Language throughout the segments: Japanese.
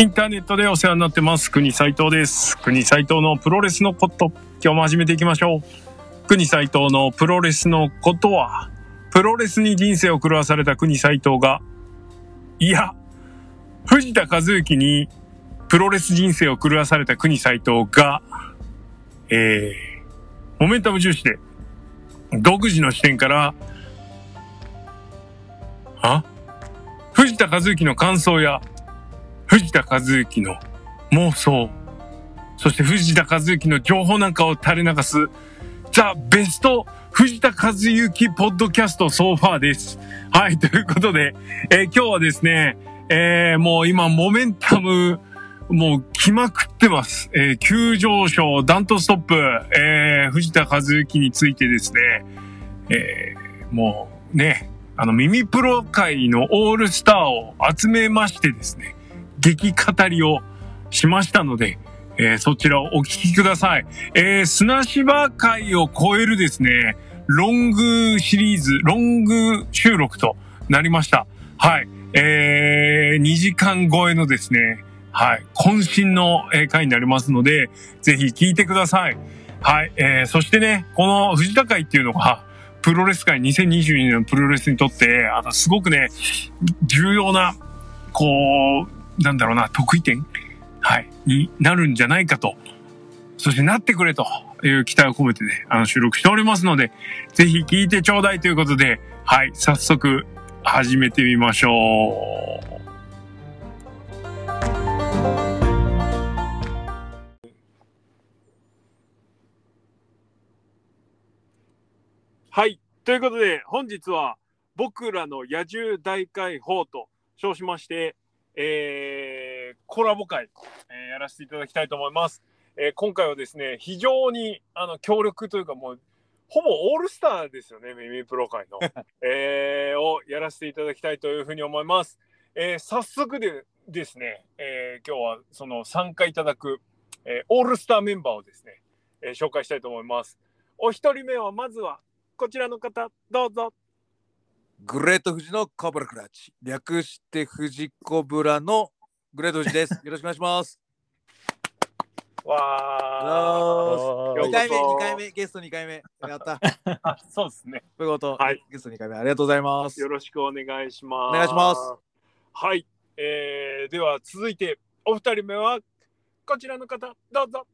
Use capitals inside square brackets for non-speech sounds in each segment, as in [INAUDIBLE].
インターネットでお世話になってます。国斉藤です。国斉藤のプロレスのこと今日も始めていきましょう。国斉藤のプロレスのことはプロレスに人生を狂わされた国斉藤がいや藤田和幸にプロレス人生を狂わされた国斉藤がえー、モメンタム重視で独自の視点からあ？藤田和幸の感想や藤田和幸の妄想、そして藤田和幸の情報なんかを垂れ流す、ザ・ベスト藤田和幸ポッドキャストソファーです。はい、ということで、えー、今日はですね、えー、もう今、モメンタム、もう来まくってます。えー、急上昇、ダントストップ、えー、藤田和幸についてですね、えー、もうね、あの、耳プロ界のオールスターを集めましてですね、激語りをしましたので、えー、そちらをお聞きください。えー、砂芝会を超えるですね、ロングシリーズ、ロング収録となりました。はい。えー、2時間超えのですね、はい、渾身の回になりますので、ぜひ聞いてください。はい、えー、そしてね、この藤田会っていうのが、プロレス界2022年のプロレスにとって、あの、すごくね、重要な、こう、なんだろうな、得意点、はい、になるんじゃないかと、そしてなってくれという期待を込めてね、あの収録しておりますので、ぜひ聞いてちょうだいということで、はい、早速始めてみましょう。はい。ということで、本日は僕らの野獣大解放と称しまして、えー、コラボ会、えー、やらせていただきたいと思います。えー、今回はですね、非常にあの協力というか、もう、ほぼオールスターですよね、ミミプロ界の。[LAUGHS] えー、をやらせていただきたいというふうに思います。えー、早速でですね、えー、今日はその参加いただく、えー、オールスターメンバーをですね、えー、紹介したいと思います。お一人目は、まずはこちらの方、どうぞ。グレート富士のコブラクラッチ。略して富士コブラのグレート富士です。[LAUGHS] よろしくお願いします。わー。2回目、2回目、ゲスト2回目。やった。[LAUGHS] そうですね。ということ、はい、ゲスト2回目、ありがとうございます。よろしくお願いします。お願いします。はい。えー、では続いて、お二人目はこちらの方、どうぞ。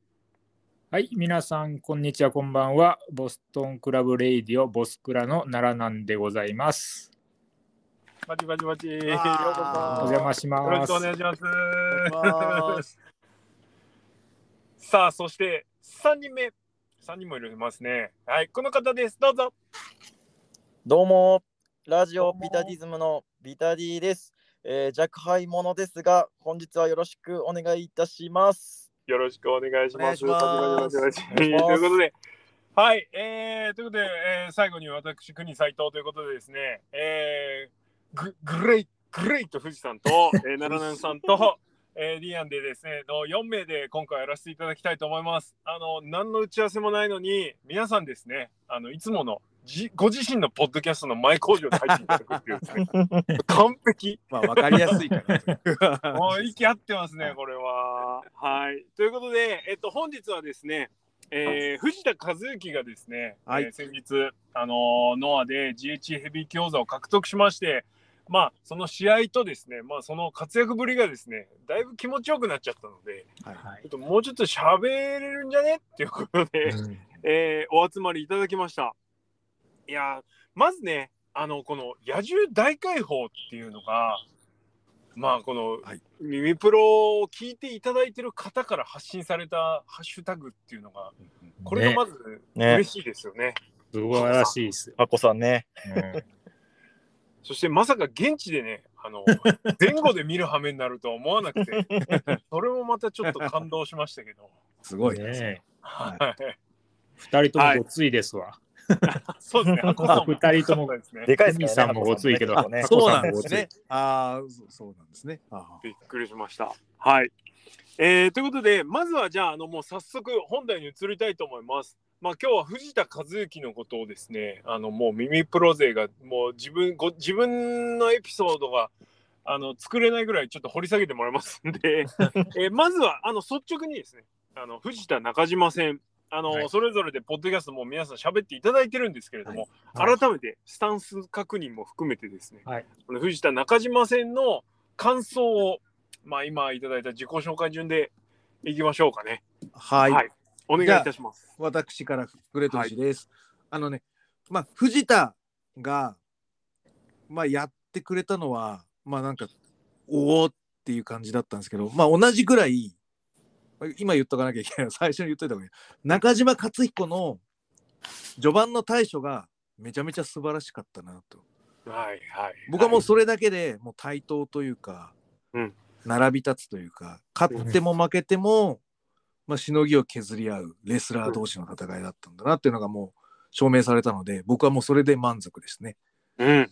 はい、皆さん、こんにちは、こんばんは。ボストンクラブレイディオ、ボスクラの奈良なんでございます。バチバチバチ。ようこそ。お邪魔します。よろしくお願いします。さあ、そして3人目。3人もいるますね。はい、この方です。どうぞ。どうも、ラジオビタディズムのビタディです。えー、若輩者ですが、本日はよろしくお願いいたします。よろしくお願いします。ということで、はい、えー、ということで、えー、最後に私、国斎藤ということでですね、えー、ググレイ、グレイト富士山と、えー、[LAUGHS] 奈良南さんと、えー、リアンでですね、の4名で今回やらせていただきたいと思います。あの、何の打ち合わせもないのに、皆さんですね、あの、いつものじご自身のポッドキャストの前工場で入っていただくっていうですね、[LAUGHS] 完璧。まあ、わかりやすいから。[LAUGHS] もう息合ってますね、これは。はい。ということで、えっと、本日はですね、えー、藤田和幸がですね、はい、えー、先日、あのー、ノアで GH ヘビー強座を獲得しまして、まあ、その試合とですね、まあ、その活躍ぶりがですね、だいぶ気持ちよくなっちゃったので、はいはい、ちょっともうちょっと喋れるんじゃね？っていうことで、うん、えー、お集まりいただきました。いやまずねあのこの野獣大解放っていうのがまあこの、はい、耳プロを聞いていただいてる方から発信されたハッシュタグっていうのがこれがまず嬉しいですよね。ね素晴らしいです。あこさんね。うん、そしてまさか現地でねあの [LAUGHS] 前後で見る羽目になるとは思わなくてそれもまたちょっと感動しましたけど。すごいね。はい。二人ともごついですわ。[LAUGHS] そうですね。[LAUGHS] 二人ともですね。でかいですさんもごついけど、そうなんですね。ああ、そうなんですね。びっくりしました。はい。えー、ということで、まずはじゃあ、あの、もう早速本題に移りたいと思います。まあ、今日は藤田和幸のことをですね、あの、もう耳プロ勢が、もう自分、ご自分のエピソードが、あの作れないぐらいちょっと掘り下げてもらいますんで、[LAUGHS] えーまずはあの率直にですねあの藤田中島戦あの、はいそれぞれでポッドキャストも皆さん喋っていただいてるんですけれども、はい改めてスタンス確認も含めてですね、はいこの藤田中島戦の感想を、まあ、今いただいた自己紹介順でいきましょうかね。はい。お願いいたします。私からグレート富士です。あのね、まあ、藤田が、まあ、やってくれたのは、まあ、なんか、おおっていう感じだったんですけど、まあ、同じぐらい、今言っとかなきゃいけない、[LAUGHS] 最初に言っといた方がいい。中島克彦の序盤の対処がめちゃめちゃ素晴らしかったなと。はいはい。僕はもうそれだけでもう対等というか、うん並び立つというか勝っても負けても、まあ、しのぎを削り合うレスラー同士の戦いだったんだなっていうのがもう証明されたので僕はもうそれで満足ですね。うん。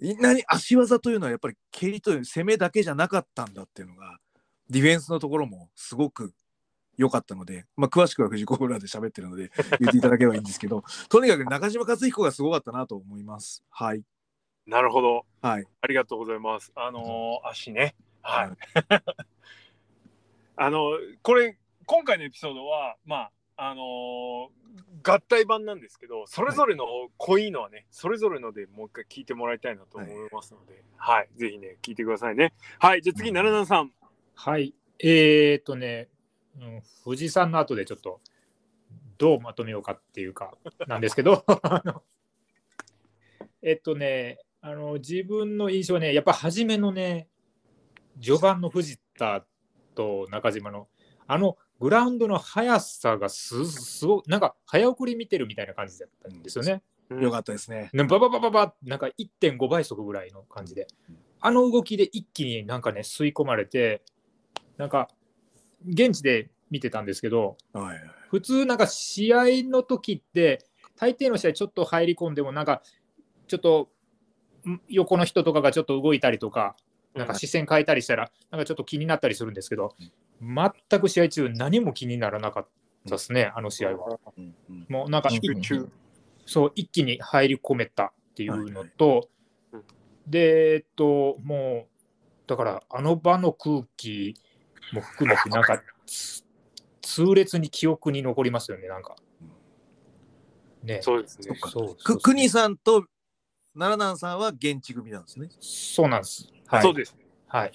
い何足技というのはやっぱり蹴りという攻めだけじゃなかったんだっていうのがディフェンスのところもすごく良かったので、まあ、詳しくは藤子ブラで喋ってるので言っていただければいいんですけど [LAUGHS] とにかく中島克彦がすごかったなと思います。はい。なるほど。はい。ありがとうございます。あのー足ね。はい。はい [LAUGHS] あのこれ今回のエピソードはまああのー合体版なんですけどそれぞれの濃いのはね、それぞれのでもう一回聞いてもらいたいなと思いますので、はい、ぜひね聞いてくださいね。はい、じゃあ次、うん奈良さん。はい。えー、っとね、うん、富士山の後でちょっとどうまとめようかっていうかなんですけど、[LAUGHS] あのえっとね、あの自分の印象はね、やっぱ初めのね、序盤の藤田と中島の、あのグラウンドの速さがすすごい、なんか早送り見てるみたいな感じだったんですよね。よかったですね。ねバババババなんか1.5倍速ぐらいの感じで、あの動きで一気になんかね、吸い込まれて、なんか、現地で見てたんですけど、はい。普通なんか試合の時って、大抵の試合ちょっと入り込んでも、なんか、ちょっとん横の人とかがちょっと動いたりとか、なんか視線変えたりしたら、なんかちょっと気になったりするんですけど、全く試合中何も気にならなかったですね、あの試合は。うんうんもうなんか一集中そう一気に入り込めたっていうのと、うんで、えっと、もう、だからあの場の空気も含めて、なんかつ痛烈に記憶に残りますよね、なんか。ね、そうですねく国さんと奈良南さんは現地組なんですね。そうなんです。はい。そうです。はい、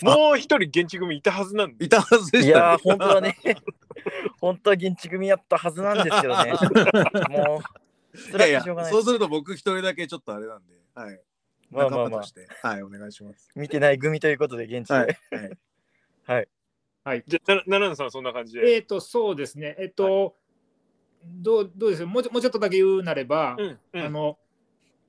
[LAUGHS] もう一人現地組いたはずなんで。いたはずでいした、やー、本当はね、[LAUGHS] 本当は現地組やったはずなんですけどね。[LAUGHS] もう、いやいやそうすると僕一人だけちょっとあれなんで、はい。まあまあまあ仲間とし、て、はい、お願いします。見てない組ということで、現地で。はい。はい。[LAUGHS] じゃあ、な奈良さんはそんな感じで。えっ、と、そうですね。えっ、と、どうどうです？もうちょもうちょっとだけ言うなれば、うんうんあの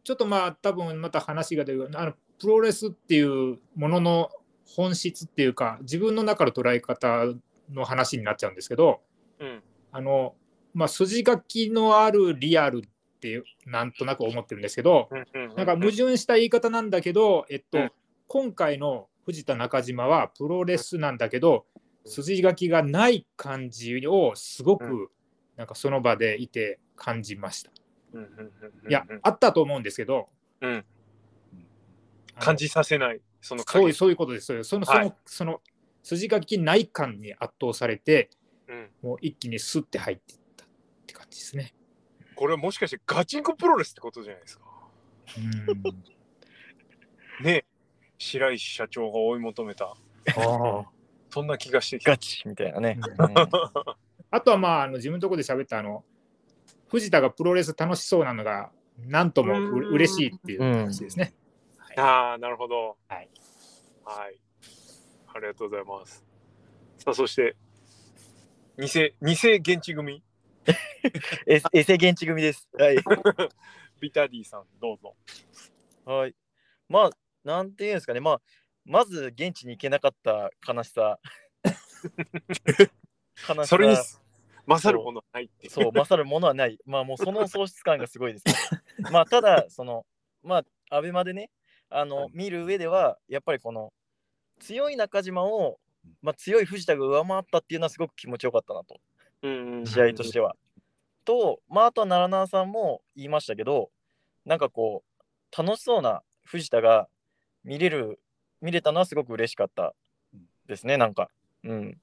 ちょっとまあ多分また話が出るあのプロレスっていうものの本質っていうか自分の中の捉え方の話になっちゃうんですけどうんあの、まあ、筋書きのあるリアルっていうなんとなく思ってるんですけどなんか矛盾した言い方なんだけど、えっとうん。今回の藤田中島はプロレスなんだけど筋書きがない感じをすごうくなんかその場でいて感じました。いや、あったと思うんですけど、うん。感じさせない、そのそういう影そういうことです。そのその、はい。その筋書きない感に圧倒されて、うん。もう一気にスッて入っていったって感じですね。これはもしかしてガチンコプロレスってことじゃないですか。うんね白石社長が追い求めた、あーそんな気がしてきた。ガチみたいなね。[LAUGHS] あとはまああの自分のところで喋ったあの藤田がプロレス楽しそうなのがなんともううん嬉しいっていう話ですね。ああ、なるほど。はい。はい。ありがとうございます。さあ、そして、偽、偽現地組、えエセ現地組です。はい。ビタディさん、どうぞ。はい。まあ、なんていうんですかね。まあ、まず現地に行けなかった悲しさ。[LAUGHS] 悲しさ。それに勝るものはないっていう。そう、勝るものはない。まあ、もうその喪失感がすごいです。[LAUGHS] まあ、ただ、その、まあ、アベマでね、あの、見る上では、やっぱりこの、強い中島を、まあ、強い藤田が上回ったっていうのはすごく気持ちよかったなと、試合としては。と、まあ、あとは奈良南さんも言いましたけど、なんかこう、楽しそうな藤田が見れる見れたのはすごく嬉しかったですねなんか。うん、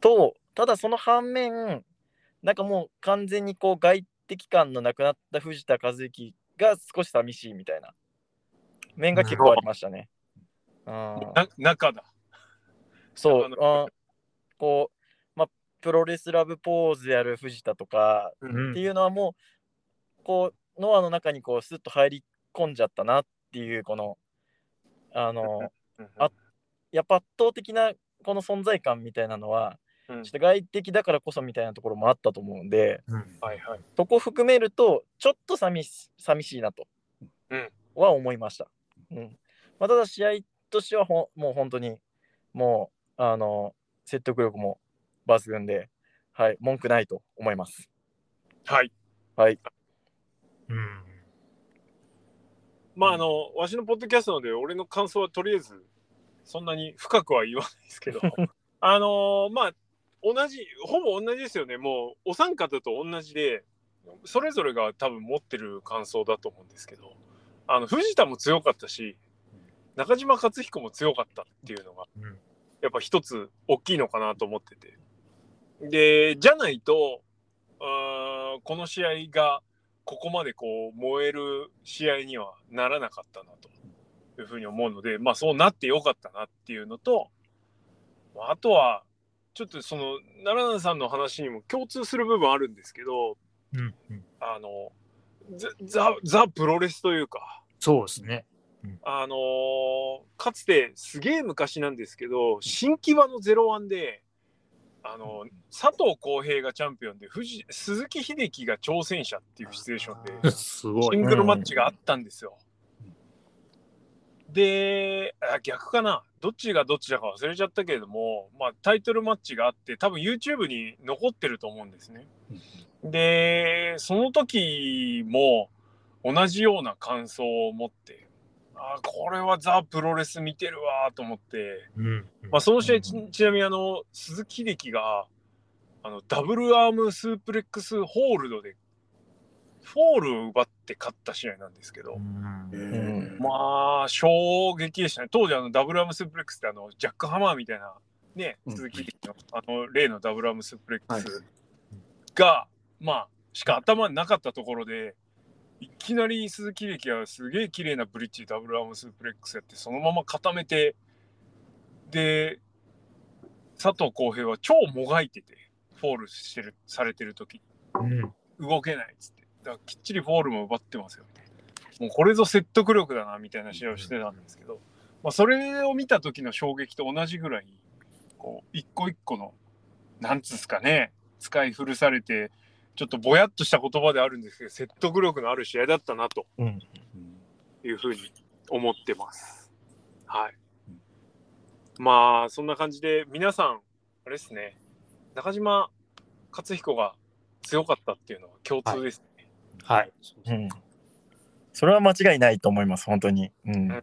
とただその反面なんかもう完全にこう外敵感のなくなった藤田和幸が少し寂しいみたいな面が結構ありましたね。うんな中だ。そう、あこプロレスラブポーズやる藤田とかうんっていうのはもう、こう、ノアの中にこう、スッと入り込んじゃったなっていう、この、あの、あやっぱ圧倒的なこの存在感みたいなのは、うん。ちょっと外的だからこそみたいなところもあったと思うんで、うんはいはい。そこ含めると、ちょっと寂し寂しいなと、うん。は思いました。うん。まあ、ただ、試合としてはもう本当に、もう、あの、説得力も抜群で、はい、文句ないと思います。はい。はい。うんまああの、わしのポッドキャストので、俺の感想はとりあえず、そんなに深くは言わないですけど、[LAUGHS] あのまあ、同じ、ほぼ同じですよね。もう、お三方と同じで、それぞれが多分持ってる感想だと思うんですけど、あの、藤田も強かったし、中島克彦も強かったっていうのが、うんやっぱ一つ大きいのかなと思ってて。で、じゃないと、あーこの試合がここまでこう燃える試合にはならなかったなというふうに思うので、まあそうなってよかったなっていうのと、あとは、ちょっとその奈良さんの話にも共通する部分あるんですけど、うんうんあの、ザ・ザザプロレスというか、そうですね。あのーかつてすげえ昔なんですけど、新木場の01で、あの佐藤浩平がチャンピオンで藤鈴木秀樹が挑戦者っていうシチュエーションで、すごい。シングルマッチがあったんですよ。であ、逆かな。どっちがどっちだか忘れちゃったけれども、まあ、タイトルマッチがあって、多分 YouTube に残ってると思うんですね。で、その時も同じような感想を持って、あこれはザ・プロレス見てるわと思って、うん。まあ、その試合ちちなみにあの鈴木秀樹があのダブルアームスープレックスホールドでフォールを奪って勝った試合なんですけど、ん。まあ衝撃でしたね。当時あのダブルアームスープレックスってあのジャックハマーみたいなねうん。鈴木秀樹のあの例のダブルアームスープレックはい。スが、まあしか頭になかったところでいきなり鈴木秀樹はすげえ綺麗なブリッジダブルアームスープレックスやってそのまま固めてで佐藤耕平は超もがいててフォールしてるされてる時。うん。動けないっつって。だからきっちりフォールも奪ってますよみたいな。もうこれぞ説得力だなみたいな試合をしてたんですけど、まあ、それを見た時の衝撃と同じぐらいこう一個一個のなんつうんすかね使い古されてちょっとぼやっとした言葉であるんですけど説得力のある試合だったなとうんいうふうに思ってます。はい。まあそんな感じで皆さんあれですね中島克彦が強かったっていうのは共通ですね。はい。うんそれは間違いないと思います、本当に。うんや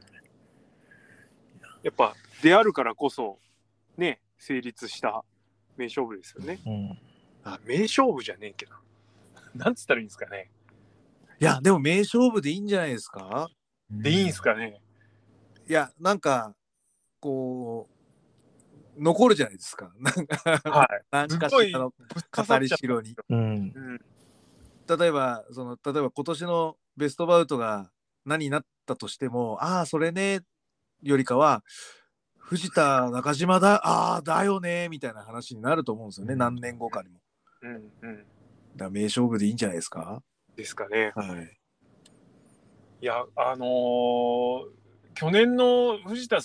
っぱであるからこそね成立した名勝負ですよね。うんあ名勝負じゃねえけど。[LAUGHS] なんつったらいいんですかね。いや、でも名勝負でいいんじゃないですか？でいいんすかね。いや、なんか、こう、残るじゃないですか。[LAUGHS] なんか、はい。何かしらの語りしろに。うんうん。例えば、その、例えば今年のベストバウトが何になったとしても、ああ、それね、よりかは、藤田中島だ、ああ、だよね、みたいな話になると思うんですよね、何年後かにも。うんうん。だ名勝負でいいんじゃないですか？ですかね。はい。いや、あのー去年の藤田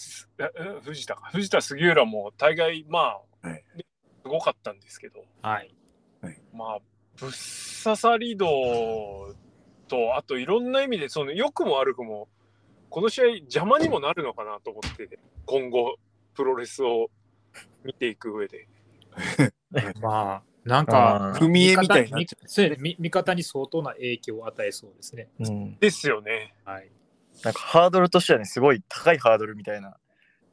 藤田か、藤田杉浦も大概、まあ、はいねすごかったんですけど、はい。まあ、ぶっ刺さり度と、あといろんな意味で、その良くも悪くも、この試合邪魔にもなるのかなと思って、今後、プロレスを見ていく上で。[LAUGHS] まあ、なんか、踏み絵みたいになっ味方にそうやねみ味方に相当な影響を与えそうですね。うんですよね。はい。なんかハードルとしてはね、すごい高いハードルみたいな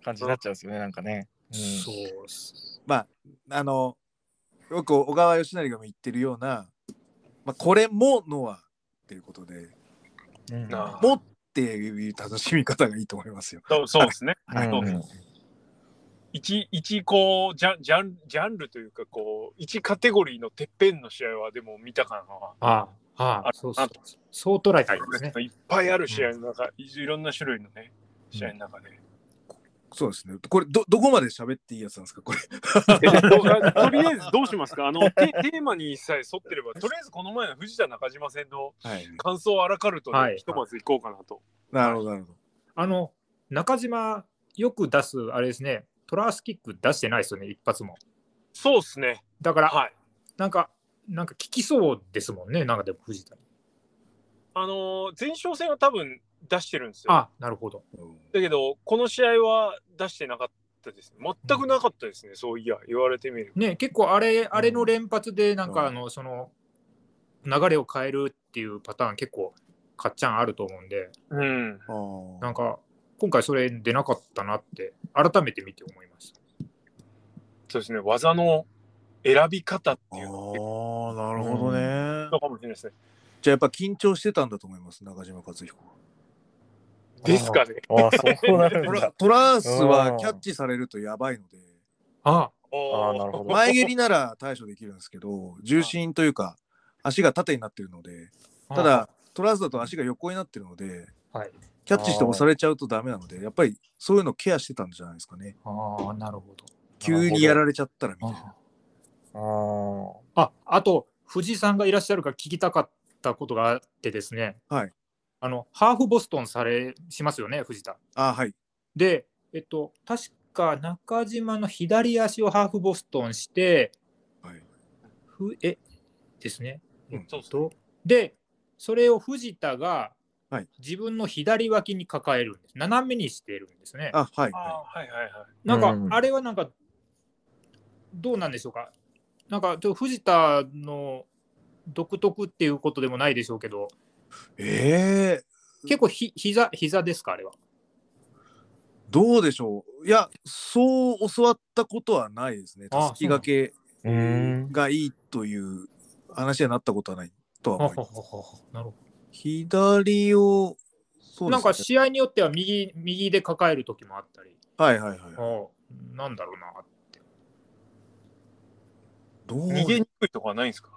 感じになっちゃうんですよね、なんかね。うんそうっす。まあ、あの、よく小川義成がも言ってるような、まあ、これもノアっていうことで、うんもっっていう楽しみ方がいいと思いますよ。そうですね。はいうん一一こうジャンジャンジャンルというかこう一カテゴリーのてっぺんの試合はでも見たかな。ああ、ああ、あそうそう。そう捉えたらいいですね。いっぱいある試合の中、いいろんな種類のね試合の中で。そうですね。これど、どこまで喋っていいやつなんですかこれ。とりあえずどうしますか？あのテテーマにさえ沿ってればとりあえずこの前の藤田中島戦のはい。感想をアラカルトで、はいひとまず行こうかなと。なるほど、なるほど。あの、中島、よく出す、あれですね、トラースキック出してないですよね、一発も。そうですね。だから、はい。なんか、なんか効きそうですもんね、なんかでも藤田に。あのー前哨戦は多分出してるんですよ。あ、なるほど。だけど、この試合は出してなかったですね。全くなかったですね、そういや、言われてみる。ね、結構あれ、あれの連発で、なんうんか、あの、その、流れを変えるっていうパターン、結構、かっちゃんあると思うんで、うん。なんか、今回それ出なかったなって、改めて見て思いました。そうですね、技の選び方っていうあのー、なるほどね。かもしれないですね。じゃあやっぱ緊張してたんだと思います、中島克彦は。ですかね。ああ、そうなるトラんだ。トランスはキャッチされるとやばいので、あああ、なるほど。前蹴りなら対処できるんですけど、重心というか、足が縦になってるので、あ、ただ、トランスだと足が横になってるので、はい。キャッチして押されちゃうとダメなので、やっぱりそういうのケアしてたんじゃないですかね。ああ、なるほど。急にやられちゃったらみたいな。あああ、あと、藤井さんがいらっしゃるか聞きたかったことがあってですね、はい。あの、ハーフボストンされ、しますよね、藤田。あはい。で、えっと、確か中島の左足をハーフボストンして、はい。ふえ？ですね。うんえっそうそと、で、それを藤田がはい自分の左脇に抱えるんです。斜めにしてるんですね。あはい。あはいはいはい。なんか、うんあれはなんか、どうなんでしょうか？なんか、ちょっと藤田の独特っていうことでもないでしょうけど、い、えー、結構ひ膝膝ですか、あれは。どうでしょう？いや、そう教わったことはないですね。あたすきがけあ。うん。がいいという話になったことはないとは思います。なるほ左を、そど。なんかうですね。試合によっては右右で抱える時もあったり、はいはいはい。あなんだろうなって。どう？逃げにくいとかはないんですか？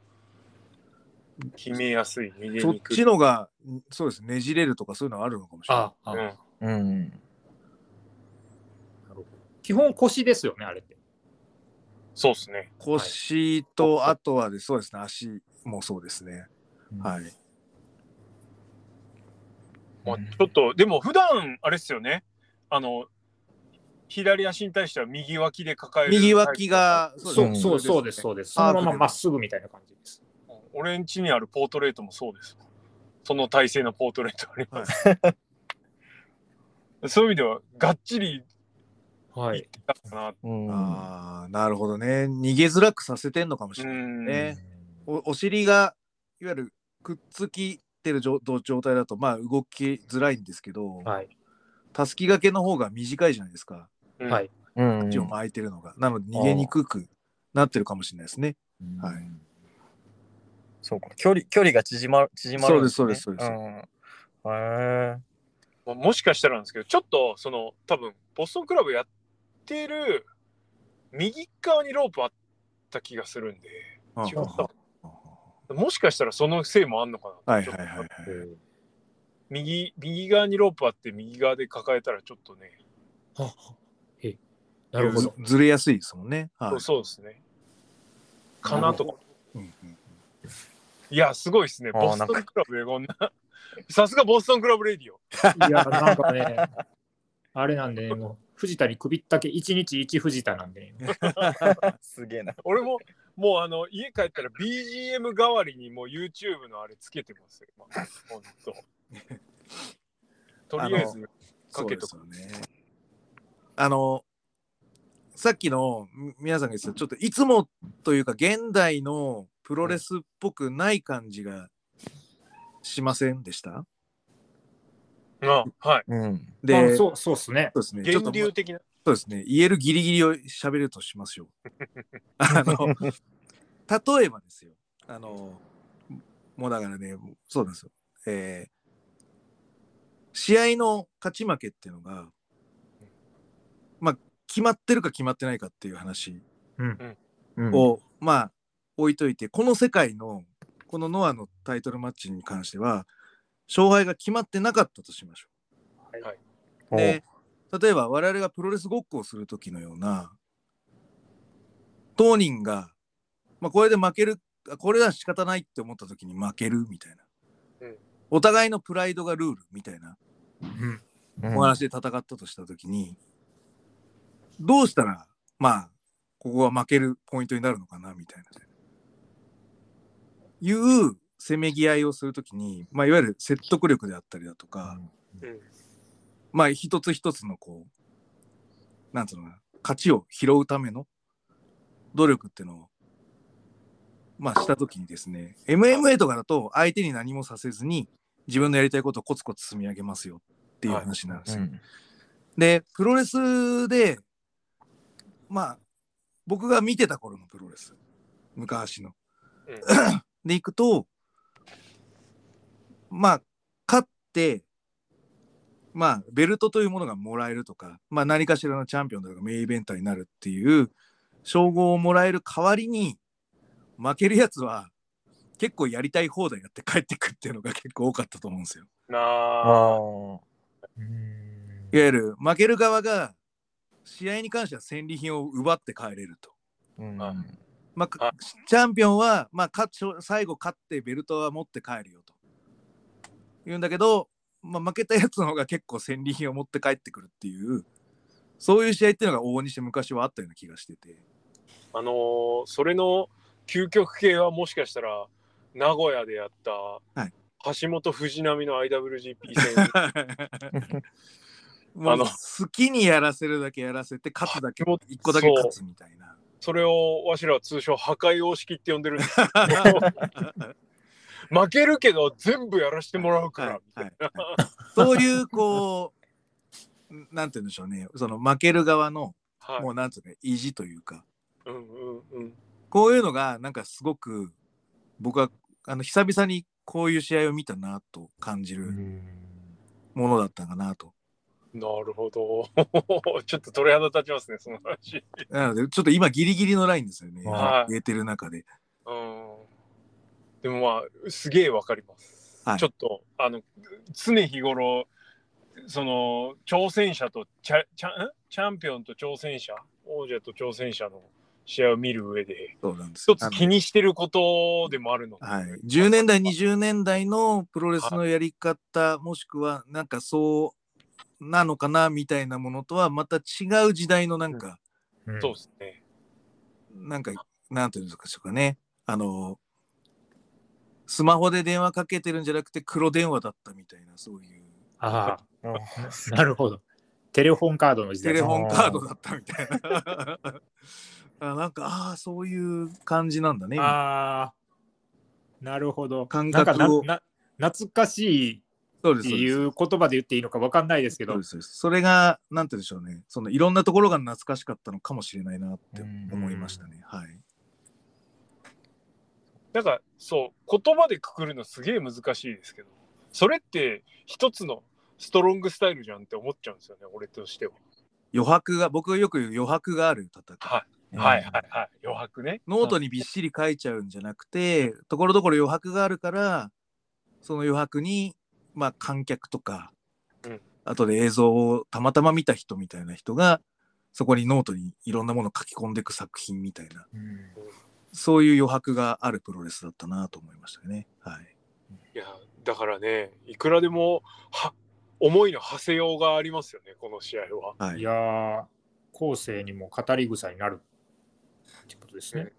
決めやすい、逃げそっにくい。ちのが、そうですね、ねじれるとかそういうのあるのかもしれない。ああ、うんうん。基本腰ですよね、あれって。そうですね。腰と、あとはで、そうですね、足もそうですね。はい。まあ、ちょっと、でも普段あれですよね。あの、左足に対しては右脇で抱える。右脇。が、そうですそうそうです、そうです。そのまままっすぐみたいな感じです。俺ん家にあるポートレートもそうです。その体勢のポートレートあります。[LAUGHS] そういう意味では、がっちりはい。うん。ああ、なるほどね。逃げづらくさせてんのかもしうれない。ん。ねおお尻がいわゆるくっつきてる状状態だとまあ動きづらいんですけど、はい。たすきがけの方が短いじゃないですかうんはい。うん。口を巻いてるのが、なので逃げにくくなってるかもしれないですねはいそうか。距離、距離が縮まる、縮まるんね、そうですそうですそううん。へえ。まあもしかしたらなんですけど、ちょっと、その、多分、ボストンクラブやってる右側にロープあった気がするんで、あ違ったもしかしたらそのせいもあんのかな。はいはいはいはい右、右側にロープあって、右側で抱えたらちょっとね、あえなるほど。ずずれやすいですもんねはいそうそうですね。かなとか。うんうんいや、すごいですね。ボストンクラブでこんな。[LAUGHS] さすがボストンクラブレディオ。いや、なんかね、あれなんでね、もう、藤田に首ったけ、1日1藤田なんで、ね、[LAUGHS] [LAUGHS] すげえな。俺も、もうあの、家帰ったら BGM 代わりにもう YouTube のあれつけてますよ。まあ、ほんと。とりあえず、かけとく。あのさっきのみ皆さんが言ってたちょっといつもというか現代のプロレスっぽくない感じがしませんでした？あはい。うん。であそうそうっすね。そうですね源流的な。そうですね。言えるギリギリを喋るとしますよ。[LAUGHS] あの、例えばですよ。あの、もうだからね、そうなんですよ。えー試合の勝ち負けっていうのが、まあ、決まってるか決まってないかっていう話うん。を、まあ、置いといて、この世界の、このノアのタイトルマッチに関しては、勝敗が決まってなかったとしましょう。で、例えば我々がプロレスごっこをする時のような、当人が、まあ、これで負ける、あこれは仕方ないって思った時に負けるみたいな。うんお互いのプライドがルールみたいなうん。お話で戦ったとした時に、どうしたら、まあ、ここは負けるポイントになるのかなみたいな。いうせめぎ合いをするときに、まあ、いわゆる説得力であったりだとか、うんまあ一つ一つのこう、なんつうのかな、勝ちを拾うための努力っていうのを、まあしたときにですね、MMA とかだと相手に何もさせずに自分のやりたいことをコツコツ積み上げますよっていう話なんですよ。で、プロレスで、まあ、僕が見てた頃のプロレス、昔の。うんで、行くと、まあ、勝って、まあ、ベルトというものがもらえるとか、まあ、何かしらのチャンピオンとかメインイベンターになるっていう称号をもらえる代わりに、負けるやつは結構やりたい放題やって帰ってくっていうのが [LAUGHS] 結構多かったと思うんですよ。なあいわゆる負ける側が試合に関しては戦利品を奪って帰れると。うんあまああ、チャンピオンは、まあ、最後勝ってベルトは持って帰るよと。言うんだけど、まあ、負けたやつの方が結構戦利品を持って帰ってくるっていう、そういう試合っていうのが往々にして昔はあったような気がしてて。あのーそれの究極系はもしかしたら名古屋でやったはい橋本藤波の IWGP 戦 [LAUGHS] あの好きにやらせるだけやらせて、勝つだけ、もう一個だけ勝つみたいな。それをわしらは通称破壊様式って呼んでるんです [LAUGHS] 負けるけど全部やらせてもらうから、はいはいはい。[LAUGHS] そういう、こう、なんて言うんでしょうね、その負ける側の、はい。もうなんつうか、意地というか、うんうんうん。こういうのが、なんかすごく、僕は、あの、久々にこういう試合を見たなと感じるものだったかなと。なるほど。[LAUGHS] ちょっと鳥肌立ちますねその話。なので、ちょっと今ギリギリのラインですよね。はい。言えてる中で。うんでもまあすげえわかります、はい。ちょっとあの常日頃その挑戦者とチャチャん？チャンピオンと挑戦者？王者と挑戦者の試合を見る上でそうなんです。よ一つ気にしてることでもあるので、はい、10年代、20年代のプロレスのやり方、もしくはなんかそうなのかなみたいなものとはまた違う時代のなんか、うん。そうですね。なんか、なんていうんですかね、あの、スマホで電話かけてるんじゃなくて黒電話だったみたいな、そういう、ああ、[LAUGHS] なるほど。テレフォンカードの時代テレフォンカードだったみたいな。[LAUGHS] あなんか、ああ、そういう感じなんだね。ああ、なるほど。感なんか覚をなな懐かしいそうです、って。いう言葉で言っていいのか分かんないですけどそそれが、なんて言うんでしょうね。そのいろんなところが懐かしかったのかもしれないなって思いましたね。はい。なんかそう言葉でくくるのすげえ難しいですけどそれって一つのストロングスタイルじゃんって思っちゃうんですよね俺としては、余白が、僕がよく言う余白がある戦い。はい、はいはいはい。余白ね。ノートにびっしり書いちゃうんじゃなくて、ところどころ余白があるから、その余白に、まあ、観客とか、うん。後で映像をたまたま見た人みたいな人が、そこにノートにいろんなものを書き込んでいく作品みたいな、うんそういう余白があるプロレスだったなと思いましたね。はい。いやだからねいくらでもは思いの馳せようがありますよねこの試合ははいいやー、後世にも語り草になるってことですね。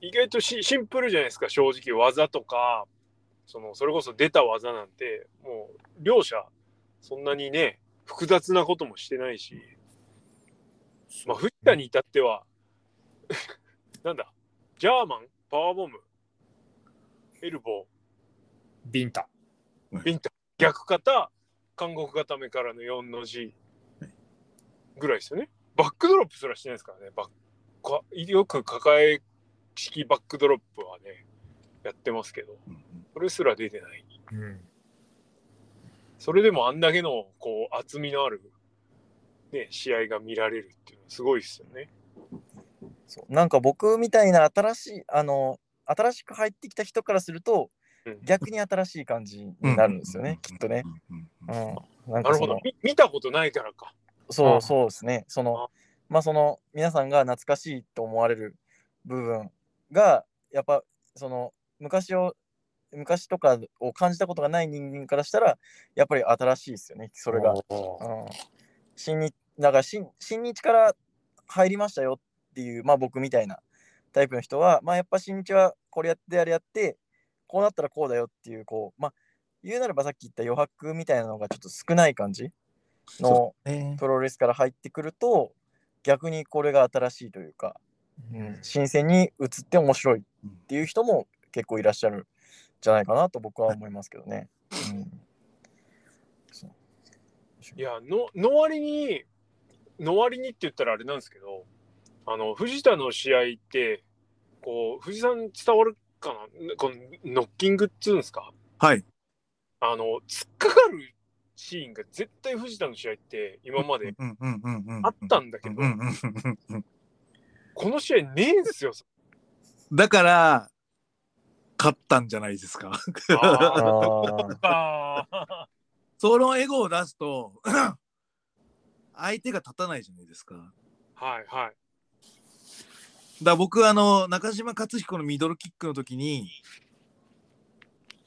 意外とシシンプルじゃないですか正直技とかそのそれこそ出た技なんてもう両者そんなにね複雑なこともしてないしまあ藤田に至っては [LAUGHS] なんだジャーマンパワーボムエルボビンタ。ービンタ。逆肩韓国固めからの4の字ぐらいですよね。バックドロップすらしてないですからね。バッかよく抱え式バックドロップはねやってますけど。それすら出てない。うん。それでもあんだけのこう厚みのある、ね、試合が見られるっていうのはすごいですよね。そうなんか僕みたいな新しいあの新しく入ってきた人からするとうん逆に新しい感じになるんですよね、きっとね。。うんうん、なるほど見たことないからか。そうあそうですね。そのまあその皆さんが懐かしいと思われる部分がやっぱその昔を昔とかを感じたことがない人間からしたらやっぱり新しいですよね。それが。うん、新日だから新新日から入りましたよっていう、まあ、僕みたいなタイプの人は、まあ、やっぱ新日はこれやってあれやってこうなったらこうだよっていうこうまあ言うなればさっき言った余白みたいなのがちょっと少ない感じのね。プロレスから入ってくると逆にこれが新しいというか、うん、新鮮に映って面白いっていう人も結構いらっしゃるんじゃないかなと僕は思いますけどね。うん。いやのの割にの割にって言ったらあれなんですけどあの藤田の試合ってこう藤さん伝わるかな？このノッキングっつうんですか？はい。あの突っかかるシーンが絶対藤田の試合って今まで。あったんだけど、この試合ねえんですよ。だから、勝ったんじゃないですか。そのエゴを出すと、[CLEARS THROAT] 相手が立たないじゃないですかはいはい。ら僕、あの、中島克彦のミドルキックの時に、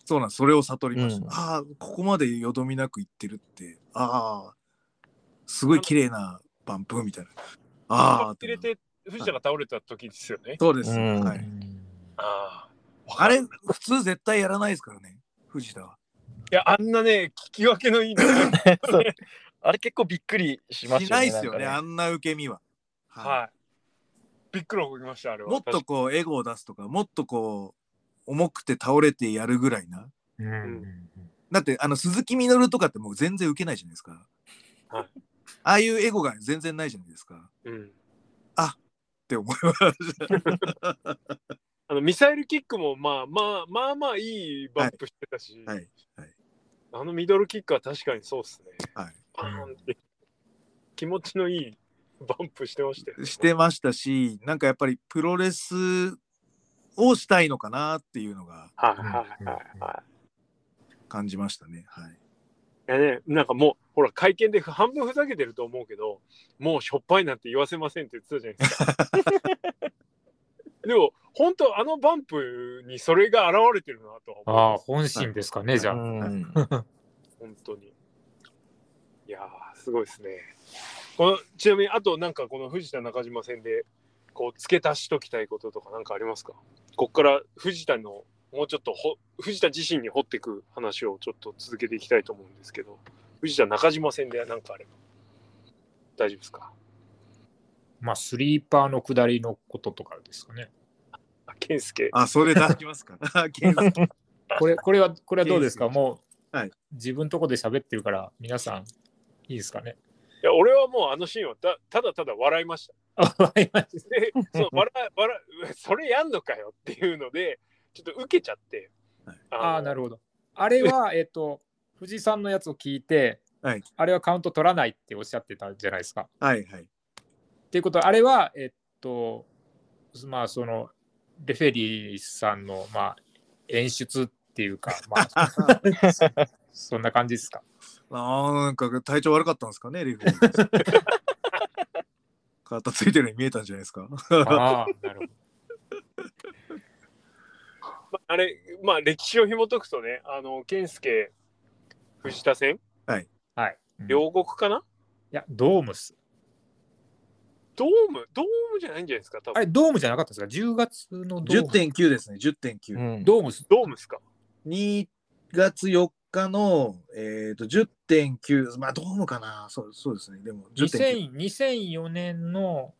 そうなんそれを悟りました。うんああ、ここまでよどみなくいってるって、ああ、すごい綺麗なバンプみたいな。ああ、入れて藤田が倒れた時ですよね。そうです。うんはい。ああ。あれ、普通絶対やらないですからね、藤田は。いや、あんなね、聞き分けのいい [LAUGHS] [LAUGHS] あれ結構びっくりしまししたよね。ないですよね、なんかあんな受け身は。はいはい。びっくり思いました、あれは。もっとこうエゴを出すとかもっとこう重くて倒れてやるぐらいな。うん。だってあの鈴木みのるとかってもう全然受けないじゃないですか、はい。ああいうエゴが全然ないじゃないですか。っうん。て思いますあのミサイルキックもまあまあまあまあいいバンプしてたし、はい。あのミドルキックは確かにそうっすね。はい。パーンって。気持ちのいい [LAUGHS] バンプしてましたよね。してましたしなんかやっぱりプロレスをしたいのかなっていうのがはいはいはいはい。感じましたねはいいやね、なんかもう、ほら、会見で半分ふざけてると思うけど、もうしょっぱいなんて言わせませんって言ってたじゃないですか。[LAUGHS] でも、本当あのバンプにそれが現れてるなとはああ、思います。本心ですかね、じゃあ。うん本当に。いやー、すごいですね。このちなみに、あとなんかこの藤田中島戦で、こう、付け足しときたいこととかなんかありますか？こっから藤田の、もうちょっとほ、藤田自身に掘っていく話をちょっと続けていきたいと思うんですけど、藤田中島戦でなんかあれば、大丈夫ですか？まあ、スリーパーの下りのこととかですかね。あ健介。あそれ出しますか健介。[LAUGHS] これ、これは、これはどうですか？もう、はい。自分とこで喋ってるから、皆さん、いいですかね？いや、俺はもうあのシーンはたただただ笑いました。あ、わかりました。で、その笑い、笑い、[LAUGHS] それやんのかよっていうので、ちょっと受けちゃって。はいああ、なるるほど。あれは、[LAUGHS] えっと、藤井さんのやつを聞いて、はいあれはカウント取らないっておっしゃってたじゃないですか。はいはいっていうことは、あれは、えっと、まあ、その、レフェリーさんの、まあ、演出っていうか、まあ、[LAUGHS] そんな感じですか？なんか体調悪かったんですかねレフェリー肩 [LAUGHS] ついてるように見えたんじゃないですかああ、なるほど。あれ、まあ、歴史を紐解くとね、あの、健介、藤田戦、はい。うんい両国かな、や、ドームっす。ドーム、ドームじゃないんじゃないですか、多分。あれ、ドームじゃなかったですか ?10 月のドーム。10.9ですね10.9、うんドームっす。ドームですか？2月4日の、えー、と10.9まあドームかなそうそうですねでも10.9 2000 2004年の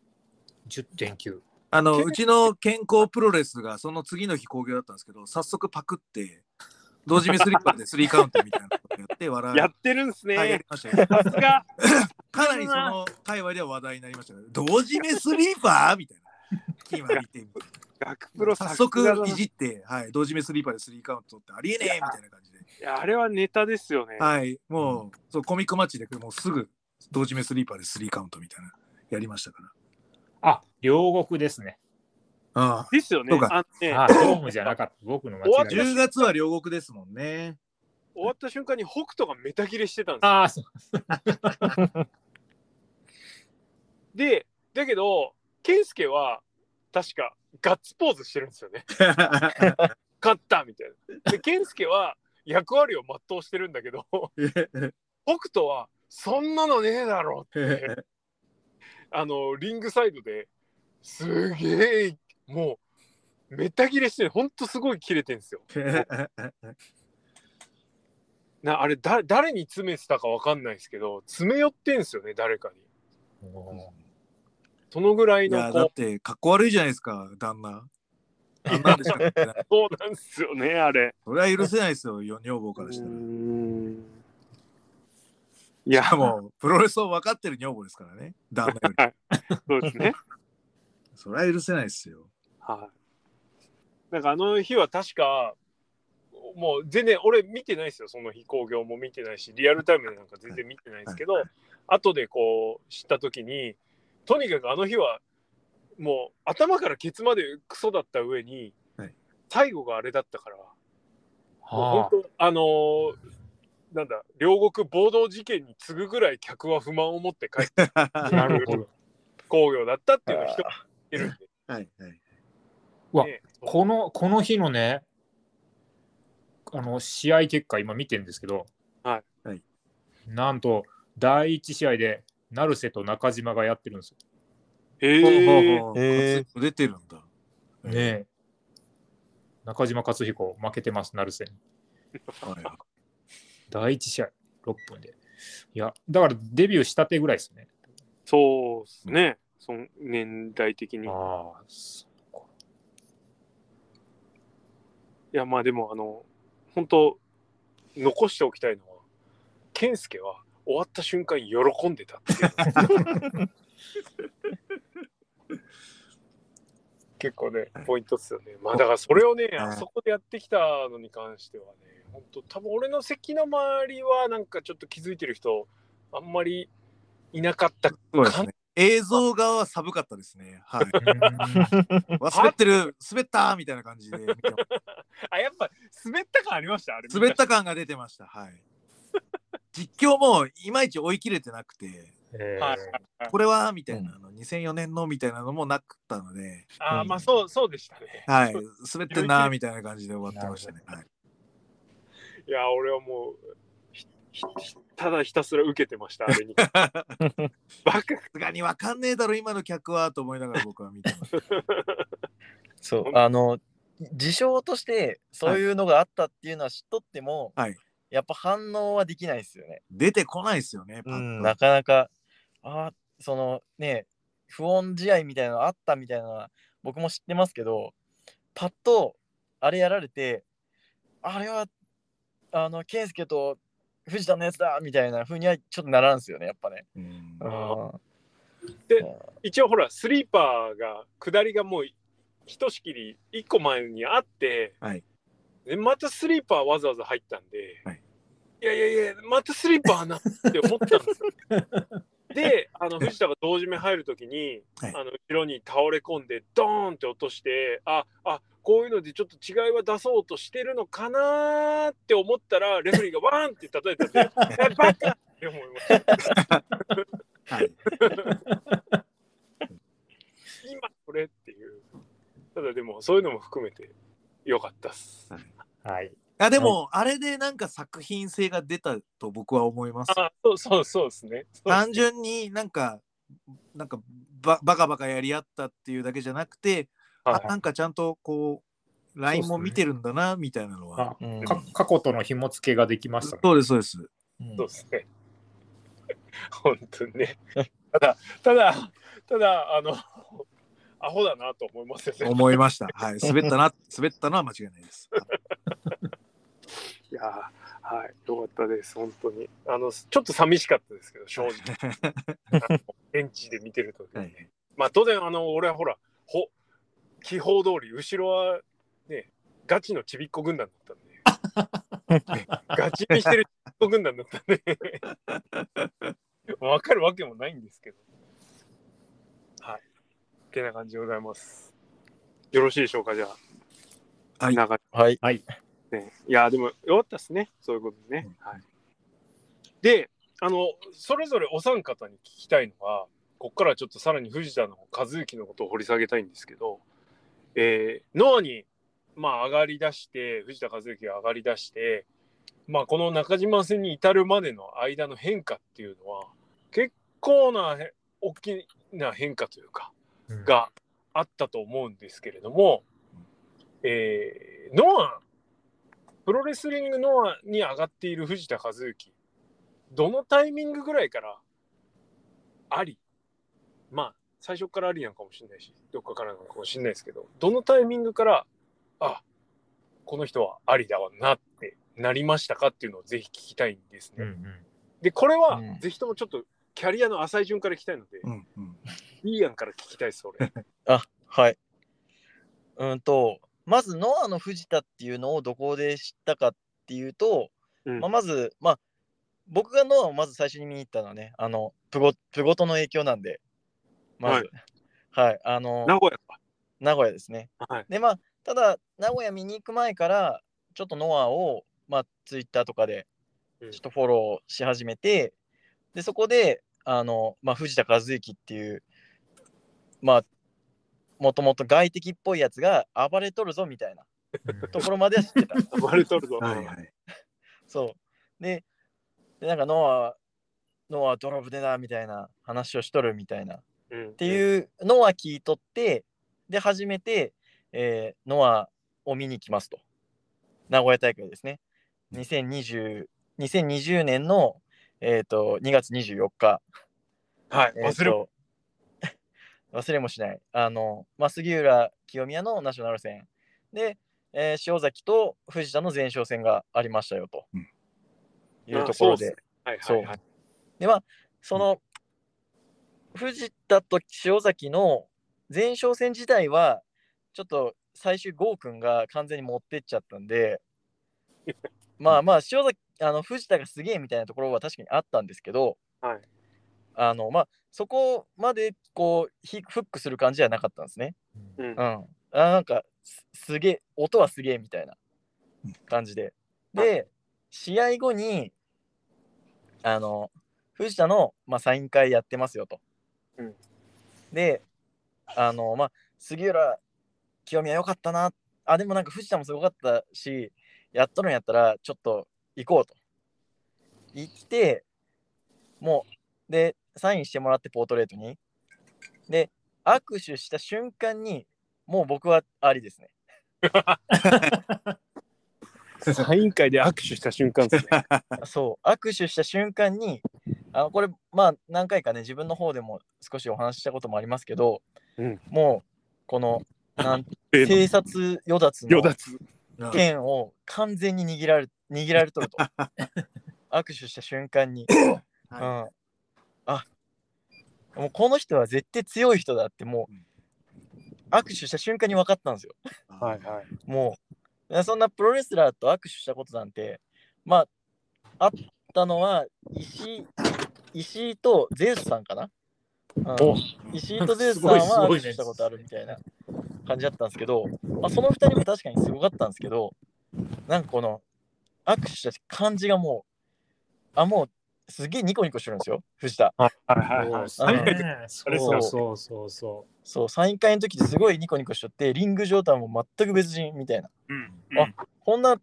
10.9。けあのうちの健康プロレスがその次の日興行だったんですけど早速パクって同時目スリッパーでスリーカウントみたいなことやって笑やってるんすね。はいやりましたよさすが。[LAUGHS] かなりその界隈では話題になりましたけど同時目スリーパーみたいな決まり手みたい学プロな早さすがだない速じって、はい、同時目スリーパーでスリーカウントってありえねえみたいな感じで。やあれはネタですよね。はい、もう、そうコミックマッチでもうすぐ同時目スリーパーでスリーカウントみたいなやりましたから。あ、両国ですね。あですよねあのねあ、ドームじゃなかった。僕の間あ、違いです。10月は両国ですもんね。終わった瞬間に北斗がメタ切れしてたんですよ。ああ、そう。で、だけど、健介は確かガッツポーズしてるんですよね。勝ったみたいな。で、健介は役割を全うしてるんだけど、北斗はそんなのねえだろって、あの、リングサイドですげえ、もう、メタ切れして。ほんとすごい切れてんですよ。なあれだ、誰に詰めてたかわかんないですけど、詰め寄ってんすよね、誰かに。そのぐらいいや、のこうだって、かっこ悪いじゃないですか、旦那。旦那でしか言ってない。[LAUGHS] そうなんですよね、あれ。それは許せないですよ、よ女房からしたら。いや、も、プロレスを分かってる女房ですからね、旦那より。そうですね。[LAUGHS] それは許せないですよ。はい。なんかあの日は確か、もう全然俺見てないですよ、その飛行業も見てないし、リアルタイムでなんか全然見てないですけど、後でこう知った時に、とにかくあの日はもう頭からケツまでクソだった上に、はい。最後があれだったから、もうは本当あのーなんだ両国暴動事件に次ぐぐらい客は不満を持って帰ってあ、[LAUGHS] なるほど。工業だったっていうのを人が言ってるんで、はいはい。うわねこの、この日のね、あの、試合結果、今見てるんですけど、はい。はい。なんと、第一試合で、成瀬と中島がやってるんですよ。へえほうほうへー出てるんだ。ねえ。中島克彦、負けてます、成瀬に。第一試合、6分で。いや、だからデビューしたてぐらいですね。そうですね、その年代的に。いああ、そうかや、まあでも、あの、本当残しておきたいのは、健介は終わった瞬間喜んでたっていう。[LAUGHS] 結構ね、ポイントっすよね。まあだからそれをね、あそこでやってきたのに関してはね、本当多分俺の席の周りはなんかちょっと気づいてる人、あんまりいなかったそうですね。映像側は寒かったですね。はい。[LAUGHS] 滑ってる、滑ったみたいな感じで [LAUGHS] あ、やっぱ滑った感ありました？あれ。滑った感が出てました。はい。実況もいまいち追い切れてなくて、えーはいこれはみたいなの、2004年のみたいなのもなかったので、あーまあそう、そうでしたね。はい。滑ってんなみたいな感じで終わってましたね。はい。いや、俺はもう、ただひたすら受けてました、あれに。[LAUGHS] バカさすがにわかんねえだろ、今の客はと思いながら僕は見てました。[LAUGHS] そうあの事象としてそういうのがあったっていうのは知っとっても、はいやっぱ反応はできないですよね。出てこないですよね、パッと。うん、なかなか。あーそのね不穏試合みたいなのあったみたいなのは僕も知ってますけどパッとあれやられてあれはあの健介と藤田のやつだみたいな風にはちょっとならんすよねやっぱね。うん。うん。で一応ほら、スリーパーが、下りがもう、ひとしきり一個前にあって、はい。でまたスリーパーわざわざ入ったんで、はいい、やいやいや、またスリーパーなって思ったんですよ。[LAUGHS] で、あの藤田が同時目入るときに、はいあの後ろに倒れ込んで、ドーンって落として、ああこういうのでちょっと違いは出そうとしてるのかなーって思ったら、レフェリーがワーンって叩いたんで、[LAUGHS] えバカって思いました。はい。[LAUGHS] 今これっていう。ただでも、そういうのも含めてよかったっす。はい。あでも、あれでなんか作品性が出たと僕は思います。あ、そうそうそうですね。単純になんか、なんかババカバカやり合ったっていうだけじゃなくて、はいあなんかちゃんとこう、LINE も見てるんだな、みたいなのは。あうんか過去との紐付けができましたもん。そうです、そうです。うんそうですね。[LAUGHS] 本当にね。ただ、ただ、ただ、あの、アホだなと思いますよね。思いました。はい。滑ったな、滑ったのは間違いないです。[LAUGHS] いやーはい、よかったです、本当に。あの、ちょっと寂しかったですけど、正直。[LAUGHS] 現地で見てるときに。ね、はい。まあ、当然、あの、俺はほら、ほ気泡通り後ろはねガチのちびっこ軍団だったんで。ね [LAUGHS] ガチにしてるちびっこ軍団だったんで。[LAUGHS] 分かるわけもないんですけど。はい。ってな感じでございます。よろしいでしょうかじゃあ。はい。長はい。ね、いやでもよかったですね。そういうことでね、はい、であのそれぞれお三方に聞きたいのはここからはちょっとさらに藤田の和之のことを掘り下げたいんですけど、えー、ノアにまあ上がりだして藤田和之が上がりだしてまあこの中島戦に至るまでの間の変化っていうのは結構なへ大きな変化というかうん。があったと思うんですけれども、えー、ノアプロレスリングノアに上がっている藤田和幸どのタイミングぐらいからありまあ最初からありなのかもしれないしどっかからなのかもしれないですけどどのタイミングからあこの人はありだわなってなりましたかっていうのをぜひ聞きたいんですね。うんうんでこれはうんぜひともちょっとキャリアの浅い順から聞きたいので、うんうんいいやんから聞きたいです俺。[LAUGHS] あ、はい。うんと、まずノアの藤田っていうのをどこで知ったかっていうと、うんまあ、まず、まあ、僕がノアをまず最初に見に行ったのはね、あの、プゴプゴトの影響なんで、まず、はい、あの、名古屋か。名古屋ですね。はい。で、まあ、ただ、名古屋見に行く前から、ちょっとノアを、まあ、ツイッターとかで、うんちょっとフォローし始めて、で、そこで、あの、まあ、藤田和幸っていう、まあ、もともと外敵っぽいやつが暴れとるぞみたいなうんところまでは知ってた。[LAUGHS] 暴れとるぞ。はいはい。そう。で、でなんかノア、ノアドロブでなみたいな話をしとるみたいな。うん。っっていうのは聞いとって、で、初めて、えーノアを見に来ますと。名古屋大会ですね。2020, 2020年の、えー、と2月24日。はい。えー忘れ忘れもしない。あの、まあ、杉浦清宮のナショナル戦で、えー塩崎と藤田の前哨戦がありましたよとうんいうところであそうっす。はいそうはいはい。でまあその藤田と塩崎の前哨戦自体はちょっと最終郷君が完全に持ってっちゃったんで [LAUGHS] まあまあ塩崎あの藤田がすげえみたいなところは確かにあったんですけどはい。あのまあそこまでこうヒフックする感じじゃなかったんですね。うんうん、あなんかすすげえ音はすげえみたいな感じで。で試合後にあの藤田の、まあ、サイン会やってますよと。うんであのまあ杉浦清宮よかったなあでもなんか藤田もすごかったしやっとるんやったらちょっと行こうと言ってもうでサインしてもらってポートレートに。で握手した瞬間にもう僕はありですね。サイン会で握手した瞬間ですね。[LAUGHS] そう。握手した瞬間にあのこれまあ何回かね自分の方でも少しお話ししたこともありますけど、うん。もうこのなん [LAUGHS] 偵察与奪の。剣を完全に握られ握られとると。[LAUGHS] 握手した瞬間に、うん、はあもうこの人は絶対強い人だってもう握手した瞬間に分かったんですよ。いはいはい。もうそんなプロレスラーと握手したことなんてまああったのは石井石井とゼウスさんかな、うんお石井とゼウスさん [LAUGHS] すごいすごいねは握手したことあるみたいな感じだったんですけど、まあ、その2人も確かにすごかったんですけどなんかこの握手した感じがもうあもうすげえニコニコしてるんですよ藤田はいはいはい。そうサイン会でねそれうそうそうそそうサイン会の時ですごいニコニコしとってリング上とはもう全く別人みたいなうん。あこんな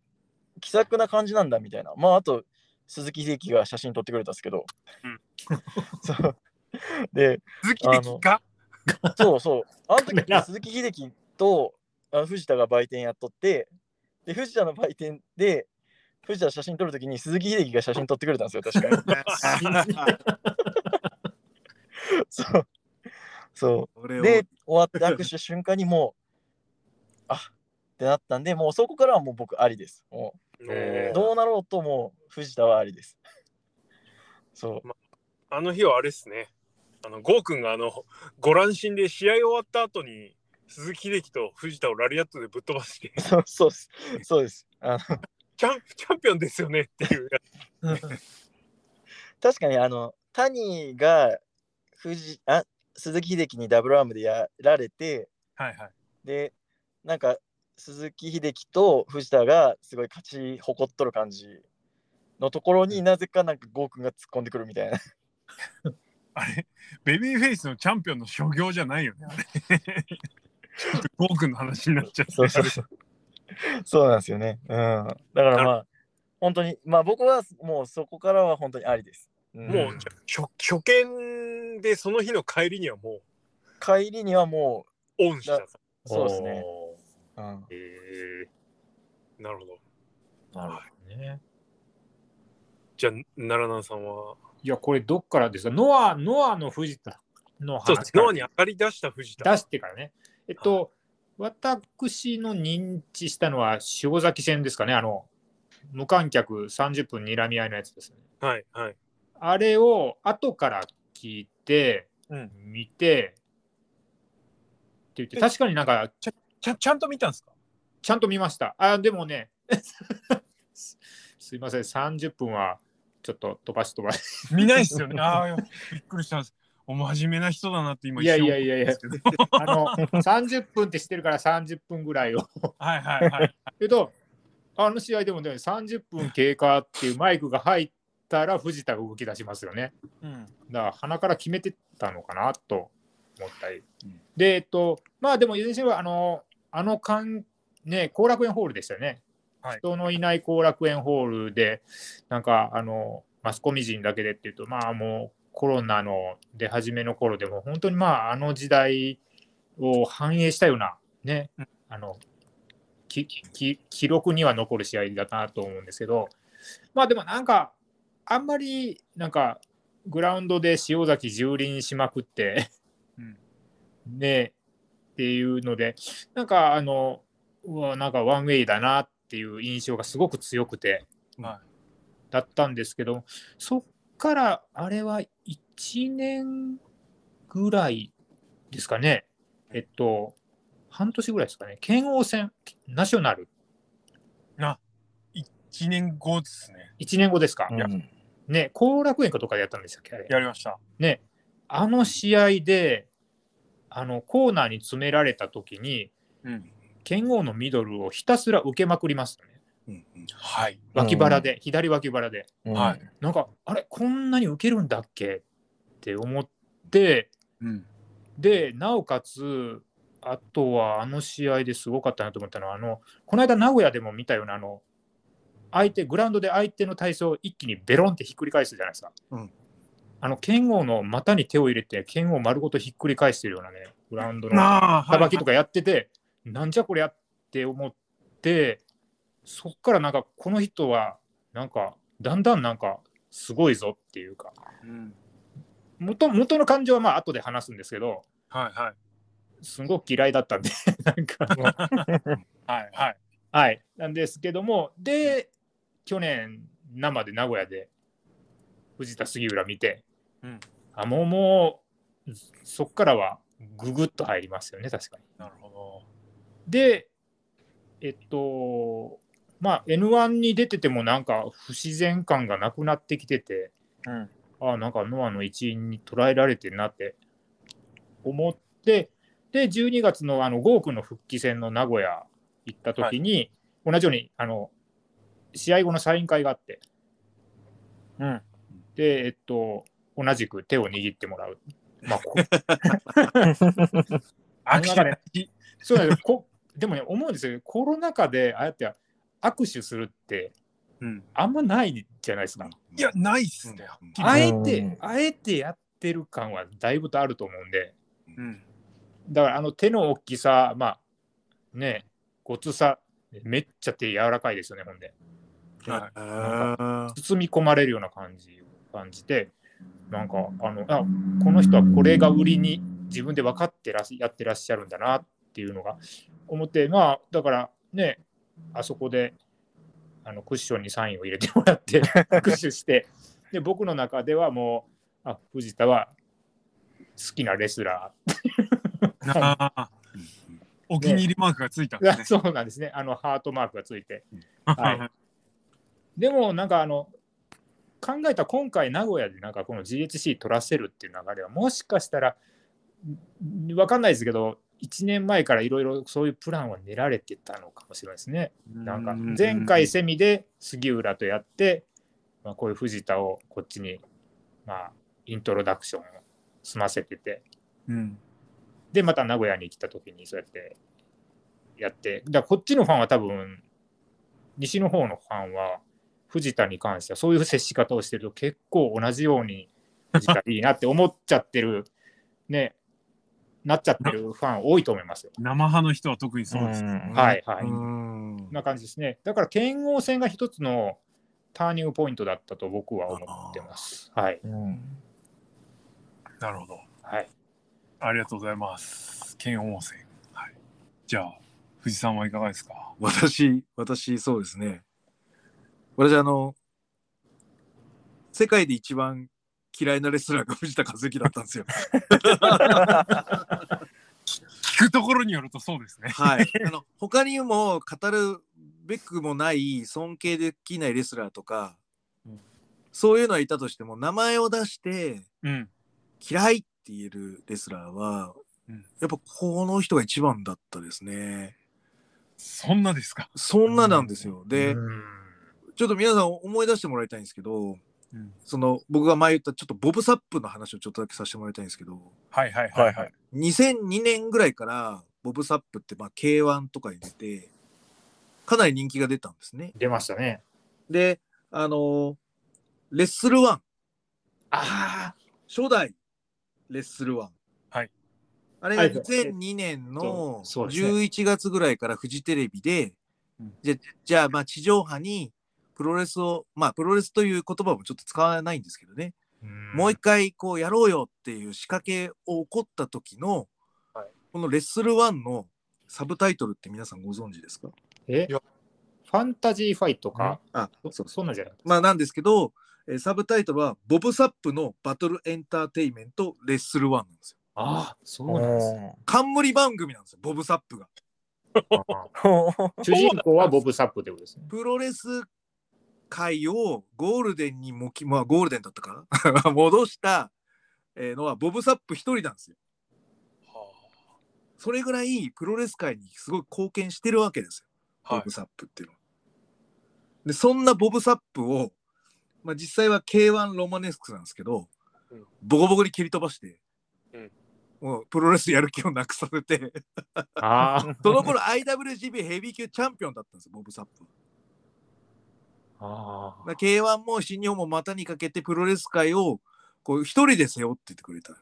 気さくな感じなんだみたいな。まあ、あと、鈴木秀樹が写真撮ってくれたんですけど。うん [LAUGHS] そう。で、鈴木的か？そうそう。あの時鈴木秀樹とあの藤田が売店やっとって、で、藤田の売店で、藤田の写真撮るときに鈴木秀樹が写真撮ってくれたんですよ、確かに。[LAUGHS] そう。そう。で、終わって握手した瞬間にもう、あってなったんで、もうそこからはもう僕ありです。もうねどうなろうともう藤田はありです。[LAUGHS] そう。あの日はあれですね。あの、ゴーくんがあの、ご乱心で試合終わった後に、鈴木秀樹と藤田をラリアットでぶっ飛ばして、[LAUGHS] そうそうです。そうです。あのチャンチャンピオンですよねっていう。確かにあの谷が藤あ鈴木秀樹にダブルアームでやられてはいはい。でなんか鈴木秀樹と藤田がすごい勝ち誇っとる感じのところになぜかなんか郷君が突っ込んでくるみたいな。[LAUGHS] あれ、ベビーフェイスのチャンピオンの所業じゃないよね、あれ。ちょっとゴー君の話になっちゃって。そうそうそう。[LAUGHS] そうなんですよね。うん。だからまあ本当にまあ僕はもうそこからは本当にありです。うんもう、初初見でその日の帰りにはも帰りにはもうオンした。うそうですね。おうんー。へなるほど。ーなるほどね。じゃあ、奈良南さんは？いや、これどっからですか？ノア、ノアの藤田の話そうノアに上がり出した藤田。出してからね。えっと、私の認知したのは塩崎戦ですかね。あの、無観客30分睨み合いのやつですね。はいはい。あれを後から聞いて、うん見て、って言って、確かになんかちゃちゃんと見たんですか？ちゃんと見ました。あ、でもね、[LAUGHS] すすいません、30分はちょっと飛ばし飛ばし。見ないっすよね。ああ、びっくりしたんです。お真面目な人だなって今いやいやいやいや一瞬思ったんですけどあの、30分って知ってるから30分ぐらいを。[LAUGHS] はいはいはい。けど、あの試合でもね、30分経過っていうマイクが入ったら藤田が動き出しますよね。うん。だから鼻から決めてたのかなと思ったり。で、えっと、まあでも、いずれにしろ、あの、あの間、ね、後楽園ホールでしたよね。はい人のいない後楽園ホールで、なんか、あの、マスコミ陣だけでっていうと、まあもうコロナの出始めの頃でも、本当にまあ、あの時代を反映したような、ねうん、あの、きき記録には残る試合だなと思うんですけど、まあでもなんか、あんまりなんかグラウンドで塩崎蹂躙しまくって、うん。[LAUGHS] ねっていうので、なんかあの、なんかワンウェイだなっていう印象がすごく強くて、はだったんですけど、そっからあれは1年ぐらいですかね、えっと、半年ぐらいですかね、県王戦、ナショナル、1年後ですね。1年後ですか、うんね、後楽園かとかでやったんでしたっけ、あれ。やりました。ね、あの試合で、あのコーナーに詰められた時に、うん。剣王のミドルをひたすら受けまくりましたね。うんうんはい。脇腹で、左脇腹で。はいなんか、あれ、こんなに受けるんだっけ？って思って、うん。で、なおかつ、あとはあの試合ですごかったなと思ったのは、あのこの間、名古屋でも見たような、あの相手、グラウンドで相手の体操を一気にベロンってひっくり返すじゃないですか。うんあの剣王の股に手を入れて、剣王丸ごとひっくり返してるようなね、グラウンドのさばきとかやってて、なんじゃこりゃって思って、そっからなんか、この人は、なんか、だんだんなんか、すごいぞっていうか、うん。元元の感情はまあ後で話すんですけど、はいはい。すごく嫌いだったんで、[LAUGHS] なんか、[LAUGHS] はいはい。はい、なんですけども、で、去年、生で名古屋で藤田杉浦見て、うんあもうもう、そっからはぐぐっと入りますよね、確かに。なるほど。で、えっと、まあ、N1 に出ててもなんか不自然感がなくなってきてて、うん。あなんかノアの一員に捉えられてるなって思って、で、12月のあの5区の復帰戦の名古屋行った時に、同じようにあの試合後のサイン会があって、うん。で、えっと、同じく手を握ってもらう。まあ、こアクションそうなんですよこでもね、思うんですよ、コロナ禍でああやって握手するって、うん。あんまないじゃないですか。いや、ないっすね。うんあえうてん、あえてやってる感はだいぶとあると思うんで、うん。だからあの手の大きさ、まあね、ごつさ、めっちゃ手柔らかいですよね、ほんで。包み込まれるような感じを感じて、なんかあのあ、この人はこれが売りに自分で分かってらやってらっしゃるんだなっていうのが思って、まあ、だからね、あそこであのクッションにサインを入れてもらって、[LAUGHS] 握手して、で僕の中ではもう、あ藤田は好きなレスラー。[LAUGHS] お気に入りマークがついたんですね。[LAUGHS] そうなんですね。あのハートマークがついて。ははいでもなんかあの考えた今回名古屋でなんかこの GHC 取らせるっていう流れはもしかしたらんわかんないですけど1年前からいろいろそういうプランは練られてたのかもしれないですね。なんか前回セミで杉浦とやって、まあ、こういう藤田をこっちにまあイントロダクションを済ませてて。うん。でまた名古屋に来た時にそうやってやって。だこっちのファンは多分西の方のファンは藤田に関してはそういう接し方をしてると結構同じように藤田いいなって思っちゃってる。ねなっちゃってるファン多いと思いますよ。生派の人は特にそうですね。んはいはい。んんな感じですね。だから剣王戦が一つのターニングポイントだったと僕は思ってます。はい。うんなるほど。はい。ありがとうございます。剣温泉。はい。じゃあ、藤さんはいかがですか？私、私、そうですね。私、あの、世界で一番嫌いなレスラーが藤田和之だったんですよ。[LAUGHS] 聞くところによるとそうですね。はい。[LAUGHS] あの、他にも語るべくもない尊敬できないレスラーとか、そういうのはいたとしても、名前を出してうん。嫌いって言えるレスラーは、うんやっぱこの人が一番だったですね。そんなですか？そんななんですよ。で、うんちょっと皆さん思い出してもらいたいんですけど、うんその僕が前言ったちょっとボブ・サップの話をちょっとだけさせてもらいたいんですけど、はいはいはいはい。2002年ぐらいからボブ・サップってまあ K1 とかに出て、かなり人気が出たんですね。出ましたね。で、あのーレッスル1、ああ。初代レッスル1。はい。あれがはい2002年のそうそうですね11月ぐらいからフジテレビで、うんじゃじゃあまあ地上波にプロレスを、まあプロレスという言葉もちょっと使わないんですけどね、もう一回こうやろうよっていう仕掛けを起こった時の、はい。このレッスル1のサブタイトルって皆さんご存知ですか？え？ファンタジーファイトか、あ、そそうそんなんじゃないまあなんですけど、えーサブタイトルはボブ・サップのバトルエンターテイメントレッスル1なんですよ。ああ、そうなんですね。冠番組なんですよ、ボブ・サップが。[LAUGHS] 主人公はボブ・サップってことですね。プロレス界をゴールデンにもき、まあゴールデンだったかな？[LAUGHS] 戻したえーのはボブ・サップ一人なんですよ。それぐらいプロレス界にすごい貢献してるわけですよ。ボはいブ・サップっていうのは。で、そんなボブ・サップを、まあ実際は K1 ロマネスクなんですけど、うんボコボコに蹴り飛ばして、うんもうプロレスやる気をなくさせて、ああ、その頃 IWGP ヘビー級チャンピオンだったんですよ、ボブ・サップ。あまあ K1 も新日本も股にかけてプロレス界をこう一人で背負ってってくれた。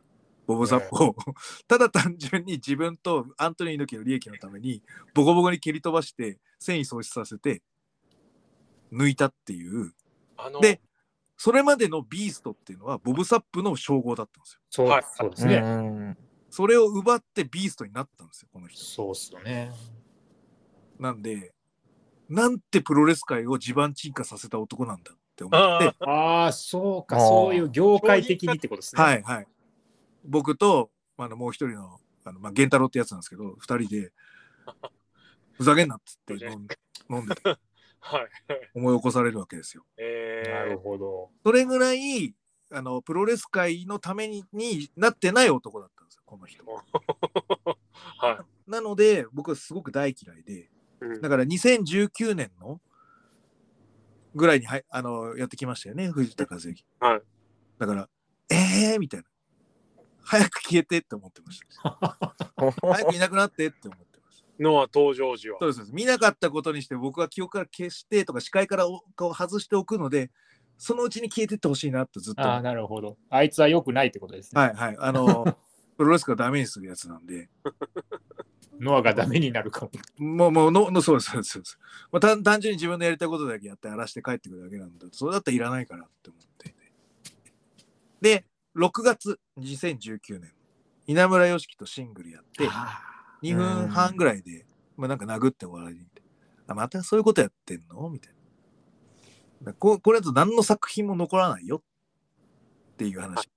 ボブ・サップを、[LAUGHS] ただ単純に自分とアントニー猪木の利益のためにボコボコに蹴り飛ばして繊維喪失させて抜いたっていう。あので、それまでのビーストっていうのはボブ・サップの称号だったんですよ。そう、はいそうですね。うんそれを奪ってビーストになったんですよ、この人。そうっすよね。なんで、なんてプロレス界を地盤沈下させた男なんだって思って、ああ、そうか、そういう業界的にってことですね。はいはい。僕と、あのもう一人の、あのまあ、源太郎ってやつなんですけど、二人で、ふざけんなっつって飲んで飲んでて [LAUGHS] はい。思い起こされるわけですよ。えー、なるほど。それぐらい、あのプロレス界のためにになってない男だったんですよ、この人。[LAUGHS] はなので、僕はすごく大嫌いで、だから2019年のぐらいにはいあのやってきましたよね、藤田和之。はい。だから、えーみたいな。早く消えてって思ってました。[LAUGHS] 早くいなくなってって思ってました。ノア登場時はそ。うですそうです。見なかったことにして僕は記憶から消してとか視界からおこう外しておくので、そのうちに消えてってほしいなってずっと。ああ、なるほど。あいつは良くないってことですね。はいはい。あの、[LAUGHS] プロレスがダメにするやつなんで、[LAUGHS] ノアがダメになるかも。もう、もうの、のそうです、そうですそうです。まあ、単単純に自分のやりたいことだけやって荒らして帰ってくるだけなんだ。それだったらいらないからって思って。で、6月2019年、稲村良樹とシングルやって、2分半ぐらいで、まあ、なんか殴って終わりにまたそういうことやってんの？みたいな。だここれだと何の作品も残らないよっていう話。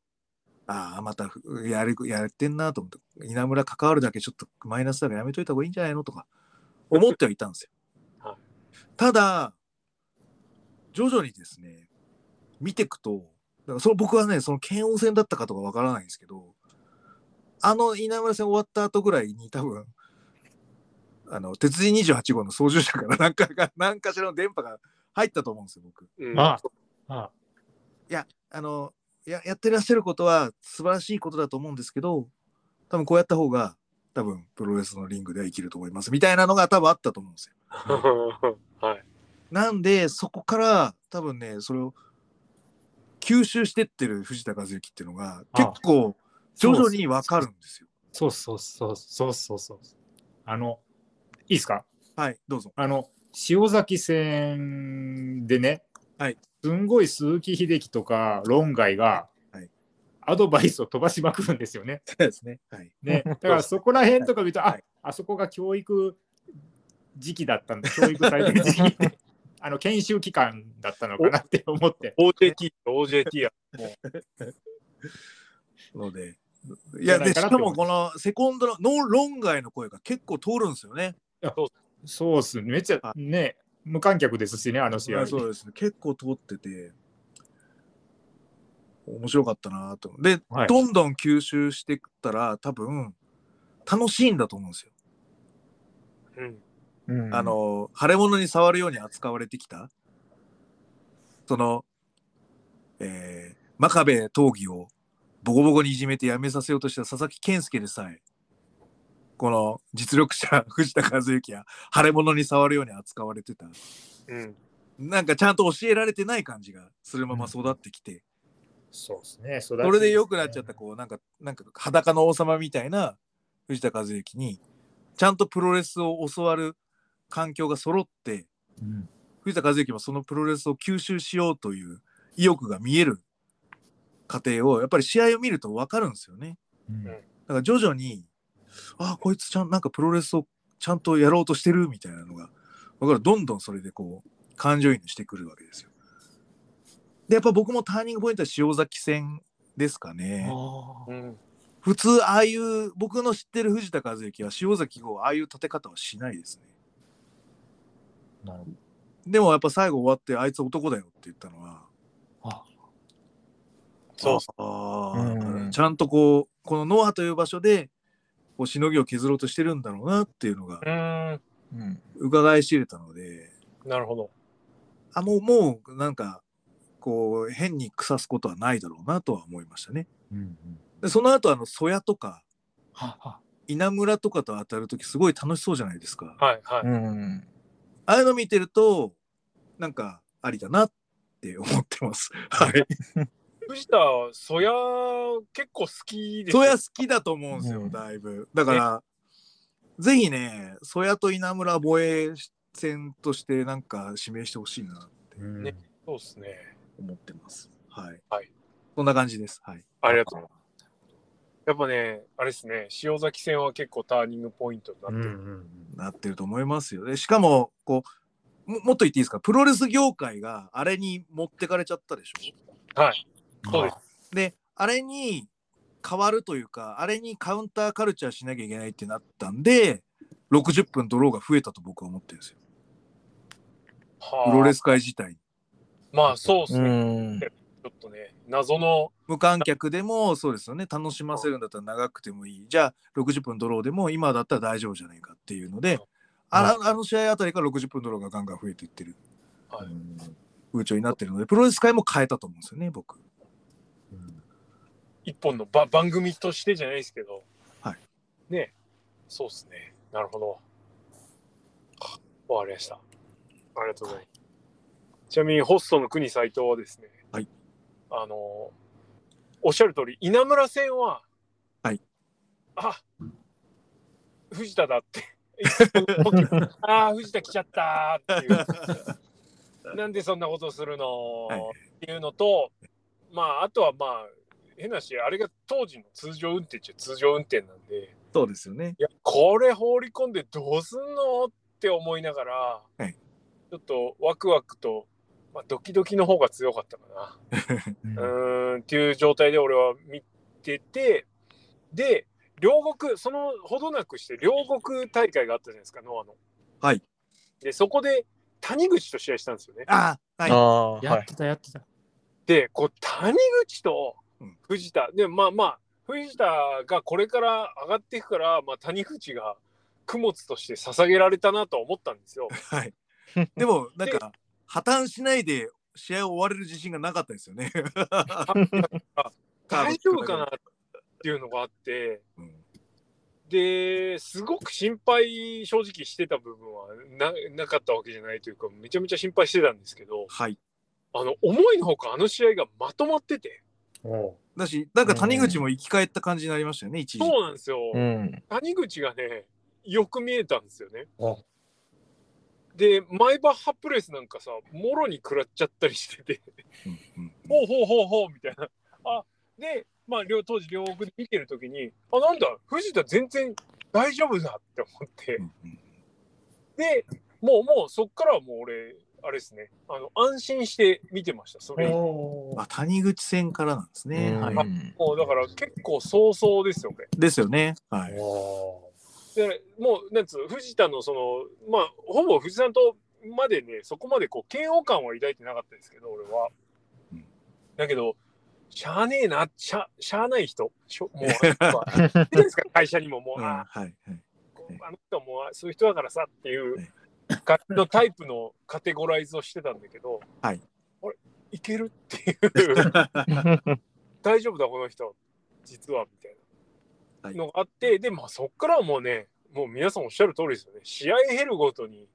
ああ、またふやるやってんなと思って、稲村関わるだけちょっとマイナスだからやめといた方がいいんじゃないの？とか [LAUGHS] 思ってはいたんですよ [LAUGHS] はい。ただ、徐々にですね、見ていくと、だからその僕はね、その剣王戦だったかとかわからないんですけど、あの稲村戦終わった後ぐらいに多分、あの、鉄人28号の操縦者から何かが、何かしらの電波が入ったと思うんですよ、僕。うんああいや、あの、ややってらっしゃることは素晴らしいことだと思うんですけど、多分こうやった方が、多分プロレスのリングでは生きると思いますみたいなのが多分あったと思うんですよ。[LAUGHS] はい。なんで、そこから多分ね、それを吸収してってる藤田和幸っていうのがあ結構徐々にわかるんですよ。そうそうそうそうそうそう。あの、いいですか？はい、どうぞ。あの、塩崎戦でね、はいすんごい鈴木秀樹とか論外が、はいアドバイスを飛ばしまくるんですよね。そうですね。はい。ねだからそこら辺とか見ると、はいああそこが教育時期だったんだ、教育されてる時期って、[LAUGHS] あの研修期間だったのかなって思って。OJT、OJT や。ので。いや、で、しかもこのセコンドのノ論外の声が結構通るんですよね。そうっすね、めっちゃはね、無観客ですしね、あの試合。そうですね。結構通ってて、面白かったなと。で、はいどんどん吸収していったら、多分、楽しいんだと思うんですよ。うん。うんあ、の、腫れ物に触るように扱われてきた、その、えー、真壁闘技をボコボコにいじめて辞めさせようとした佐々木健介でさえ、この実力者、藤田和幸や腫れ物に触るように扱われてた。うん。なんかちゃんと教えられてない感じがするまま育ってきて、そうですね、そそれで良くなっちゃった、こう、なんか、なんか裸の王様みたいな藤田和幸に、ちゃんとプロレスを教わる環境が揃って、うん藤田和幸もそのプロレスを吸収しようという意欲が見える過程を、やっぱり試合を見ると分かるんですよね。うんだから徐々に、ああ、こいつちゃん、なんかプロレスをちゃんとやろうとしてるみたいなのが、分かる。どんどんそれでこう、感情移入してくるわけですよ。で、やっぱ僕もターニングポイントは塩崎戦ですかね。うん。普通、ああいう、僕の知ってる藤田和幸は塩崎をああいう立て方はしないですね。なるほどでもやっぱ最後終わって、あいつ男だよって言ったのは、あそうあうちゃんとこう、このノアという場所で、こうしのぎを削ろうとしてるんだろうなっていうのがうん。うん伺い知れたので、なるほど。あ、もう、もう、なんか、こう、変に腐すことはないだろうなとは思いましたね。うんで、その後、あの、曽谷とか、はは稲村とかと当たるとき、すごい楽しそうじゃないですか。はいはい。うんああいうの見てると、なんか、ありだなって思ってます。はい。[LAUGHS] 藤田、そや結構好きですよ曽谷好きだと思うんですよ、うんだいぶ。だから、ぜひね、曽谷と稲村防衛戦としてなんか指名してほしいなってうんねそうですね。思ってます。はい。はい。そんな感じです。はい。ありがとう。やっぱね、あれですね、塩崎戦は結構ターニングポイントになってる。うんうんなってると思いますよね。しかも、こう、ももっと言っていいですか、プロレス業界があれに持ってかれちゃったでしょ？はい。そうです。で、あれに変わるというか、あれにカウンターカルチャーしなきゃいけないってなったんで、60分ドローが増えたと僕は思ってるんですよ。はあプロレス界自体に。まあそうですうね。ん。ちょっとね、謎の、無観客でもそうですよね。楽しませるんだったら長くてもいい。じゃあ60分ドローでも今だったら大丈夫じゃないかっていうので、ああの試合あたりから60分ドローがガンガン増えていってるはい風潮になってるので、プロレス界も変えたと思うんですよね、僕。一本のば番組としてじゃないですけど、はい。ね、そうですね。なるほど。わかりました。ありがとうございます。ちなみにホストの国斎藤はですね、はい。あの、おっしゃる通り、稲村戦は、はい。あ藤田だって。[LAUGHS] ああ、藤田来ちゃったーっていう。[LAUGHS] なんでそんなことするの、はいっていうのと、まあ、あとはまあ、変なし、あれが当時の通常運転っちゃ通常運転なんで、そうですよね。いや、これ放り込んでどうすんのって思いながら、はいちょっとワクワクと、まあ、ドキドキの方が強かったかな。[LAUGHS] うんっていう状態で俺は見てて、で、両国、そのほどなくして、両国大会があったじゃないですか、ノアの。はい。で、そこで谷口と試合したんですよね。ああ、はい。やってた、やってた。で、こう谷口とうん藤田、で、まあまあ、藤田がこれから上がっていくから、まあ、谷口が供物として捧げられたなとは思ったんですよ。[LAUGHS] はい。でも、[LAUGHS] なんか、破綻しないで試合を終われる自信がなかったですよね。[LAUGHS] 大丈夫かな？っていうのがあって、うんですごく心配正直してた部分はななかったわけじゃないというかめちゃめちゃ心配してたんですけどはい。あの思いのほかあの試合がまとまってておだし、なんか谷口も生き返った感じになりましたよね、一時。そうなんですよ、うん。谷口がねよく見えたんですよね。おでマイバッハプレスなんかさもろに食らっちゃったりしてて。うんうんほうほうほうほうみたいな。あでまあ両当時両国で見てる時にあなんだ藤田全然大丈夫だって思って。うんうん。でもうもうそっからはもう俺あれですねあの安心して見てましたそれあ、谷口戦からなんですね。はい。うんうだから結構早々ですよねですよね。はい。おでもうなんつう藤田のそのまあほぼ藤さんとまでねそこまでこう嫌悪感は抱いてなかったですけど俺は、うんだけどしゃあねえなしゃしゃあない人しょもう [LAUGHS] 会社にももう、うんあはい。はい。あの人はもうそういう人だからさっていうはい感じのタイプのカテゴライズをしてたんだけど、はい。あれ？いけるっていう。[LAUGHS] 大丈夫だこの人。実はみたいな。はい。のがあって、でまあそっからはもうねもう皆さんおっしゃる通りですよね。試合経るごとに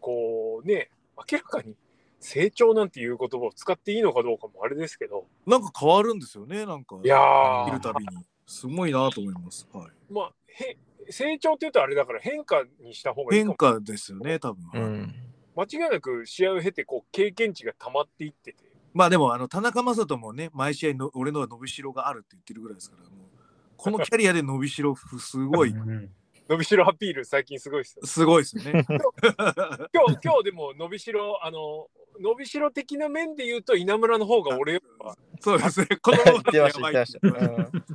こうね明らかに成長なんていう言葉を使っていいのかどうかもあれですけど。なんか変わるんですよね、なんか。いやー。見るたびに。すごいなと思います。はい。まあへ成長っていうとあれだから変化にした方がいいかも変化ですよね、多分。うん。間違いなく試合を経てこう経験値が溜まっていっててまあでも、あの田中将人もね、毎試合の俺のは伸びしろがあるって言ってるぐらいですから、もうこのキャリアで伸びしろ、すごい、[LAUGHS] うん伸びしろアピール最近すごいですよ。すごいですよね。今日今日でも伸びしろあの伸びしろ的な面で言うと稲村の方が俺はそうですね。[LAUGHS] この言ってました、言ってました。うん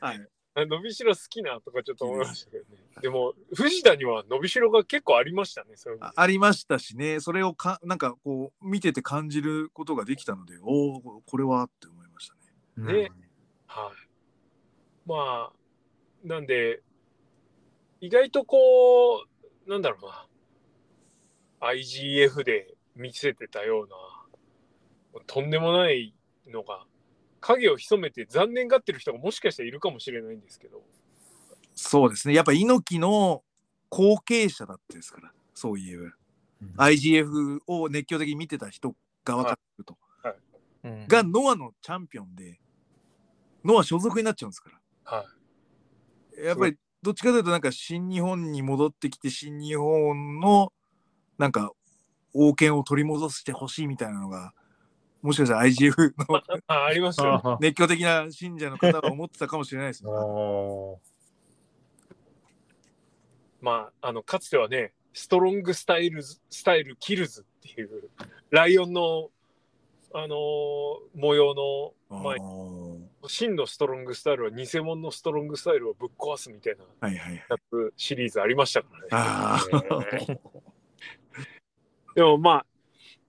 はい。伸びしろ好きなとかちょっと思いましたけどね。でも藤田には伸びしろが結構ありましたね。そあありましたしね、それをかなんかこう見てて感じることができたので、おお、これはって思いましたね。ねはい。まあなんで意外とこうなんだろうな IGF で見せてたようなとんでもないのが影を潜めて残念がってる人がもしかしたらいるかもしれないんですけどそうですね。やっぱ猪木の後継者だったですから、そういえば。うん IGF を熱狂的に見てた人側からすると。うんが、ノアのチャンピオンで、ノア所属になっちゃうんですから。はいやっぱりどっちかというとなんか新日本に戻ってきて新日本のなんか王権を取り戻してほしいみたいなのがもしかしたら IGF の [LAUGHS] あありますよ、ね。あ熱狂的な信者の方は思ってたかもしれないですあね。おまあ、あの、かつてはね、ストロングスタイルズ、スタイルキルズっていう、ライオンの、あのー模様の、まあ真のストロングスタイルは偽物のストロングスタイルをぶっ壊すみたいなはいはいシリーズありましたからね。[LAUGHS] でもまあ、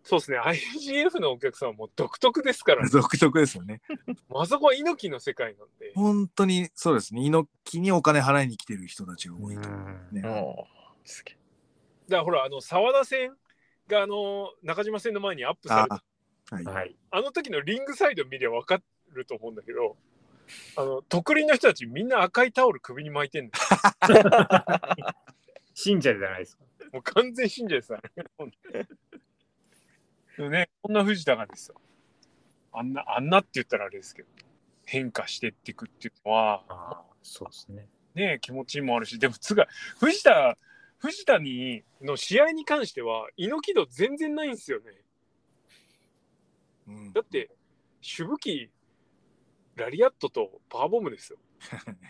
そうですね、IGF のお客さんはもう独特ですから、あ、[LAUGHS] 独特ですよね。まあそこは猪木の世界なんで、本当にそうですね。猪木にお金払いに来てる人たちが多いと。ねすげえだからほら、あの、沢田戦が、あの、中島戦の前にアップされあたはい。はい。あの時のリングサイド見りゃ分かると思うんだけど、あの、特輪の人たちみんな赤いタオル首に巻いてんだよ。[LAUGHS] 信者じゃないですか。もう完全信者ですね、こんな藤田がですよ。あんな、あんなって言ったらあれですけど、変化してっていくっていうのは、ああ、そうですね。ね、気持ちもあるし、でもつが、藤田、藤田にの試合に関しては、猪木度全然ないんですよね。うんだって、主武器、ラリアットとパワーボムですよ。[LAUGHS]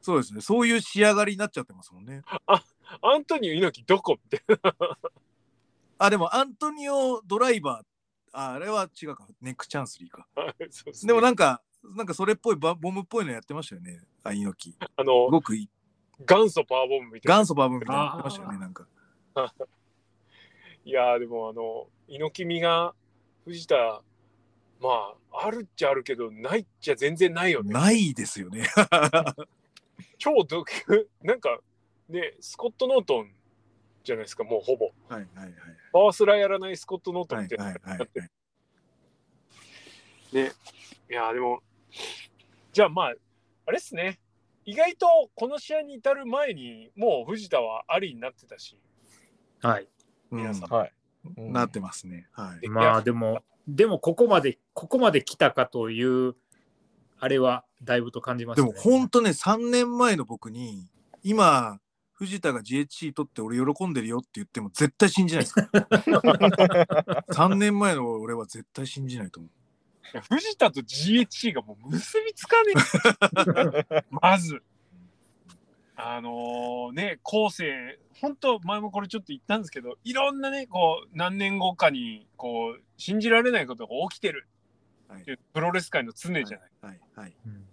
そうですね。そういう仕上がりになっちゃってますもんね。アントニオ猪木どこ？みたいな。あ、でもアントニオドライバー、ああれは違うか。ネックチャンスリーか。[LAUGHS] そうですねでもなんか、なんかそれっぽいバボムっぽいのやってましたよね、あ猪木。すあの、ごくい元祖パワーボムみたいな。元祖バブみたいなのやってましたよね、なんか。[LAUGHS] いやーでもあの猪木味が藤田まああるっちゃあるけどないっちゃ全然ないよね。ないですよね。[LAUGHS] 超毒なんかねスコット・ノートンじゃないですかもうほぼ。はいはいはい。パワースラやらないスコット・ノートンはいみたいな。はいはいだってねいやーでもじゃあまああれっすね意外とこの試合に至る前にもう藤田はありになってたしはい。皆さんはい。うんなってますね。はい。まあでも、でもここまで、ここまで来たかという、あれはだいぶと感じますね。でも本当ね、3年前の僕に、今、藤田が GHC 取って俺喜んでるよって言っても絶対信じないです。から。3年前の俺は絶対信じないと思う。いや藤田と GHC がもう結びつかねえ。まず。あのね後世本当前もこれちょっと言ったんですけどいろんなねこう何年後かにこう信じられないことが起きてる。はい。っていうプロレス界の常じゃない、はい。はい。うん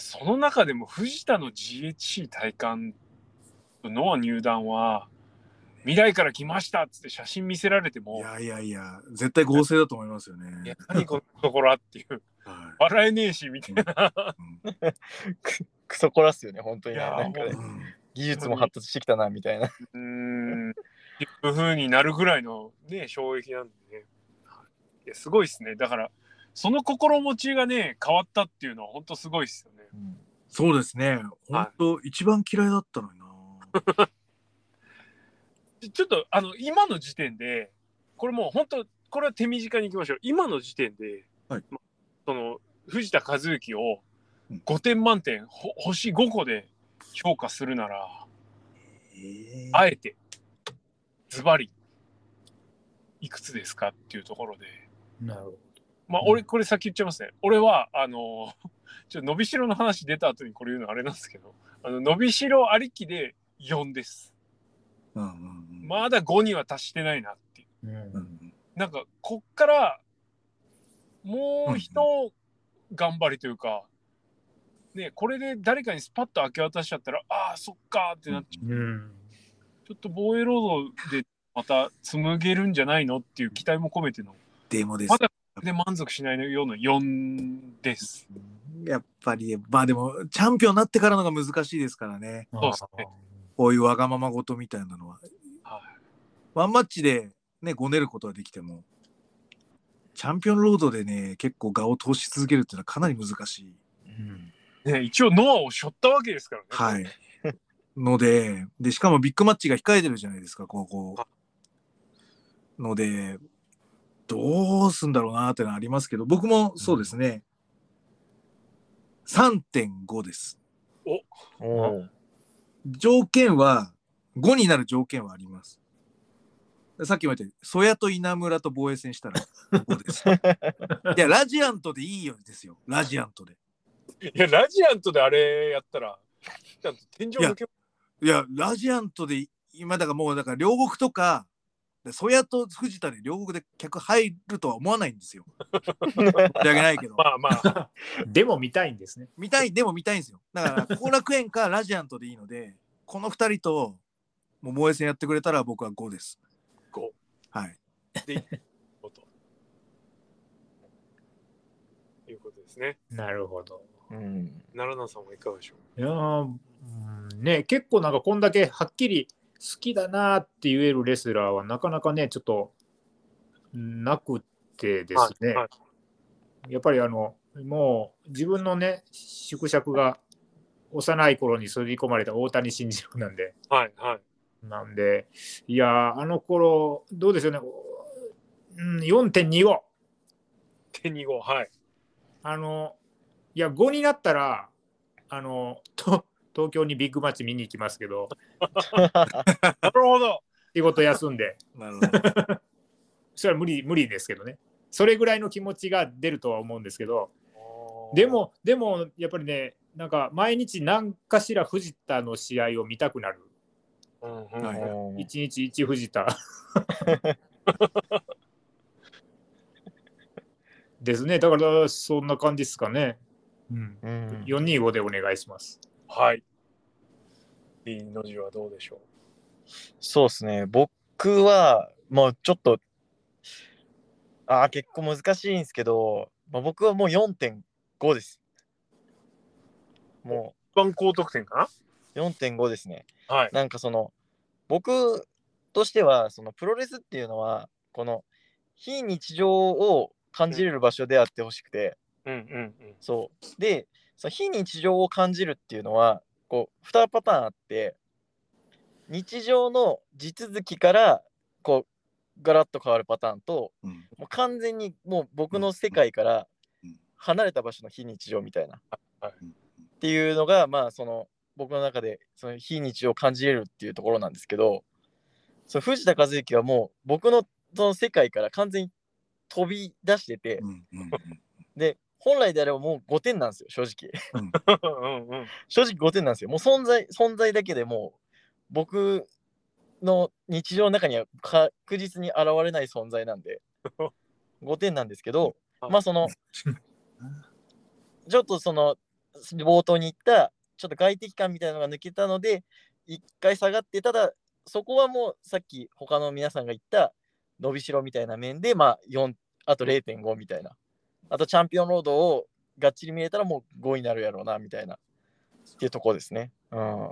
その中でも藤田の GHC 体感とノア入団は未来から来ましたっつって写真見せられていもやいやいや、絶対合成だと思いますよいやね。何このところはっていうは笑えねえしみたいな。クソコラっすよね、本当にね。いやなんかねいうん技術も発達してきたな、みたいな。うーん、っていう風になるぐらいのね、衝撃なんでね。いや、すごいですね。だから、その心持ちがね、変わったっていうのは本当すごいですよね。そうですね。本当、一番嫌いだったのにな。[LAUGHS] ち [LAUGHS] ちょっと、あの、今の時点で、これもう本当、これは手短にいきましょう。今の時点で、はいまその、藤田和幸をうん5点満点、ほ星5個で評価するなら、えあえて、ズバリ、いくつですかっていうところで、なるほど。まあ、うん俺、これ先言っちゃいますね。俺は、あの、[LAUGHS] ちょっと伸びしろの話出た後にこれ言うのあれなんですけど、あの伸びしろありきで4です。うんうんうんまだ5には達してないなっていう。うんうんなんか、こっから、もう一頑張りというか、ね、これで誰かにスパッと明け渡しちゃったら、ああ、そっかーってなっちゃう。うん。ちょっと防衛労働でまた紡げるんじゃないのっていう期待も込めての、でもですまだで満足しないような4です。やっぱり、まあでも、チャンピオンになってからのが難しいですからね。そうですねこういうわがままごとみたいなのは。はいワンマッチでね、ごねることはできても、チャンピオンロードでね、結構画を通し続けるっていうのはかなり難しい。うんね、一応ノアを背負ったわけですからね。はい。ので、で、しかもビッグマッチが控えてるじゃないですか、ここ。ので、どうすんだろうなってのはありますけど、僕もそうですね。3.5です。おおー。条件は、5になる条件はあります。さっきも言ったよ曽谷と稲村と防衛戦したら5です。[LAUGHS] いや、ラジアントでいいよですよ。ラジアントで。いや、ラジアントであれやったら、天井抜けいや、ラジアントで、今だからもう、だから両国とか、曽谷と藤田で両国で客入るとは思わないんですよ。申し訳ないけど。[LAUGHS] まあまあ、[LAUGHS] でも見たいんですね。見たい、でも見たいんですよ。だから、後楽園かラジアントでいいので、この2人と、もう防衛戦やってくれたら僕は5です。5はい。で、ということですね。なるほど。うん。奈良奈さんはいかがでしょう？いやーうんね結構なんかこんだけはっきり好きだなって言えるレスラーはなかなかねちょっとなくてですね、はいはい。やっぱりあのもう自分のね縮尺が幼い頃に刷り込まれた大谷慎次郎なんで。はいはい。なんでいやーあの頃どうでしょうね、うん、4.25手に5、はい。あのいや5になったらあのと東京にビッグマッチ見に行きますけど。なるほど。仕事休んで。なるほど。それは無理無理ですけどね。それぐらいの気持ちが出るとは思うんですけど。で、もでもやっぱりねなんか毎日何かしら藤田の試合を見たくなる。一日一藤田。[LAUGHS] ですね。だからそんな感じですかね。うん、うん。425でお願いします。はい。B の字はどうでしょそうですね。僕は、もうちょっと、ああ、結構難しいんですけど、まあ、僕はもう4.5です。もう。一番高得点かう4.5ですね。なはい。なんかその、僕としては、そのプロレスっていうのは、この非日常を感じれる場所であってほしくて、うんうんうん。そう。で、その非日常を感じるっていうのは、こう、2パターンあって、日常の地続きから、こう、ガラッと変わるパターンと、うん。もう完全にもう僕の世界からうん。離れた場所の非日常みたいな。はいっていうのが、まあ、その、僕の中で、その非日常を感じれるっていうところなんですけど、その藤田和幸はもう、僕のその世界から完全に飛び出してて、うんうん。で、本来であればもう5点なんですよ、正直。うんうん。[LAUGHS] 正直5点なんですよ。もう存在、存在だけでもう、僕の日常の中には確実に現れない存在なんで、[LAUGHS] 5点なんですけど、まあその、[LAUGHS] ちょっとその、冒頭に言った、ちょっと外敵感みたいなのが抜けたので、一回下がって、ただ、そこはもうさっき他の皆さんが言った伸びしろみたいな面で、まあ4、あと0.5みたいな。あとチャンピオンロードをがっちり見えたらもう5になるやろうな、みたいな。っていうところですね。うん。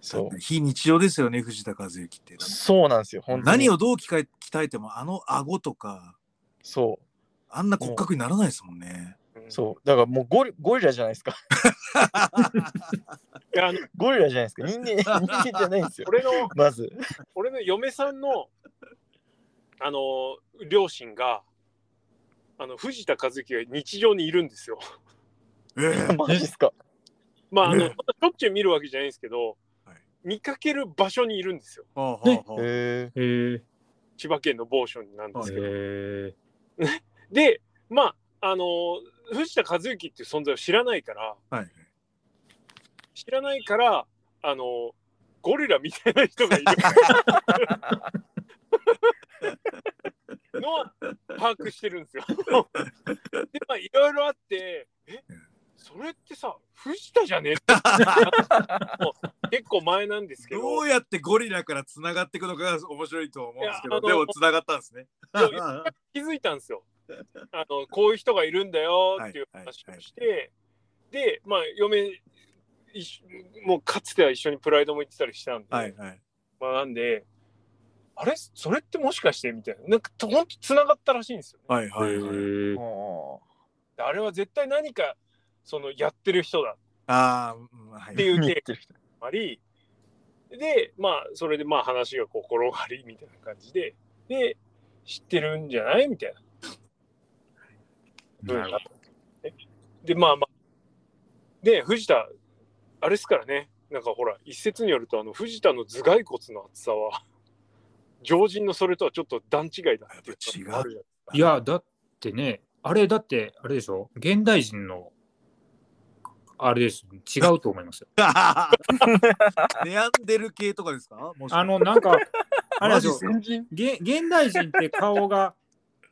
そう。非日常ですよね、藤田和幸って。そうなんですよ、本当に。何をどう鍛え鍛えても、あの顎とか、そう。あんな骨格にならないですもんね。そう。だからもうゴリゴリラじゃないですか。[LAUGHS] いやあのゴリラじゃないですか。人間、[LAUGHS] 人間じゃないんですよ。俺のまず。俺の嫁さんのあの両親があの藤田和幸が日常にいるんですよ。ええ [LAUGHS] マジっすか？まああの、ねしょっちゅう見るわけじゃないんですけど、はい見かける場所にいるんですよ。はあはあはあへえ。へえ。千葉県の某所なんですけど。へえ。[LAUGHS] でまああの藤田和幸っていう存在を知らないからはい。知らないからあのゴリラみたいな人がいる [LAUGHS] のは把握してるんですよ。[LAUGHS] でまあいろいろあってえそれってさ藤田じゃねって [LAUGHS] もう結構前なんですけどどうやってゴリラからつながっていくのかが面白いと思うんですけど、でもつながったんですね。気づいたんですよ。あのこういう人がいるんだよっていう話をして、でまあ嫁もうかつては一緒にプライドも行ってたりしたんで、はいはい。まあ、なんであれ？それってもしかしてみたいな。なんかほんとつながったらしいんですよね。はいはいはい。うんあれは絶対何かそのやってる人だ。ああ、うんはい。っていう経験もあり。でまあそれでまあ話がこう転がりみたいな感じで。で知ってるんじゃない？みたいな。なるほでまあまあ。で藤田あれですからね。なんかほら一説によるとあの藤田の頭蓋骨の厚さは常人のそれとはちょっと段違いだっていういや、だってね、あれ、だって、あれでしょ？現代人の、あれです。違うと思いますよ。ネアンデル系とかですか？あの、なんか、[LAUGHS] あれでしょ？現代人って顔が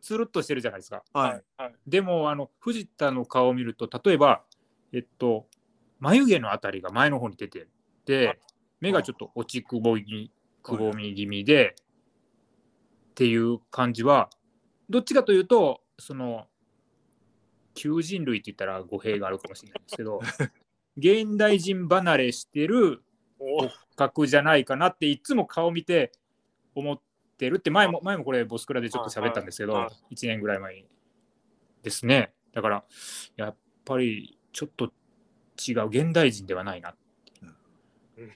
つるっとしてるじゃないですか。はい。はい。でも、あの、藤田の顔を見ると、例えば、えっと、眉毛のあたりが前の方に出てて、目がちょっと落ちくぼみ、くぼみ気味で、っていう感じは、どっちかというと、その、求人類って言ったら語弊があるかもしれないですけど、[LAUGHS] 現代人離れしてるお。格じゃないかなっていつも顔見て思ってるって前も前もこれボスクラでちょっと喋ったんですけどはいはい。1年ぐらい前にですね。だからやっぱりちょっと違う現代人ではないなう。ん。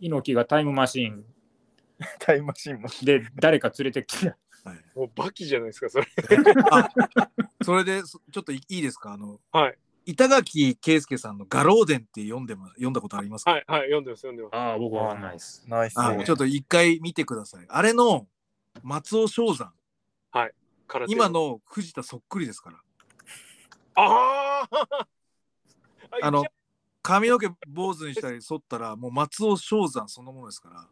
猪木がタイムマシーン [LAUGHS] タイムマシンも。で誰か連れてきて。はい。もうバキじゃないですかそれ。あそれでそちょっといいいですか？あのはい。板垣圭介さんの「画廊伝」って読んでま読んだことありますか、はいはい読んでます読んでます。ああ僕はわかんないです。ナイス。ね。あちょっと一回見てください。あれの松尾正山。空手今の藤田そっくりですから。あ [LAUGHS] ああの髪の毛坊主にしたり剃ったらもう松尾正山そのものですから。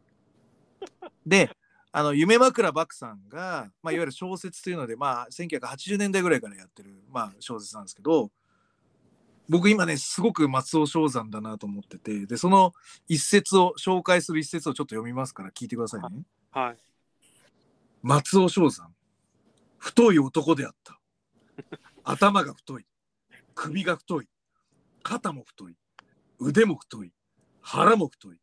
であの夢枕漠さんが、まあ、いわゆる小説というので、まあ、1980年代ぐらいからやってる、まあ、小説なんですけど僕今ね、すごく松尾正山だなと思ってて、で、その一節を、紹介する一節をちょっと読みますから聞いてくださいね。はい。松尾正山、太い男であった。頭が太い、首が太い、肩も太い、腕も太い、腹も太い、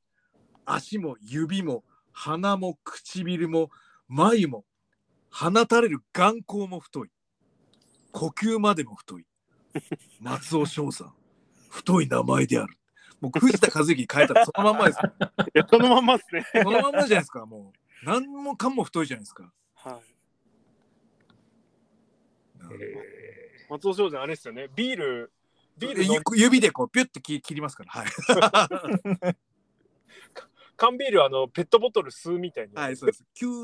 足も指も鼻も唇も眉も放たれる眼光も太い、呼吸までも太い。松尾正山、太い名前である。もう藤田和之に変えたらそのまんまですよ。[LAUGHS] いや、そのまんまですね。そのまんまじゃないですか、もう。何もかも太いじゃないですか。はい。え松尾正山あれですよね。ビール、ビール指でこうピュッて切切りますから。はい。[LAUGHS] 缶ビールあのペットボトル吸うみたいに、はい、そうです。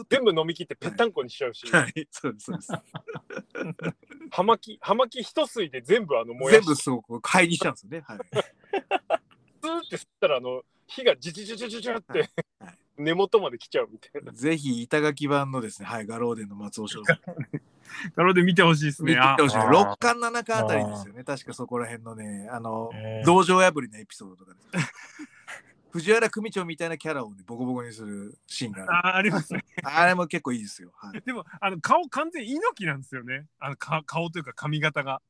全部飲み切ってぺったんこにしちゃうし、はい、そうです。そうです。[LAUGHS] [LAUGHS] 葉巻葉巻一吸いで全部あの燃やし全部そう、こう、灰にしちゃうんですよね。はい。スーって吸ったらあの火がジュジュジュジュジュジュって、はい根元まで来ちゃうみたいな。ぜひ、板垣版のですね、はい、ガローデンの松尾正山。なので見てほしいです見ね。あてほしい。あー6巻7巻あたりですよね。確かそこら辺のね、あの、ー道場破りのエピソードとかです。藤原組長みたいなキャラをね、ボコボコにするシーンがある。あありますね。あれも結構いいですよ。はい。[LAUGHS] でも、あの顔完全猪木なんですよね。あのか顔というか髪型が。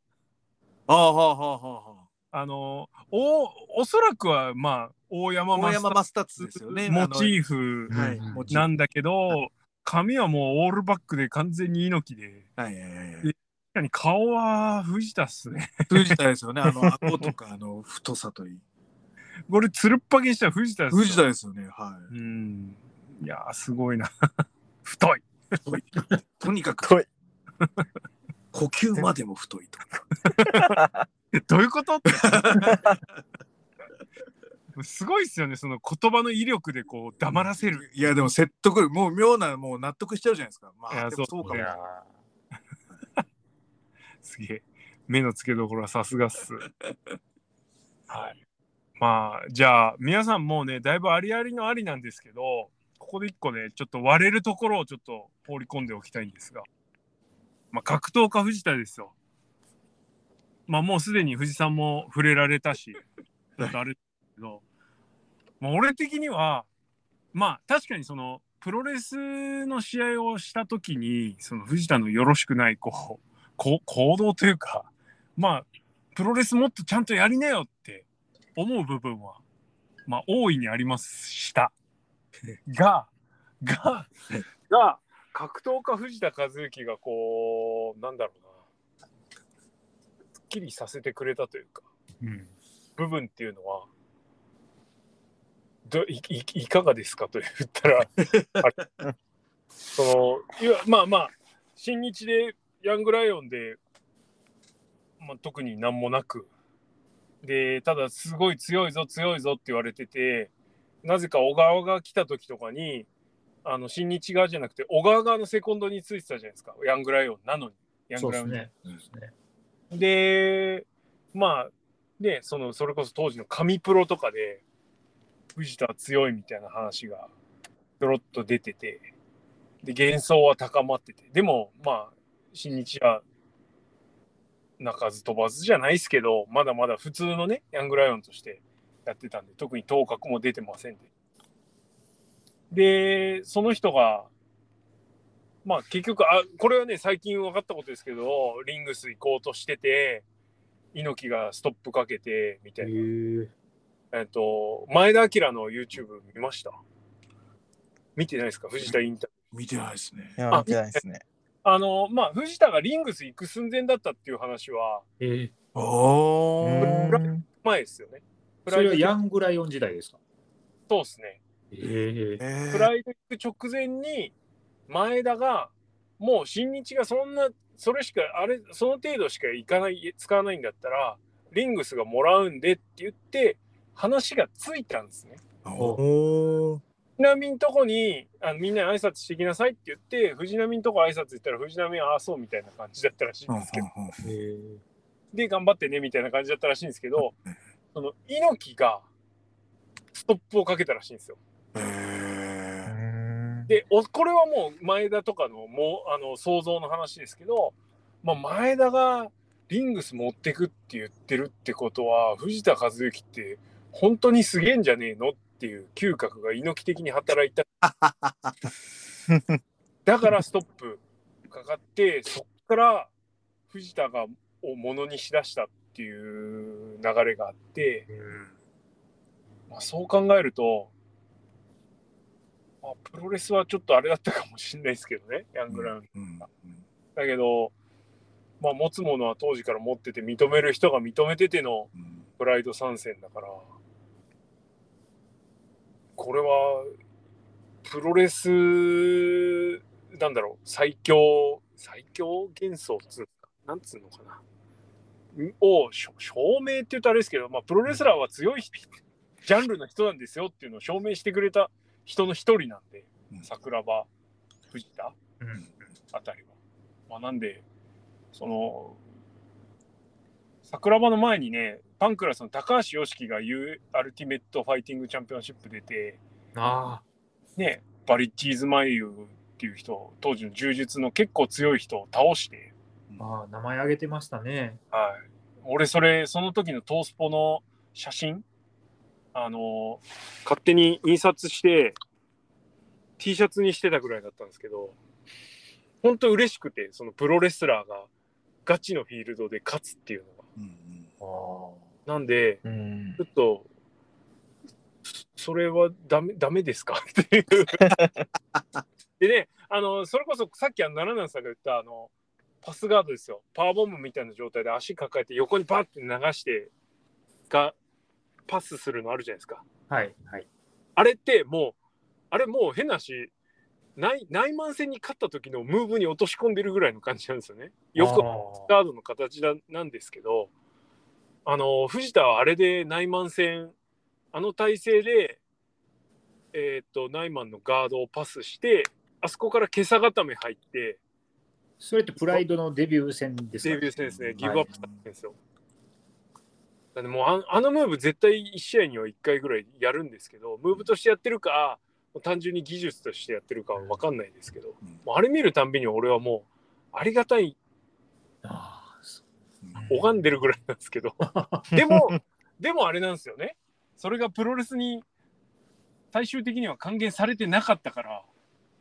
ああ、はあ、はあ、はあ。あのおおそらくはまあ大山大マスタ山マスタッツですよね。モチーフ。なんだけど、髪はもうオールバックで完全に猪木で。はいはいはいはい。確かに顔は藤田っすね。藤田ですよね。あの、顎とか、あの、太さといい。これつるっぱげしたら藤田ですよ藤田ですよね。はうん。いやーすごいな。[LAUGHS] 太い。い。[LAUGHS] とにかく太い、[LAUGHS] 呼吸までも太いと。どういうこと。すごいっすよね、その言葉の威力でこう黙らせる。いや、でも説得力、もう妙な、もう納得しちゃうじゃないですか。まあ、そうかも。すげえ。目の付けどころはさすがっす。はい。まあ、じゃあ、皆さんもうね、だいぶありありのありなんですけど、ここで一個ね、ちょっと割れるところをちょっと放り込んでおきたいんですが、まあ、格闘家藤田ですよ。まあ、もうすでに藤さんも触れられたし、ちょっとあれですけど、まあ、俺的には、まあ、確かにその、プロレスの試合をしたときに、その藤田のよろしくない、こう、こ行動というか、まあ、プロレスもっとちゃんとやりなよって思う部分は、まあ、大いにありました。が、が、が、格闘家藤田和幸がこう、なんだろうな、すっきりさせてくれたというか、うん。部分っていうのは、どいいいかがですか？と言ったら、[LAUGHS] そのいやまあまあ、新日でヤングライオンで、まあ、特になんもなく、で、ただすごい強いぞ、強いぞって言われてて、なぜか小川が来た時とかに、あの新日側じゃなくて、小川側のセコンドについてたじゃないですか、ヤングライオンなのに。ヤンそうグライオンでね。で、まあ、ね、その、それこそ当時の神プロとかで、藤田は強いみたいな話が、ドロッと出てて、で、幻想は高まってて、でも、まあ、新日は、鳴かず飛ばずじゃないですけど、まだまだ普通のね、ヤングライオンとしてやってたんで、特に頭角も出てませんで。で、その人が、まあ結局あ、これはね、最近分かったことですけど、リングス行こうとしてて、猪木がストップかけて、みたいな。へええっと、前田明の YouTube 見ました？見てないですか？藤田インタビュー。見てないですね。いや、見てないですね。あの、まあ、藤田がリングス行く寸前だったっていう話はええお前ですよね。プそれはライドヤングライオン時代ですか？そうですね。えええプライド行く直前に、前田が、もう新日がそんな、それしか、あれ、その程度しか行かない、使わないんだったら、リングスがもらうんでって言って、話がついたんですね。おー。藤波んとこにあのみんなに挨拶してきなさいって言って藤波んとこ挨拶行ったら藤波はああそうみたいな感じだったらしいんですけど、ええで頑張ってねみたいな感じだったらしいんですけどその猪木がストップをかけたらしいんですよ。えでおこれはもう前田とかのもうあの想像の話ですけど、まあ、前田がリングス持ってくって言ってるってことは藤田和幸って本当にすげえんじゃねえのっていう嗅覚が猪木的に働いた。[LAUGHS] だからストップかかってそっから藤田がをものにしだしたっていう流れがあって、まあ、そう考えると、まあ、プロレスはちょっとあれだったかもしれないですけどねヤングラウンドうん。だけど、まあ、持つものは当時から持ってて認める人が認めててのうん。プライド参戦だからこれはプロレスなんだろう。最強最強幻想っつうか？なんつうのかな？んを証明って言うとあれですけど、まあ、プロレスラーは強いジャンルの人なんですよっていうのを証明してくれた人の一人なんでうん。桜庭藤田うん。あたりは。まあ、なんで、その、桜庭の前にね、パンクラスの高橋義生が言うアルティメットファイティングチャンピオンシップ出て、あね、ヴァリッジ・イズマイウっていう人、当時の柔術の結構強い人を倒して、ーあー、名前挙げてましたね。はい。俺、それ、その時のトースポの写真、あの、勝手に印刷して、T シャツにしてたぐらいだったんですけど、本当嬉しくて、そのプロレスラーがガチのフィールドで勝つっていうのが。うんあなんで、うんちょっと、そそれはダメダメですか？[LAUGHS] っていう。でね、あの、それこそさっきあの、奈良南さんが言った、あの、パスガードですよ。パワーボムみたいな状態で足抱えて横にバッて流して、が、パスするのあるじゃないですか。あ。はい、はい。あれってもう、あれもう変なし、内内慢戦に勝った時のムーブに落とし込んでるぐらいの感じなんですよね。よくあガードの形だなんですけど、あの藤田はあれで内マン戦、あの体勢で、えーっと内マンのガードをパスして、あそこから今朝固め入って、それってプライドのデビュー戦ですか？デビュー戦ですね、いギブアップしたんですよ。なんでもうああのムーブ絶対1試合には1回ぐらいやるんですけど、ムーブとしてやってるか、単純に技術としてやってるかは分かんないですけど、うん。あれ見るたんびに俺はもうありがたい拝んでるぐらいなんですけど。[LAUGHS] でもでもあれなんですよね。それがプロレスに最終的には還元されてなかったから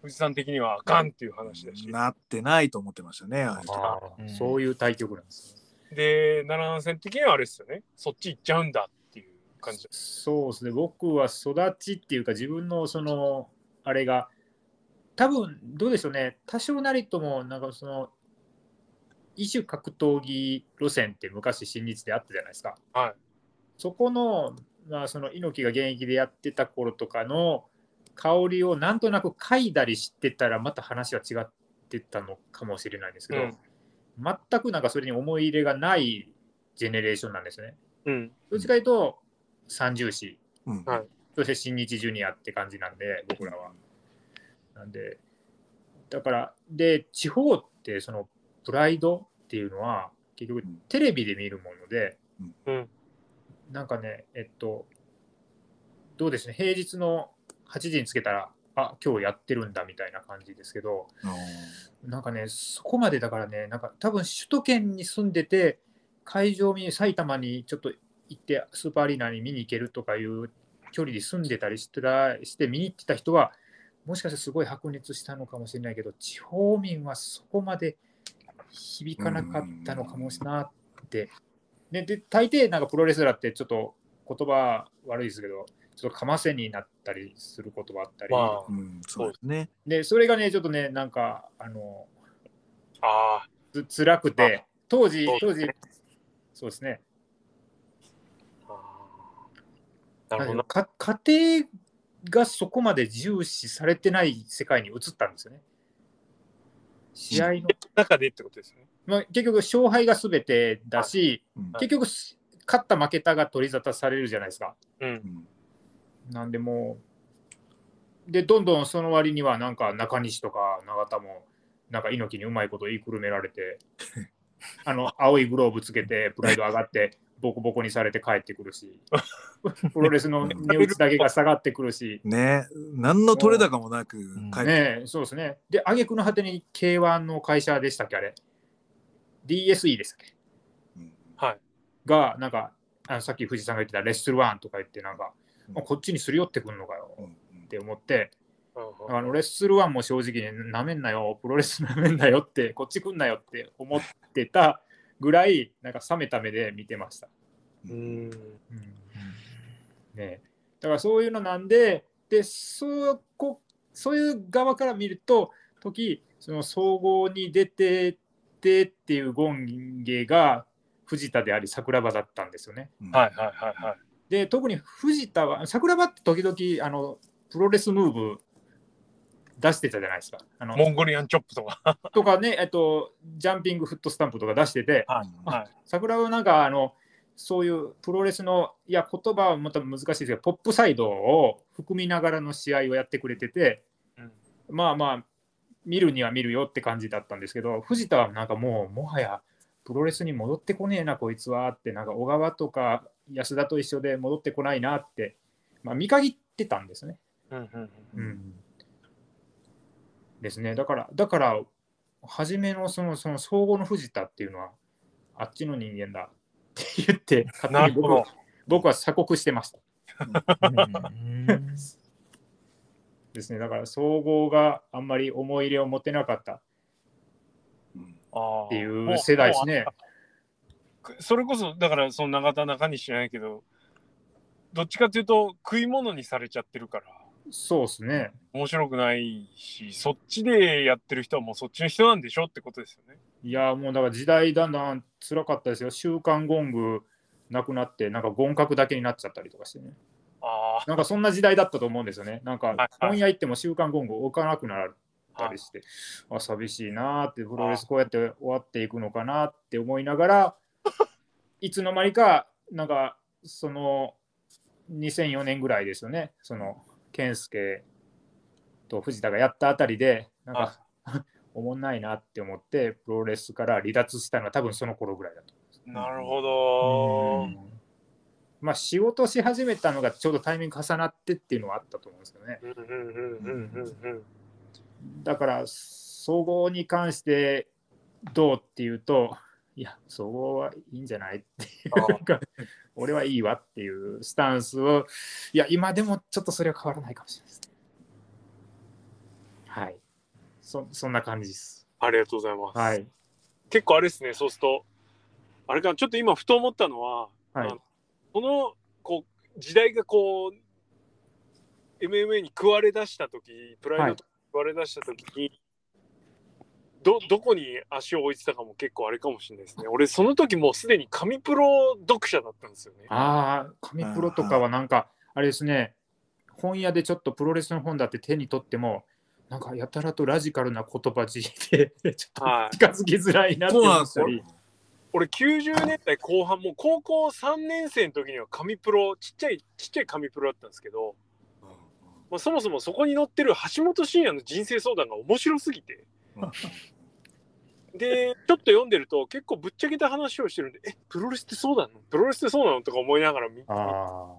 藤さん的にはあかんっていう話だし。なってないと思ってましたね。ああーうん。そういう対局なんですね。で七段戦的にはあれですよね。そっち行っちゃうんだ感じ。そうですね、僕は育ちっていうか、自分のその、あれが、多分どうでしょうね、多少なりとも、なんかその、異種格闘技路線って昔、新日であったじゃないですか。はい。そこの、まあ、その猪木が現役でやってた頃とかの香りをなんとなく嗅いだりしてたら、また話は違ってたのかもしれないんですけど、うん。全くなんかそれに思い入れがないジェネレーションなんですね。うん。どっちかというと、三重視。うん。はい。そして新日ジュニアって感じなんで、僕らは。なんで、だから、で、地方って、その、プライドっていうのは、結局うん、テレビで見るもので、うん。なんかね、えっと、どうですね、平日の8時につけたら、あ今日やってるんだみたいな感じですけど、なんかね、そこまでだからね、なんか多分首都圏に住んでて、会場に埼玉にちょっと行って、スーパーアリーナに見に行けるとかいう距離に住んでたりしてたして見に行ってた人は、もしかしたらすごい白熱したのかもしれないけど、地方民はそこまで響かなかったのかもしれなって。ね、で、大抵なんかプロレスラーってちょっと言葉悪いですけど、ちょっとかませになったりする言葉あったり、まあうん、そうですね。で、それがね、ちょっとね、なんか、あの、ああつ辛くて、当時当時、そうですね、なるほど。なか家庭がそこまで重視されてない世界に移ったんですよね。試合の、中でってことですよね。まあ、結局、勝敗がすべてだし、うん。結局、す勝った負けたが取り沙汰されるじゃないですか。うん。うん。なんでもう、で、どんどんその割には、なんか中西とか永田も、なんか猪木にうまいこと言いくるめられて、[LAUGHS] あの青いグローブつけて、プライド上がって、ボコボコにされて帰ってくるし、[LAUGHS] プロレスの値打ちだけが下がってくるし、ね。何の取れ高もなくん。帰って、ねえそうですね。で、挙句の果てに K1 の会社でしたっけ、あれ。DSE でしたっけ？はい。が、なんか、あのさっき藤井さんが言ってたレッスルワンとか言って、なんか、うん。あこっちにすり寄ってくんのかよ。うんって思って、うんあのレッスルワンも正直になめんなよ、プロレスなめんなよって、こっち来んなよって思ってたぐらい、なんか冷めた目で見てました。うん。ね、だからそういうのなんで、でそこそういう側から見ると、時その総合に出てってっていう権芸が藤田であり桜庭だったんですよね。うんはいはいはいはい。で特に藤田は桜庭って時々あのプロレスムーブ出してたじゃないですか。あのモンゴリアンチョップとか。とかね、えっと、ジャンピングフットスタンプとか出してて、はいはい。桜はなんかあのそういうプロレスのいや言葉はまた難しいですけどポップサイドを含みながらの試合をやってくれてて、うんまあまあ見るには見るよって感じだったんですけど藤田はなんかもうもはやプロレスに戻ってこねえなこいつはってなんか小川とか安田と一緒で戻ってこないなって、まあ、見限ってたんですね。うんうんうんうんですね。だから、だから、初めのそのその総合の藤田っていうのは、あっちの人間だって言って、勝手に僕は鎖国してました。うんですね。だから、総合があんまり思い入れを持てなかったっていう世代ですね。それこそだからその永田中西じゃないけどどっちかっていうと食い物にされちゃってるからそうですね。面白くないしそっちでやってる人はもうそっちの人なんでしょってことですよね。いや、もうだから時代だんだん辛かったですよ。週刊ゴングなくなって、なんかゴン格だけになっちゃったりとかしてね。あなんかそんな時代だったと思うんですよね。なんか本屋行っても週刊ゴング置かなくなるあ、はいたりして、あ寂しいなーって、プロレスこうやって終わっていくのかなって思いながら、[LAUGHS] いつの間にか、なんか、その2004年ぐらいですよね、その健介と藤田がやったあたりで、なんか、[LAUGHS] おもんないなって思って、プロレスから離脱したのは多分その頃ぐらいだとなるほど。まあ仕事し始めたのがちょうどタイミング重なってっていうのはあったと思うんですけどね。だから総合に関してどうっていうといや総合はいいんじゃないっていうか [LAUGHS] 俺はいいわっていうスタンスをいや今でもちょっとそれは変わらないかもしれないです。ねはい。そそんな感じです。ありがとうございます。はい。結構あれですねそうすると。あれかなちょっと今ふと思ったのは、はい。あのこのこう時代がこう MMA に食われ出した時プライドと食われ出した時に、どどこに足を置いてたかも結構あれかもしれないですね。俺その時もうすでに紙プロ読者だったんですよね。ああ紙プロとかはなんかあれですね。本屋でちょっとプロレスの本だって手に取ってもなんかやたらとラジカルな言葉尻で [LAUGHS] ちょっとはい。近づきづらいなってそうなん思ったりですよ。俺90年代後半もう高校3年生の時には紙プロちっちゃいちっちゃい紙プロだったんですけど、まあ、そもそもそこに載ってる橋本真也の人生相談が面白すぎてでちょっと読んでると結構ぶっちゃけた話をしてるんでえプロレスってそうなの？プロレスってそうなの？とか思いながら見ああ。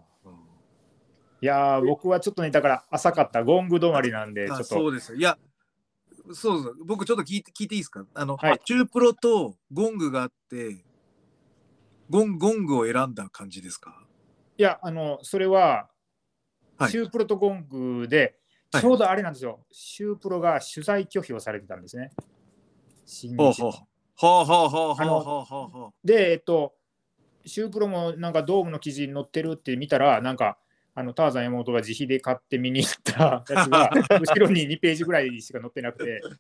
いやー僕はちょっとねだから浅かったゴング止まりなんでちょあっと。そうです。よ。いや、そうそう。僕ちょっと聞いて聞いていいですか？あの、はい。チュープロとゴングがあって、ゴンゴングを選んだ感じですか？いやあのそれははい。シュープロとゴングではいちょうどあれなんですよ、シュープロが取材拒否をされてたんですね。新日ほうほう。ほうほうほうほうほうで、えっと、シュープロもなんかドームの記事に載ってるって見たら、なんか、あのターザン山本が自費で買って見に行ったやつが、[LAUGHS] 後ろに2ページぐらいしか載ってなくて、って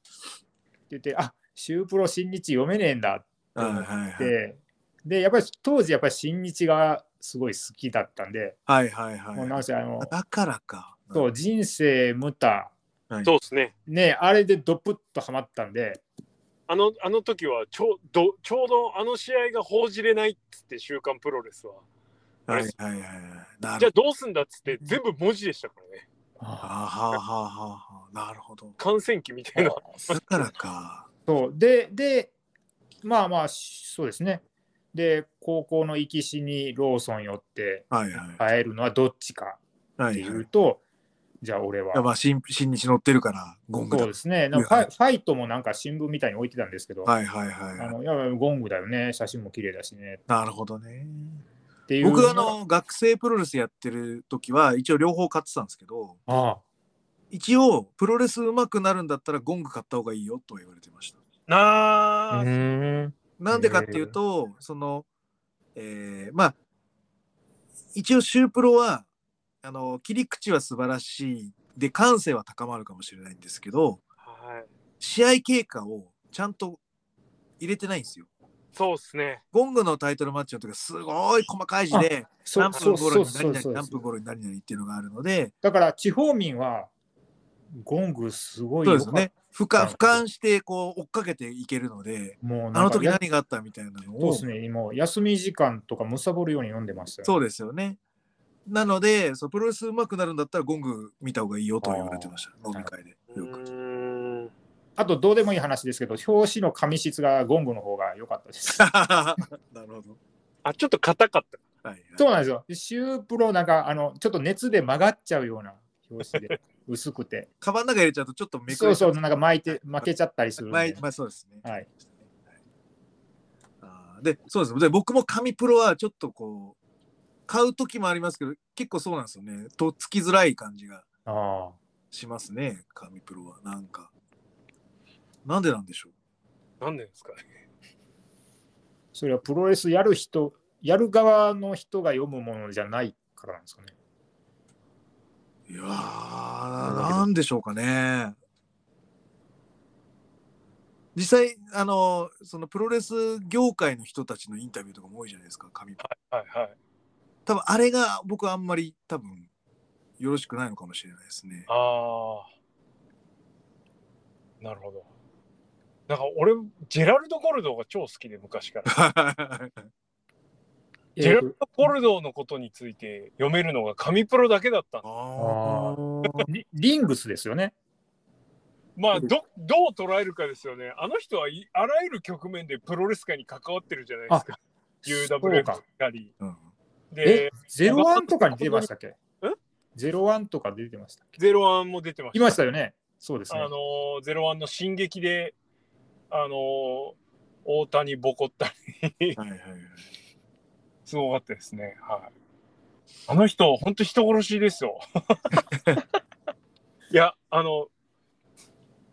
言って、あシュープロ新日読めねえんだってう。はい思っはいはい。て、で、やっぱり当時、やっぱり新日がすごい好きだったんで、はいはいはい。もうなんせあの、だからか。そう人生無駄、はいそうですねね、あれでドプッとはまったんで、あのあの時はちょうどちょうどあの試合が報じれないっつって「週刊プロレスは」はいはいはいはい。なじゃあるほど。どうすんだっつって全部文字でしたからねはあはあはあはあ。なるほど。観戦記みたいなだからか。そうででまあまあそうですねで高校の行きしにローソン寄ってはいはい。会えるのはどっちかってはいはい。じゃあ俺は。まあ新新日乗ってるからゴングだ。そうですね。なんかファイファイトもなんか新聞みたいに置いてたんですけど、はいはいはいはい。あのいやゴングだよね、写真も綺麗だしね。なるほどね。っていう。僕あの学生プロレスやってる時は一応両方買ってたんですけどあ一応プロレス上手くなるんだったらゴング買った方がいいよと言われてました。なあ、ん。なんでかっていうと、その、えーまあ、一応、シュープロは、あの、切り口は素晴らしい。で、感性は高まるかもしれないんですけど、はい。試合経過をちゃんと入れてないんですよ。そうですね。ゴングのタイトルマッチの時はすごい細かい字で、そ何分頃に何々、何分頃に何々っていうのがあるので、だから地方民はゴングすごいそうですね。俯瞰俯瞰してこう追っかけていけるので、た。もうあの時何があったみたいなのをそうですね、もう休み時間とかむさぼるように飲んでましたよ、そうですよね。なので、そうプロレス上手くなるんだったらゴング見た方がいいよとは言われてました。飲み会で。うよく。あとどうでもいい話ですけど、表紙の紙質がゴングの方が良かったです。[LAUGHS] なるほど。あ、ちょっと硬かった。はい、そうなんですよ。シュープロなんかあのちょっと熱で曲がっちゃうような表紙で [LAUGHS] 薄くて。カバンの中入れちゃうとちょっとめくれちゃそうそう、なんか巻いて負けちゃったりするんで。まあ、まあ、そうですね。はい。で、そうです。で、僕も紙プロはちょっとこう、買う時もありますけど、結構そうなんですよね。とっつきづらい感じがああしますね。紙プロは。なんか。なんでなんでしょう？なんでですか？ね。それはプロレスやる人、やる側の人が読むものじゃないからなんですかね。いやー、なんでしょうかね。実際、あの、そのプロレス業界の人たちのインタビューとかも多いじゃないですか、紙プロ。はいはい。多分あれが僕はあんまり多分よろしくないのかもしれないですね。ああ。なるほど。なんか俺、ジェラルド・ゴルドーが超好きで昔から。[LAUGHS] ジェラルド・ゴルドーのことについて読めるのが紙プロだけだったの。あリリングスですよね。まあど、どう捉えるかですよね。あの人はいあらゆる局面でプロレス界に関わってるじゃないですか。UWF かなり。うんえで、、ゼロワンとかに出ましたっけ？んゼロワンとか出てましたっけ？ゼロワンも出てました。いましたよね。そうですね。あのーゼロワンの進撃で、あのー大谷ボコったり、はいはいはい。すごかったですね。はい。あの人、本当人殺しですよ。[LAUGHS] いや、あの、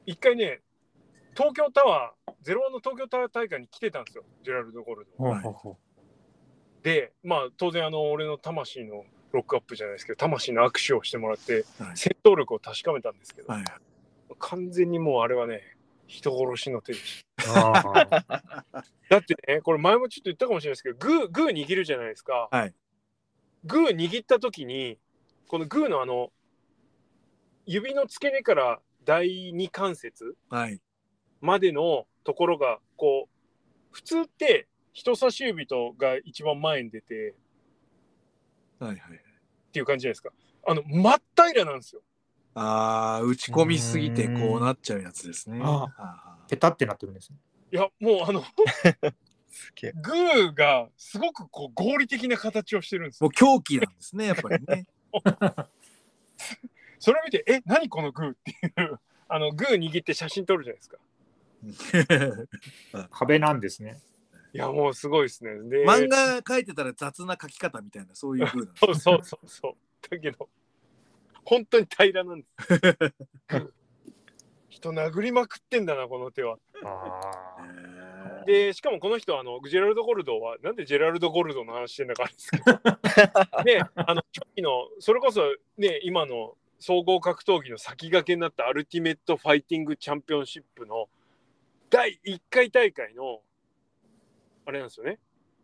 一回ね、東京タワー、ゼロワンの東京タワー大会に来てたんですよ、ジェラルド・ゴールド。ほうほうほで、まあ、当然、あの、俺の魂のロックアップじゃないですけど、魂の握手をしてもらって、はい。戦闘力を確かめたんですけど、はい完全にもうあれはね、人殺しの手でし [LAUGHS] だってね、これ前もちょっと言ったかもしれないですけど、グー、グー握るじゃないですか。はい。グー握った時に、このグーのあの、指の付け根から第二関節はい。までのところが、こう、普通って人差し指とが一番前に出てはいはい。っていう感じじゃないですか。あの、真っ平らなんですよ。ああ、打ち込みすぎてこうなっちゃうやつですね。あはあペタってなってるんですね。いや、もうあの、すげえ。グーがすごくこう合理的な形をしてるんですよ。もう狂気なんですね、やっぱりね。[LAUGHS] それを見て、え、何このグーっていう、あの、グー握って写真撮るじゃないですか。[LAUGHS] 壁なんですね。いや、もうすごいですね。で、漫画描いてたら雑な描き方みたいな、そういう風なんですそうそうそうそう。だけど、本当に平らなんです。[LAUGHS] 人殴りまくってんだな、この手は。ああ。で、しかもこの人は、あの、ジェラルド・ゴルドは、なんでジェラルド・ゴルドの話してんだかあれですけど、[LAUGHS] ね、あの、初期の、それこそね、今の総合格闘技の先駆けになったアルティメット・ファイティング・チャンピオンシップの第1回大会の、あれなんですよね、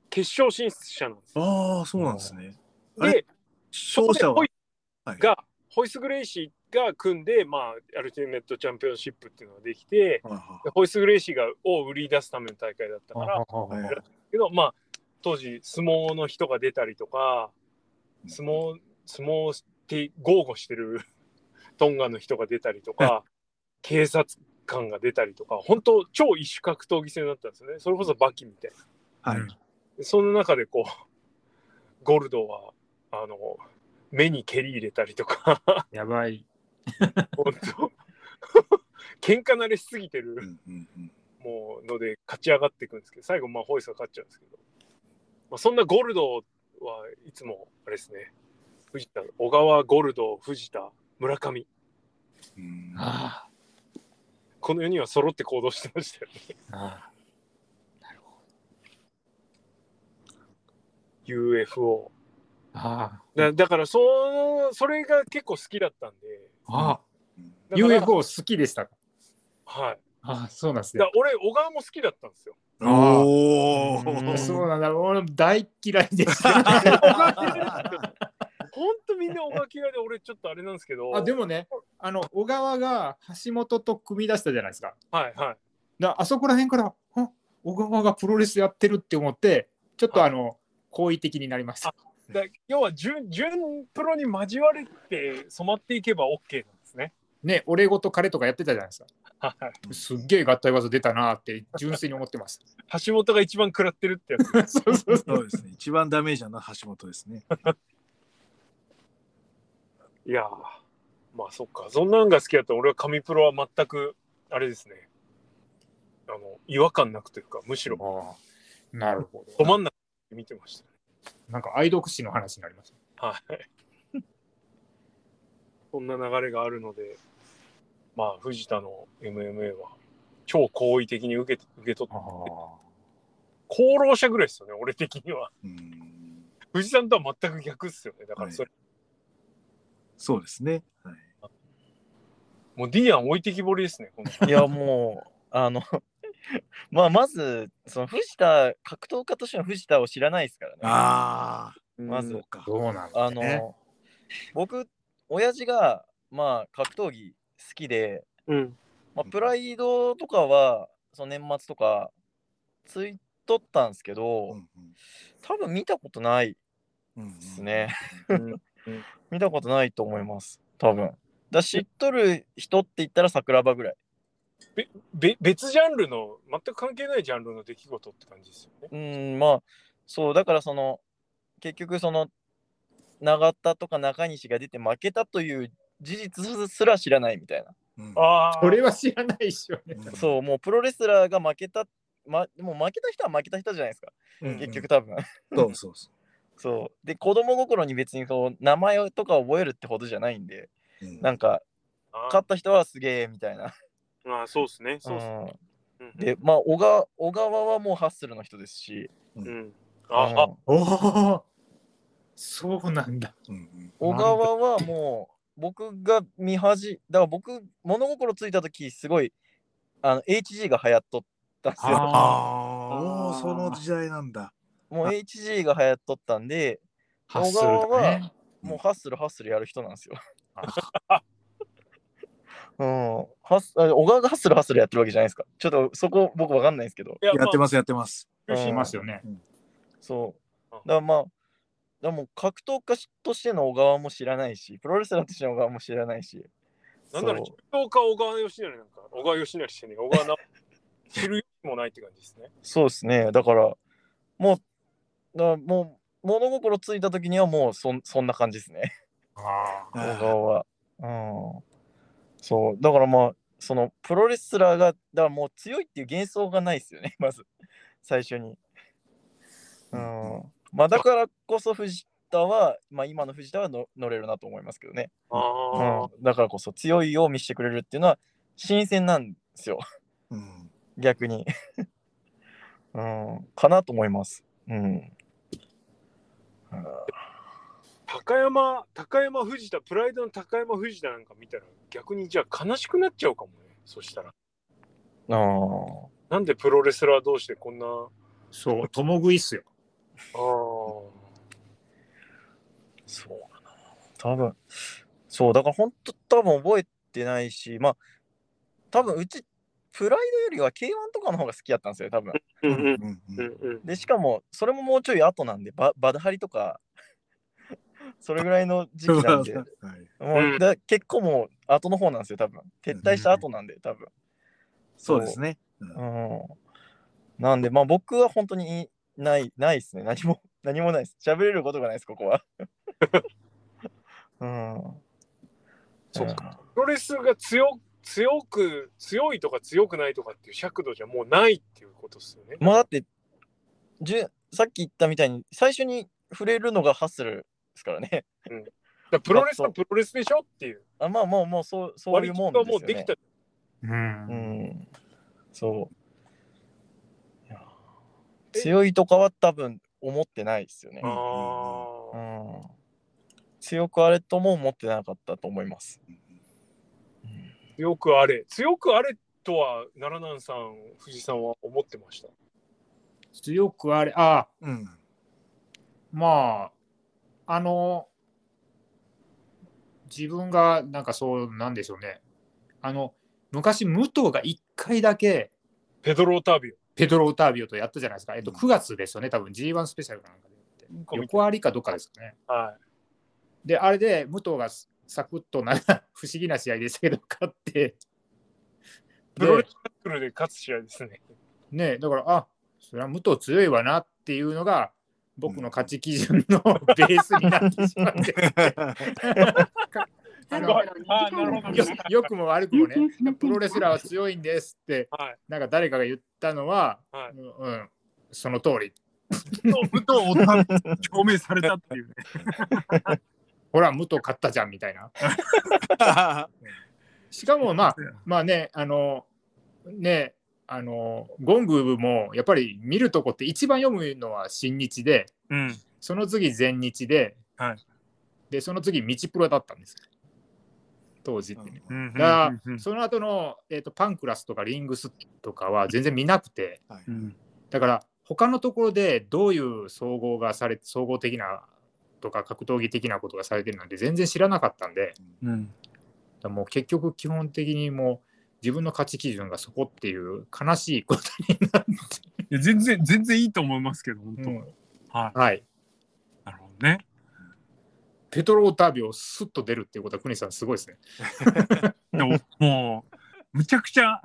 決勝進出者なんですよ。ああ、そうなんですね。で、勝者は？ホイはい。が、ホイス・グレイシーが組んで、まあ、アルティメット・チャンピオンシップっていうのができて、はいはでホイス・グレイシーがを売り出すための大会だったから、はいは。いけど、まあ、当時、相撲の人が出たりとか、相撲、相撲って豪語してる [LAUGHS] トンガの人が出たりとか、警察官が出たりとか、本当超異種格闘技戦だったんですよね。それこそバキみたいな。はい。でその中でこう、ゴルドは、あの、目に蹴り入れたりとか、やばい。本当喧嘩慣れしすぎてる、うんうんうんもうので勝ち上がっていくんですけど最後まあホイスが勝っちゃうんですけど、まあ、そんなゴルドはいつもあれですね藤田小川ゴルド藤田村上うんあこの4人は揃って行動してましたよね。あ。UFO あだだからそのそれが結構好きだったんで。あ。あ。UFO 好きでしたか？はい。ああ、そうなんですね。だ俺小川も好きだったんですよ。おうん。お。そうなんだ。俺大嫌いで [LAUGHS] す。本当みんな小川嫌いで俺ちょっとあれなんですけど。あでもね、あの小川が橋本と組み出したじゃないですか。はいはいだあそこら辺から、あ小川がプロレスやってるって思って、ちょっとあの、好意的になりました。だ要は準準プロに交われて染まっていけば OK なんですね。ね、俺ごと彼とかやってたじゃないですか。はいすっげえ合体技出たなって純粋に思ってます。[LAUGHS] 橋本が一番食らってるってやつ。[LAUGHS] そうそうそう。そうですね。一番ダメージなのは橋本ですね。[LAUGHS] いやーまあそっかそんなんが好きだったら俺は神プロは全くあれですねあの違和感なくというかむしろああなるほど。ど真ん中で見てましたね。なんか愛読誌の話になります。はい。[LAUGHS] そんな流れがあるのでまあ藤田の MMA は超好意的に受けて受け取って功労者ぐらいですよね俺的には。うん。藤さんとは全く逆っすよね。だからそれ、そうですね。はい。もうディアン置いてきぼりですね。この [LAUGHS] いやもうあの [LAUGHS] まあまずその藤田格闘家としての藤田を知らないですからね。ああ。まずそうか。どうなんあだね。の僕親父がまあ格闘技好きで、うん。まあ、プライドとかはその年末とかついとったんですけど、うん多分見たことないうんうんですね。うん見たことないと思います。多分。だ知っとる人って言ったら桜庭ぐらい。べべ別ジャンルの全く関係ないジャンルの出来事って感じですよね。うーんまあそうだからその結局その永田とか中西が出て負けたという事実すら知らないみたいな。うん。ああ。それは知らないでし。ょね。うん。そうもうプロレスラーが負けた、ま、もう負けた人は負けた人じゃないですか。うん結局多分。そうそうそそうで子供心に別にそう名前とか覚えるってほどじゃないんでう。うんなんかあ勝った人はすげえみたいな、ああ、そうですね。そうっすうんうんでまあ小川小川はもうハッスルの人ですし、うん。ああ、うんおお。そうなんだ。小川はもう僕が見始だから僕物心ついた時すごいあの HG が流行っとったんですよ。あああ、もうその時代なんだ。もう HG が流行っとったんでハッスルだね。もうハッスルハッスルやる人なんですよ。あ [LAUGHS] うん、ハッスあ小川がハッスルハッスルやってるわけじゃないですか。ちょっとそこ僕わかんないですけど。いややってます、やってます。まあしますよね。そう。うんだからまあ、だからもう格闘家としての小川も知らないし、プロレスラーとしての小川も知らないし。なんなら、そう柔道家小川義成なんか、小川義成してね、小川な知る由もないって感じですね。そうですね。だから、もう、だもう、物心ついた時にはもうそんそんな感じですね。ああー小川は。うん。そう。だからまあ、そのプロレスラーが、だからもう強いっていう幻想がないですよね、[LAUGHS] まず、最初に。うん。まあ、だからこそ藤田は、まあ、今の藤田はの乗れるなと思いますけどね。ああ、うん、だからこそ強いを見せてくれるっていうのは新鮮なんですようん逆に、[LAUGHS] うん、かなと思います、うん、高山、高山藤田、プライドの高山藤田なんか見たら、逆にじゃあ悲しくなっちゃうかもね。そしたら。あーなんでプロレスラー同士でこんな。あそう、共食いっすよ。あ。そうだな多分そうだから本当多分覚えてないしまあ多分うちプライドよりは K1 とかの方が好きだったんですよ多分。でしかもそれももうちょい後なんでババダハリとか [LAUGHS] それぐらいの時期なんではいもうだ結構もう後の方なんですよ、多分。撤退した後なんで、多分。そうですね。うんうん。なんで、まあ僕は本当にいない、ないですね。何も、[LAUGHS] 何もないです。喋れることがないです、ここは。[LAUGHS] うん。そっか。プロレスが強強く強いとか強くないとかっていう尺度じゃもうないっていうことですよね。まあだってじゅさっき言ったみたいに最初に触れるのがハッスルですからね。だからプロレスはプロレスでしょっていう。あまあもうもうそうそういうも切りはもうんですよね。できた。うんうん。そう。強いとかは多分思ってないですよね。あうあ。ん。強くあれとも思ってなかったと思います。うん強くあれ。強くあれとは奈良南さん、藤井さんは思ってました？強くあれ、あうん。まあ、あの、自分がなんかそうなんでしょうね。あの、昔、武藤が1回だけペドロ・オタービオ。ペドロ・オタービオとやったじゃないですか。えっと、うん9月ですよね、多分 G1 スペシャルかなんかで。横ありかどっかですかね。はで、あれで武藤がサクッとな [LAUGHS] 不思議な試合でしたけど、勝って。い。[LAUGHS] プロレでスタックルで勝つ試合ですね。ね、だから、あそれは武藤強いわなっていうのが、僕の勝ち基準の [LAUGHS] ベースになってしまって。あのはいあーなるほどよよくも悪くもね、プロレスラーは強いんですって、はい。なんか誰かが言ったのは、はい。うん、うんその通り。武藤オタ証明されたっていうね。ほら、武藤勝ったじゃんみたいな。[LAUGHS] しかも、まあ、まあね、あの、ね、あの、ゴングもやっぱり見るとこって一番読むのは新日で、うん。その次全日で、はいで、その次道プロだったんですよ。当時ってね。うんだから、その後の、えー、とパンクラスとかリングスとかは全然見なくて、はいうんだから他のところでどういう総合がされ総合的なとか格闘技的なことがされてるなんて全然知らなかったんで、うん。もう結局基本的にもう自分の価値基準がそこっていう悲しいことになって、いや全然、全然いいと思いますけど、本当。うんはい。はい。なるほどね。ペトロ・オタービオスッと出るっていうことは、クニさんすごいですね。[LAUGHS] でも、もう、むちゃくちゃ、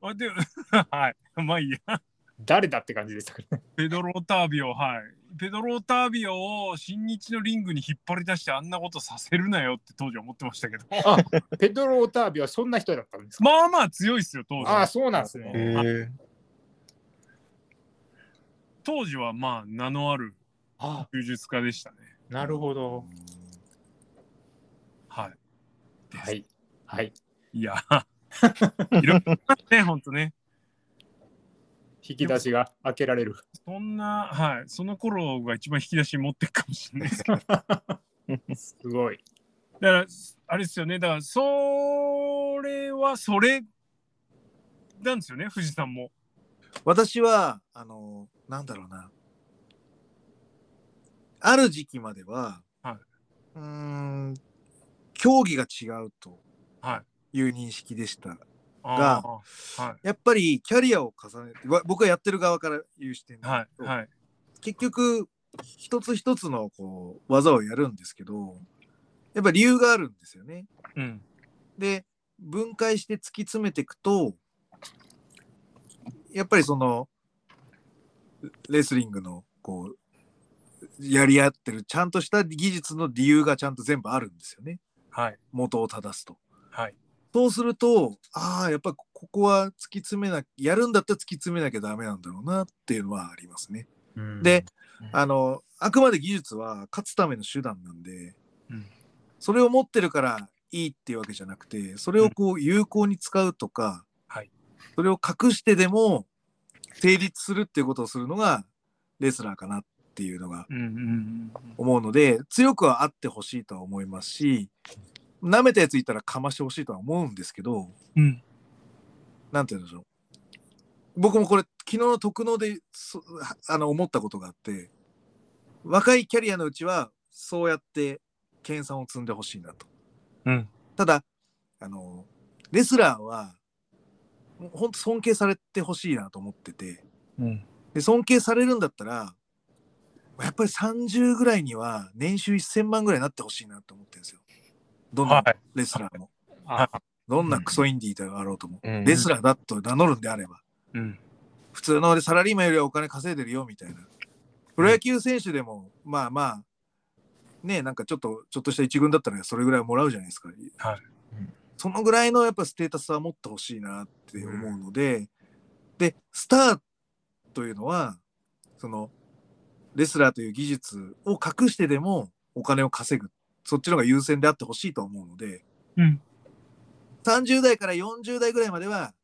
あで [LAUGHS] はい。まあいいや。誰だって感じでしたけどね。ペドロ・オタービオ、はい。ペドロ・オタービオを新日のリングに引っ張り出してあんなことさせるなよって当時は思ってましたけど。あペトロ・オタービオはそんな人だったんですか、まあまあ強いっすよ、当時。ああ、そうなんですへね。え当時はまあ名のあるあ柔術家でしたね。なるほど。はい。はい。はい。いや、[LAUGHS] いろいろね、ほんとね。引き出しが開けられる。そんな、はい。その頃が一番引き出し持ってるかもしれないですけど。だすごい。から、あれですよね。だから、それはそれなんですよね、富士山も。私は、あの、なんだろうな。ある時期までは、はいうーん、競技が違うとはいいう認識でした。あーはい。やっぱりキャリアを重ねて、わ僕はやってる側から言う視点はい。い。はい。結局、一つ一つのこう技をやるんですけど、やっぱ理由があるんですよね。うん。で、分解して突き詰めていくと、やっぱりその、レスリングの、こう、やり合ってる、ちゃんとした技術の理由がちゃんと全部あるんですよね。はい。元を正すと。はい。そうすると、ああ、やっぱここは突き詰めな、やるんだったら突き詰めなきゃダメなんだろうなっていうのはありますね。で、あの、あくまで技術は勝つための手段なんで、うん。それを持ってるからいいっていうわけじゃなくて、それをこう有効に使うとか、はい。それを隠してでも成立するっていうことをするのがレスラーかなっていうのがうんうんうん。思うので、強くはあってほしいとは思いますし、舐めたやついたらかましてほしいとは思うんですけど、うん。うん。なんて言うんでしょう。僕もこれ、昨日の特納でそあの思ったことがあって、若いキャリアのうちは、そうやって研鑽を積んでほしいなと。うんただ、あの、レスラーは、本当尊敬されてほしいなと思ってて、うん。で尊敬されるんだったら、やっぱり30ぐらいには年収1000万ぐらいになってほしいなと思ってるんですよ。どんなはい。レスラーも。あどんなクソインディーであろうとも。う？んレスラーだと名乗るんであれば。うん。普通のサラリーマンよりはお金稼いでるよみたいな。プロ野球選手でも、まあまあ、ねなんかちょっと、ちょっとした一軍だったらそれぐらいもらうじゃないですか。はいそのぐらいのやっぱステータスは持ってほしいなって思うので、で、スターというのは、その、レスラーという技術を隠してでもお金を稼ぐ。そっちの方が優先であってほしいと思うので、うん。30代から40代ぐらいまでは、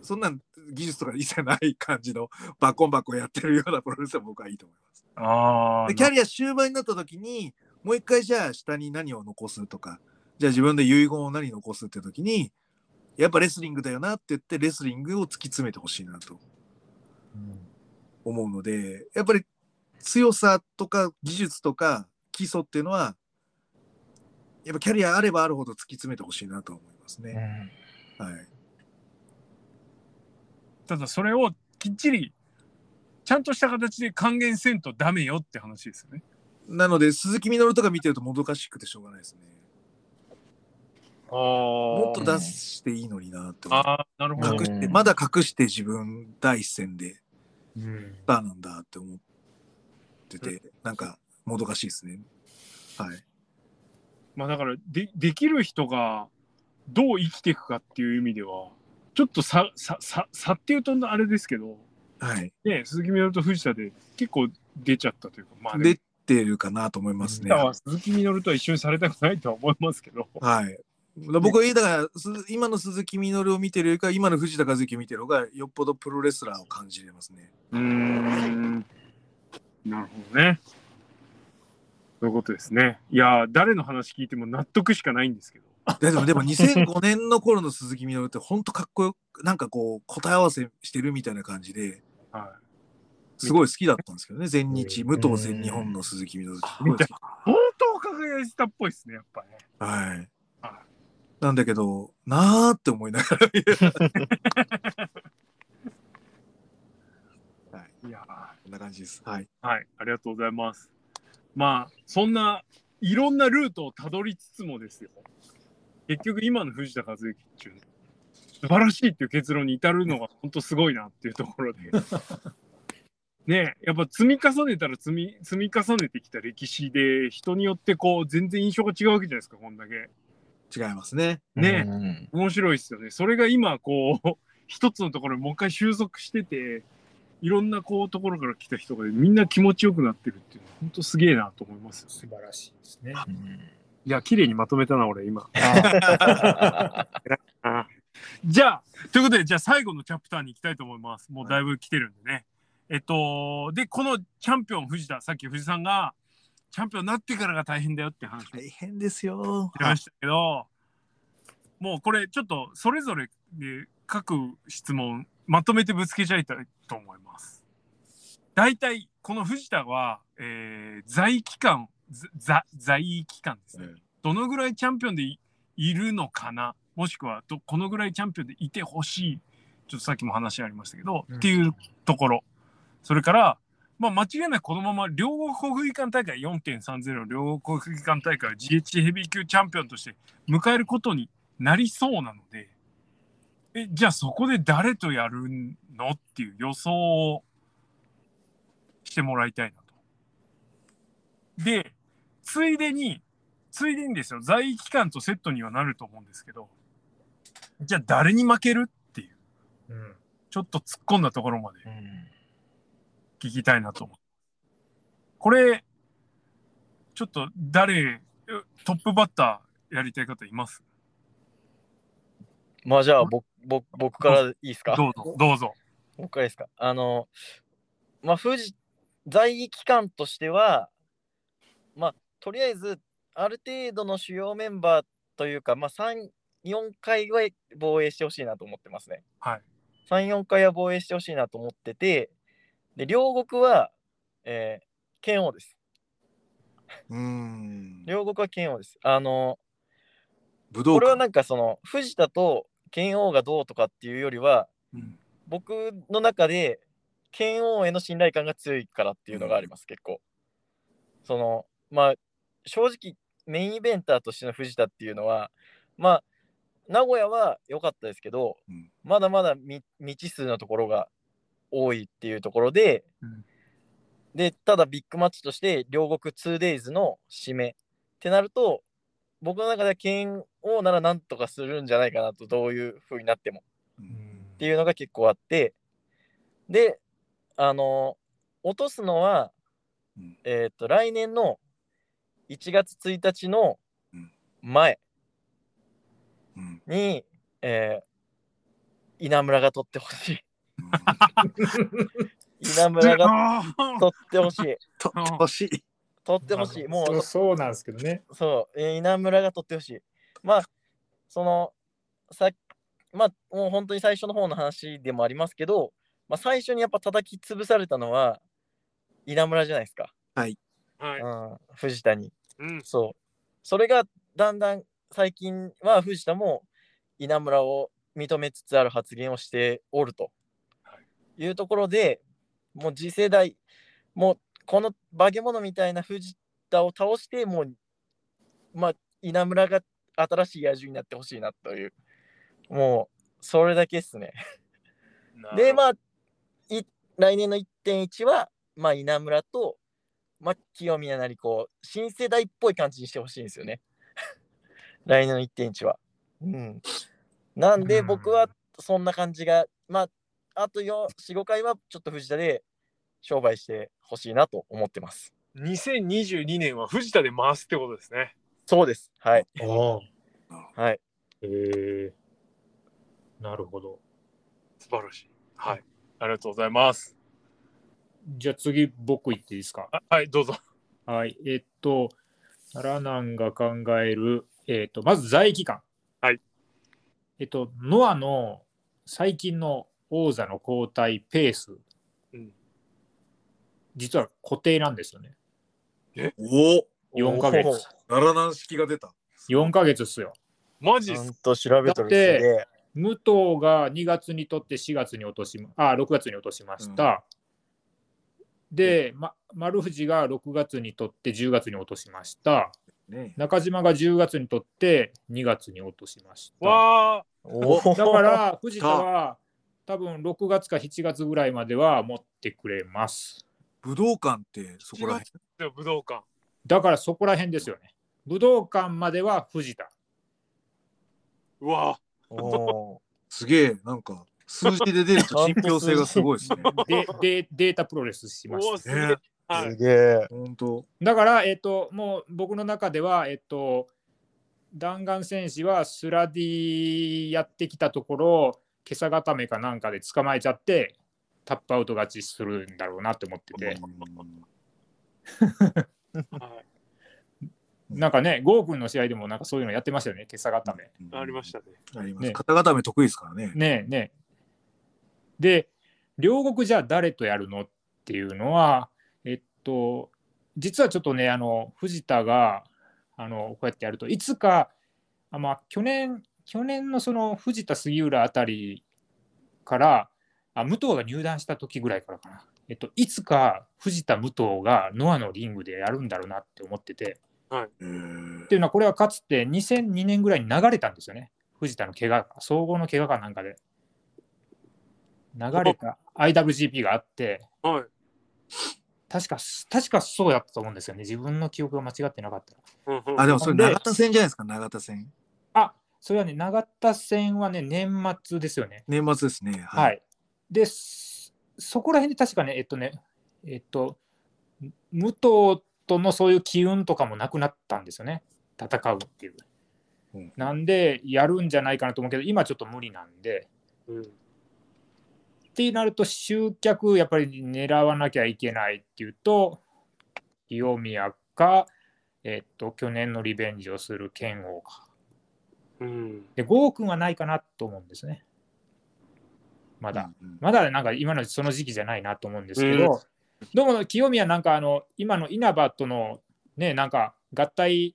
そんな技術とか一切ない感じのバコンバコンやってるようなプロレスは僕はいいと思います。ああ。でキャリア終盤になった時にもう一回じゃあ下に何を残すとかじゃあ自分で遺言を何残すって時にやっぱレスリングだよなって言ってレスリングを突き詰めてほしいなと思うのでやっぱり強さとか技術とか基礎っていうのはやっぱキャリアあればあるほど突き詰めてほしいなと思いますね。はい、ただそれをきっちりちゃんとした形で還元せんとダメよって話ですよね。なので鈴木みのるとか見てるともどかしくてしょうがないですね。あもっと出していいのになってああ、なるほど。隠してうんまだ隠して自分第一線でうんスターなんだって思ってて、なんかもどかしいですね。はい。まあだからでできる人がどう生きていくかっていう意味ではちょっと差差差差っていうとあれですけど、はい。ね、鈴木みのると藤田で結構出ちゃったというか、まあ、出てるかなと思いますね。鈴木みのるとは一緒にされたくないとは思いますけど、はい。僕はだからす今の鈴木みのるを見てるよりか今の藤田和之を見てる方がよっぽどプロレスラーを感じれますね。うーんなるほどね。そういうことですね。いやー、誰の話聞いても納得しかないんですけど。でもでも2005年の頃の鈴木みのるって本当かっこよくなんかこう答え合わせしてるみたいな感じではすごい好きだったんですけどね全日うん武藤全日本の鈴木みのるってすごい好きい。相当輝いてたっぽいですね、やっぱね。はいは。なんだけど、なーって思いながら。[LAUGHS] はい。いやーこんな感じです。はい。はい、ありがとうございます。まあ、そんないろんなルートをたどりつつもですよ。結局今の藤田和之っていうの素晴らしいっていう結論に至るのが本当すごいなっていうところで。[LAUGHS] ねえやっぱ積み重ねたら積み積み重ねてきた歴史で人によってこう全然印象が違うわけじゃないですかこんだけ。違いますね。ねえうん面白いですよね。それが今こう一つのところにもう一回収束してていろんなこうところから来た人がみんな気持ちよくなってるっていうのは本当すげえなと思いますよね。素晴らしいですね。いや綺麗にまとめたな俺今。あ [LAUGHS] じゃあということでじゃあ最後のチャプターに行きたいと思います。もうだいぶ来てるんでね。えっとでこのチャンピオン藤田さっき藤さんがチャンピオンになってからが大変だよって話を大変ですよ。しましたけど、もうこれちょっとそれぞれで各質問まとめてぶつけちゃいたいと思います。大体この藤田は、えー在期間在位期間ですね、うんどのぐらいチャンピオンでいいるのかな？もしくはどこのぐらいチャンピオンでいてほしい？ちょっとさっきも話ありましたけど、うん。っていうところ。それからまあ、間違いなくこのまま両国国技館大会4.30両国国技館大会を GH ヘビー級チャンピオンとして迎えることになりそうなのでえじゃあそこで誰とやるのっていう予想をしてもらいたいなと。でついでについでにですよ在位期間とセットにはなると思うんですけどじゃあ誰に負けるっていううんちょっと突っ込んだところまでうん聞きたいなと思う。これ、ちょっと誰、トップバッターやりたい方います？まあじゃあ僕僕僕からいいですか？どうぞ、どうぞ。僕からですか？あのまあ富士在位期間としてはまあとりあえずある程度の主要メンバーというかまあ34回は防衛してほしいなと思ってますねはい。34回は防衛してほしいなと思っててで両国は、えー、剣王ですうーん。両国は剣王ですあの武道館。これはなんかその藤田と剣王がどうとかっていうよりはうん僕の中で剣王への信頼感が強いからっていうのがあります、結構。そのまあ正直メインイベンターとしての藤田っていうのはまあ名古屋は良かったですけど、うん。まだまだ未未知数のところが多いっていうところで、うん。でただビッグマッチとして両国 2days の締めってなると僕の中では剣王ならなんとかするんじゃないかなとどういう風になっても。っていうのが結構あって。であの落とすのは、うん。えっ、と来年の1月1日のうん。前うん。に、えー稲村が取ってほしい。稲村が取ってほしい。[LAUGHS] とってほしい。[LAUGHS] 取ってほしいもそううそうなんですけどね。そう、えー稲村が取ってほしい。まあ、その、さまあ、もう本当に最初の方の話でもありますけど、まあ、最初にやっぱ叩き潰されたのは稲村じゃないですか、はい。うん、藤田に。うん。そう。それがだんだん最近は藤田も稲村を認めつつある発言をしておるというところで、もう次世代、もうこの化け物みたいな藤田を倒して、もう、まあ、稲村が新しい野獣になってほしいなという、もう、それだけですね。で、まあ、い来年の1.1は、まあ、稲村と、まあ、清宮なりこう、新世代っぽい感じにしてほしいんですよね。[LAUGHS] 来年の1.1は。うん。なんで、うん僕はそんな感じが、まあ、あと4、5回はちょっと藤田で商売してほしいなと思ってます。2022年は藤田で回すってことですね。そうです。はい。ああ。はい。へえなるほど。素晴らしい。はい。ありがとうございます。じゃあ次僕言っていいですか？あはい、どうぞ。はい。えっと、タラナンが考える、えっと、まず在位期間。はい。えっと、ノアの最近の王座の交代ペース、うん実は固定なんですよね。おお4ヶ月。奈良南式が出た。4ヶ月っすよ。マジっすちゃんと調べとるすげえ。武藤が2月にとって4月に落としま、あ、6月に落としました。で、ま、丸藤が6月にとって10月に落としました。ね中島が10月にとって2月に落としました。わだから藤田は多分6月か7月ぐらいまでは持ってくれます。武道館ってそこら辺？武道館。だからそこら辺ですよね。武道館までは藤田。うわおーすげえ、なんか数字で出ると [LAUGHS] 信憑性がすごいですね。ででデータプロレスしー。ました。おーすげえね。はいす。げえ。本当。だから、えっと、もう僕の中では、えっと、弾丸戦士はスラディやってきたところ、今朝固めかなんかで捕まえちゃって、タップアウト勝ちするんだろうなって思ってて、はい [LAUGHS] なんかね、ゴー君の試合でもなんかそういうのやってましたよね、今朝固め。ありましたね。あります。ね肩固め得意ですからね。ねえねえ。で、両国じゃあ誰とやるのっていうのは、えっと、実はちょっとね、あの藤田があのこうやってやると、いつか、あまあ、去年、去年のその藤田、杉浦あたりから、あ武藤が入団した時ぐらいからかな、えっと、いつか藤田、武藤がノアのリングでやるんだろうなって思ってて、えーっていうのは、これはかつて2002年ぐらいに流れたんですよね。藤田の怪我が、総合の怪我かなんかで。流れた IWGP があって、はい。確か、確かそうやったと思うんですよね。自分の記憶が間違ってなかったら。うんうんあ、でもそれで長田戦じゃないですか、長田戦。あそれはね、長田戦はね、年末ですよね。年末ですね。はい。で、そそこら辺で確かね、えっとね、えっと、武藤とのそういう機運とかもなくなったんですよね。戦うっていう。うんなんで、やるんじゃないかなと思うけど、今ちょっと無理なんで。うんってなると、集客やっぱり狙わなきゃいけないっていうと、清宮か、えっと、去年のリベンジをする剣王か。うん。で、郷君はないかなと思うんですね。まだ。うんうんまだなんか今のその時期じゃないなと思うんですけど、どうも清宮なんかあの今の稲葉とのねなんか合体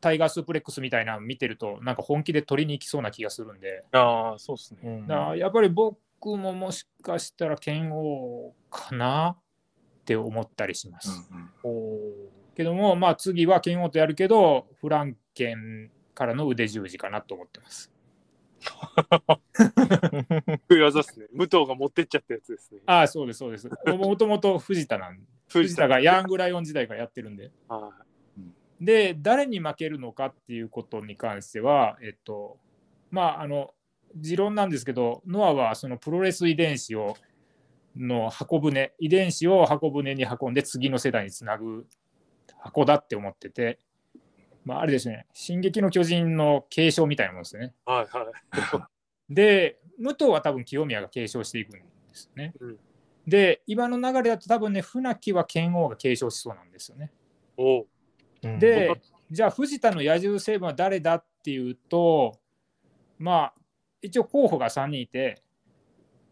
タイガースープレックスみたいなの見てるとなんか本気で取りに行きそうな気がするんで、ああ、そうっすね。うやっぱり僕ももしかしたら剣王かなって思ったりします。うんうんおけどもまあ次は剣王とやるけどフランケンからの腕十字かなと思ってます。[LAUGHS] ー。技っすね。武藤が持ってっちゃったやつですね。ああそうですそうです。もともと藤田なんで藤藤田がヤングライオン時代からやってるんで。はで、誰に負けるのかっていうことに関しては、えっと、まあ、あの、持論なんですけど、ノアはそのプロレス遺伝子をの箱舟、遺伝子を箱舟に運んで次の世代につなぐ箱だって思ってて、まあ、あれですね、進撃の巨人の継承みたいなもんですね。はいはい。で、武藤は多分清宮が継承していくんですよね。うん。で、今の流れだと多分ね、船木は剣王が継承しそうなんですよね。おう。うん。で、じゃあ藤田の野獣成分は誰だっていうと、まあ、一応候補が3人いて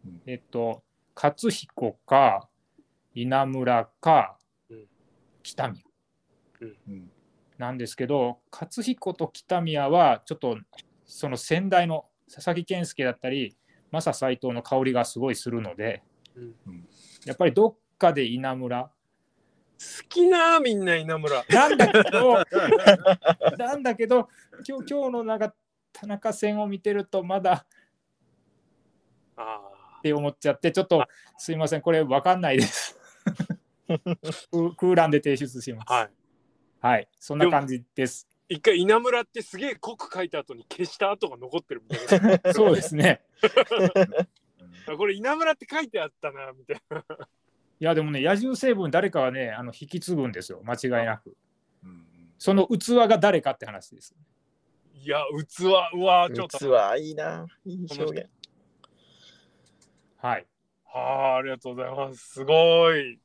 うん、えっと、勝彦か、稲村かうん、北宮。うんなんですけど、勝彦と北宮は、ちょっとその先代の佐々木健介だったり、正斎藤の香りがすごいするので、うんやっぱりどっかで稲村。好きなみんな稲村。なんだけど、[LAUGHS] なんだけど、今日今日のなんか田中戦を見てると、まだあって思っちゃって、ちょっとすいません、これ分かんないです。ク [LAUGHS] 空欄で提出します。あ。はい。はい、そんな感じです。一回稲村ってすげえ濃く書いた後に消した跡が残ってるみたいな。[LAUGHS] そうですね。あこれ稲村って書いてあったなみたいな。いや、でもね、野獣成分、誰かはね、あの引き継ぐんですよ、間違いなく。うんその器が誰かって話です。いや器うわちょっと。器いいな。いい表現。はい。はあありがとうございます。すごい。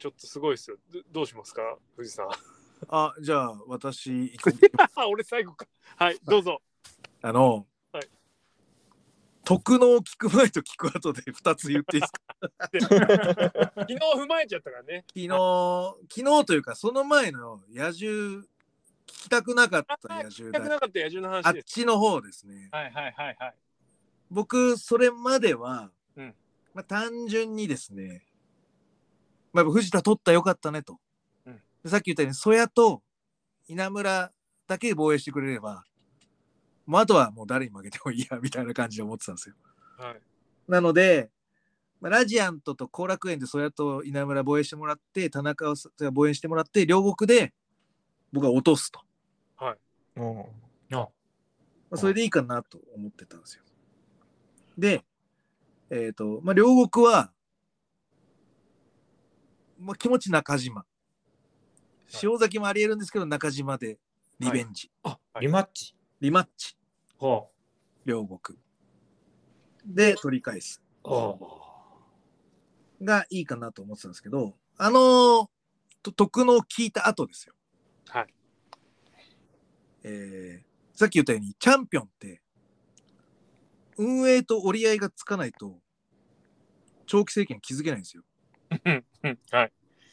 ちょっとすごいですよ。どどうしますか藤さん。あじゃあ私 [LAUGHS] 俺最後か。はいどうぞ。あの、はい徳能聞く前と聞く後で2つ言っていいですか？昨日踏まえちゃったからね。昨日昨日というかその前の野獣聞きたくなかった野聞き獣だたくなかった野獣のあっ話です。ちの方ですねはいはいはいはい。僕それまでは、うんまあ、単純にですね、まあ、藤田取ったらよかったねと、さっき言ったように曽谷と稲村だけ防衛してくれればもうあとはもう誰に負けてもいいやみたいな感じで思ってたんですよ。はい。なので、まあ、ラジアントと後楽園で曽谷と稲村防衛してもらって田中を防衛してもらって両国で僕は落とすと、うん。あ。まあ、それでいいかなと思ってたんですよ。でえっ、とまあ両国は、まあ、気持ち中島塩崎もありえるんですけど中島でリベンジ、あ、はいリマッチ？リマッチは両国で取り返すあ。あがいいかなと思ってたんですけど、あのーと徳能を聞いた後ですよ。はい。えーさっき言ったように、チャンピオンって、運営と折り合いがつかないと、長期政権築けないんですよ。うんうんはい。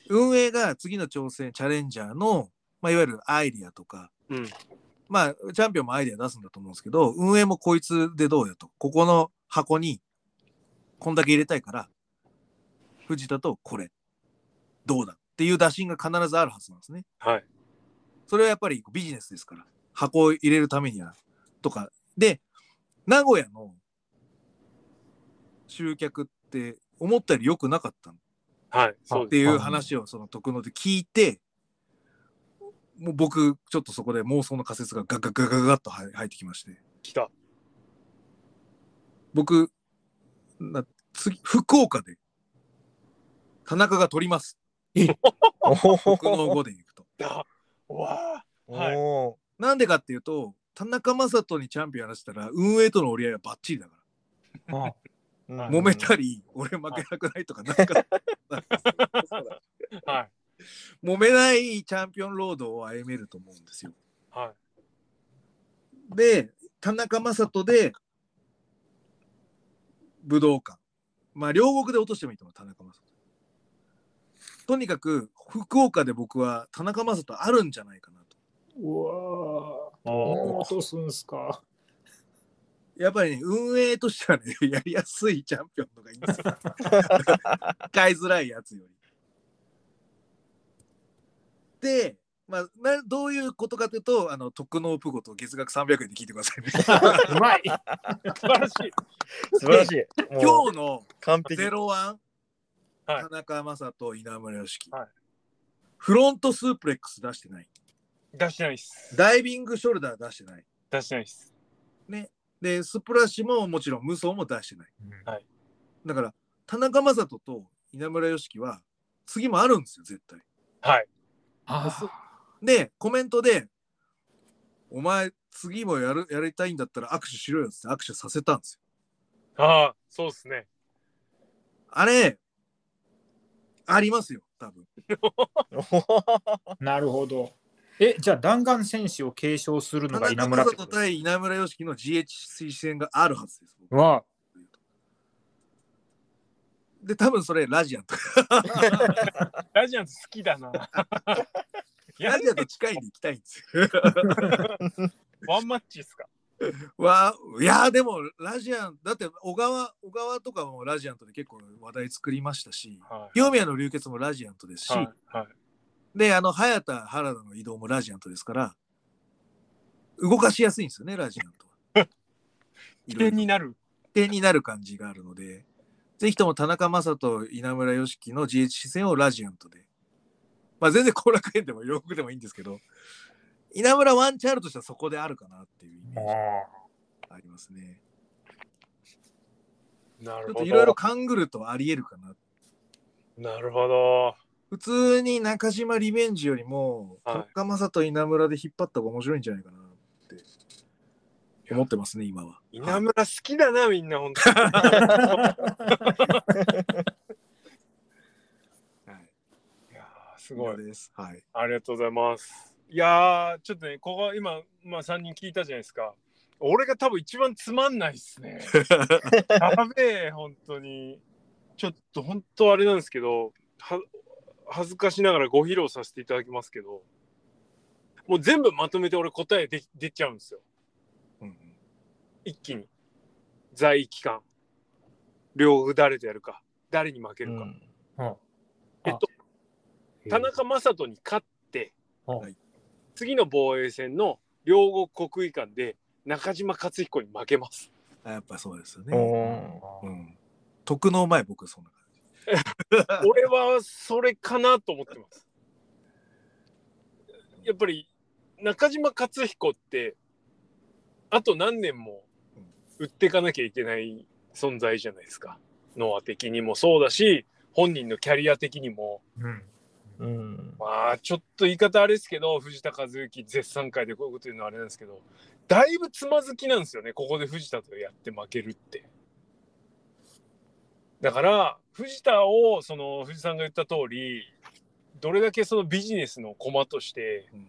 運営が次の挑戦、チャレンジャーの、まあ、いわゆるアイディアとか、うん。まあ、チャンピオンもアイディア出すんだと思うんですけど、運営もこいつでどうよと。ここの箱に、こんだけ入れたいから、藤田とこれ、どうだっていう打診が必ずあるはずなんですね。はい。それはやっぱりビジネスですから、箱を入れるためには、とか。で、名古屋の集客って思ったより良くなかったはい。そうって。いう話をその徳野で聞いて、もう僕、ちょっとそこで妄想の仮説がガガガガガッと入入ってきまして、来た。僕、な次、福岡で田中が取ります。お徳能後で行くと。だ。わあ。はいおなんでかっていうと、田中将人にチャンピオンやらせたら、運営との折り合いはバッチリだから。あ。ーはい揉めたり、俺負けなくないとか、なんか、[LAUGHS] はい。揉めないチャンピオンロードを歩めると思うんですよ。はい。で、田中将人で武道館。まあ、両国で落としてもいいと思う、田中将人。とにかく、福岡で僕は田中将人あるんじゃないかなと。うわあ。お落とすんすか。やっぱりね、運営としてはね、やりやすいチャンピオンのがいいんですよ。[LAUGHS] 使いづらいやつより。で、まあ、などういうことかというと、あの、特納プゴと月額300円で聞いてくださいね。うまい。素晴らしい。素晴らしい。今日の完璧。ゼロワン、はい田中将人、稲村良樹、はいフロントスープレックス出してない。出してないっす。ダイビングショルダー出してない。出してないっす。で、スプラッシュももちろん無双も出してない。うんはいだから、田中将人と稲村良樹は次もあるんですよ、絶対。はい。あそで、コメントで、お前、次もやるやりたいんだったら握手しろよって握手させたんですよ。ああ、そうっすね。あれ、ありますよ、多分。[LAUGHS] なるほど。え、じゃあ弾丸戦士を継承するのが稲村将人ってこと？対稲村良樹の GHC 戦があるはずです。僕わで、多分それラジアンと。[LAUGHS] ラジアンズ好きだな。ラジアンと近いんで行きたいんですよ。ワンマッチっすか？わいやでもラジアンだって小川小川とかもラジアントで結構話題作りましたしは清宮の流血もラジアントですし、はい。はい。であの早田原田の移動もラジアントですから動かしやすいんですよねラジアントは。[LAUGHS] 起点になる。起点になる感じがあるのでぜひとも田中将人稲村良樹の GH 戦をラジアントでまあ全然後楽園でも両国でもいいんですけど稲村ワンチャンあるとしたらそこであるかなっていうイメージがありますね。なるほど。ちょっといろいろ勘ぐるとありえるかな。なるほど。普通に中島リベンジよりも、はい田中将人稲村で引っ張った方が面白いんじゃないかなって思ってますね、今は。稲村好きだな、みんな、本当に。[LAUGHS] はい。いやーすごい。です。はい。ありがとうございます。いやー、ちょっとね、ここ今、まあ3人聞いたじゃないですか。俺が多分一番つまんないっすね。[LAUGHS] やべえ、本当に。ちょっと本当あれなんですけど、は恥ずかしながらご披露させていただきますけど、もう全部まとめて俺答えで出ちゃうんですよ。うん一気に。在位期間。両国誰とやるか。誰に負けるか。うんえっと、田中将人に勝って、はい次の防衛戦の両国国技館で中島克彦に負けます。あやっぱそうですよおね。ーうん。徳の前、僕そんな感じ。[LAUGHS] 俺はそれかなと思ってます。やっぱり中島克彦ってあと何年も売っていかなきゃいけない存在じゃないですか。ノア的にもそうだし本人のキャリア的にもうんうん。まあちょっと言い方あれですけど藤田和幸絶賛会でこういうこと言うのはあれなんですけどだいぶつまずきなんですよねここで藤田とやって負けるって。だから藤田をその藤さんが言った通りどれだけそのビジネスの駒としてうん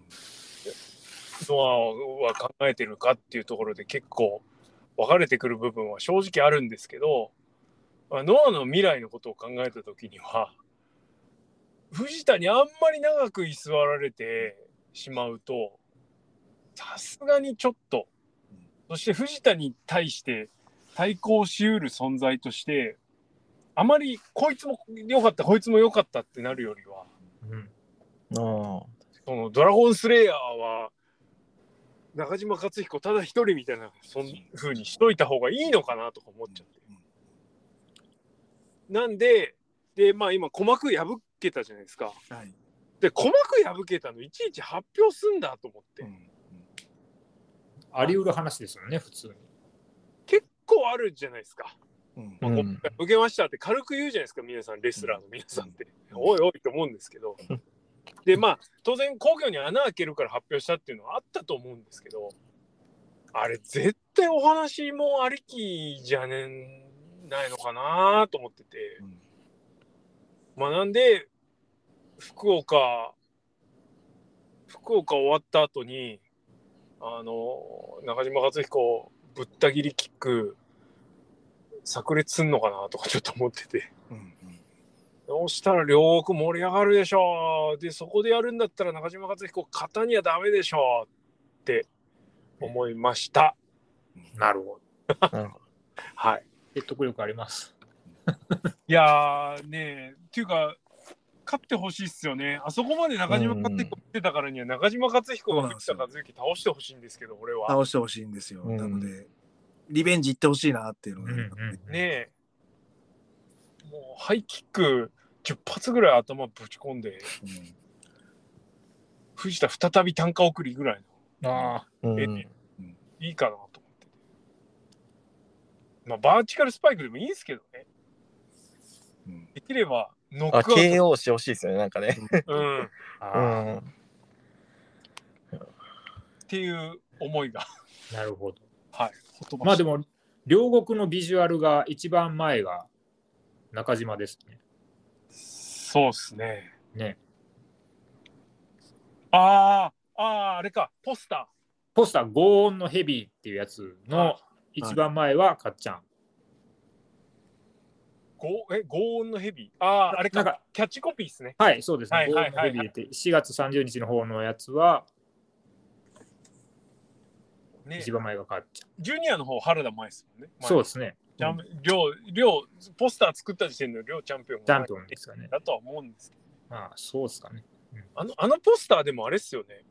ノアは考えてるかっていうところで結構分かれてくる部分は正直あるんですけどノアの未来のことを考えた時には藤田にあんまり長く居座られてしまうとさすがにちょっと。そして藤田に対して対抗しうる存在としてあまりこいつも良かったこいつも良かったってなるよりはうんあそのドラゴンスレイヤーは中島克彦ただ一人みたいなそん風にしといた方がいいのかなとか思っちゃって。なんで、で、まあ今、鼓膜破けたじゃないですか。はい。で、鼓膜破けたのいちいち発表すんだと思って。うんあり得る話ですよね、普通に。結構あるじゃないですか。うんまあ、受けましたって軽く言うじゃないですか、皆さん、レスラーの皆さんって。おいおいと思うんですけど。で、まあ、当然、皇居に穴開けるから発表したっていうのはあったと思うんですけど、あれ、絶対お話もありきじゃねないのかなと思ってて。うんまあ、なんで、福岡、福岡終わった後に、あの、中島克彦、ぶった切りキック、炸裂すんのかなとかちょっと思ってて。うんうんそうしたら両国盛り上がるでしょう。で、そこでやるんだったら中島克彦、型にはダメでしょうって思いました。なるほど。あ。なるほど。[LAUGHS] はい。説得力あります。[LAUGHS] いやーねえ、っていうか、勝ってほしいっすよね。あそこまで中島克彦ってたからには、中島克彦が藤田和幸倒してほしいんですけど、俺は。倒してほしいんですよ。うんなので、リベンジ行ってほしいなっていうのが、うんうん。ねえ。もう、ハイキック10発ぐらい頭ぶち込んで、うん。藤田再び単価送りぐらいの。あうん。えいいかなと思ってて。まあ、バーチカルスパイクでもいいですけどね。うん。できれば、ノッあ、クアウ KO してほしいですよね、なんかね。ト、うん、うあん。ていう思いが、なるほど。はい、まあでも、両国のビジュアルが一番前が中島ですね。そうですね。ね。ああ、ああ、あれか、ポスタポスター、ゴーンのヘビーっていうやつの一番前はかっちゃん。ー。ゴえ、ゴーンのヘビー？ああ、あれかなんかキャッチコピーですね。はい、そうですね。はいゴはいはいはいーンのヘビーって4月30日の方のやつはね一、番前がかっちゃん。ジュニアの方、原田舞ですもんね。そうですね。チャン両、両、ポスター作った時点で両チャンピオンがチャンピオンですかね。だとは思うんですけど。ああ、そうですかね。あの、あのポスターでもあれっすよね。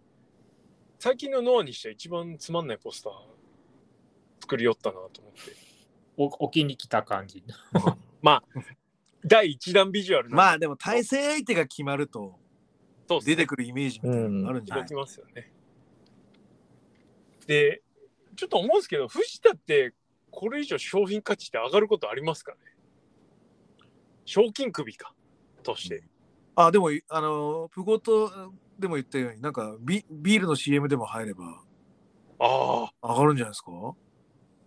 最近のノアにしては一番つまんないポスター作りよったなと思って。お置きに来た感じ。[LAUGHS] まあ、第一弾ビジュアルまあでも対戦相手が決まると出てくるイメージみたいなのがあるんじゃない？動きますよね。で、ちょっと思うんですけど、藤田ってこれ以上商品価値って上がることありますかね？賞金首か、として。あでもあのプゴトでも言ったようになんかビビールの CM でも入ればああ、上がるんじゃないですか？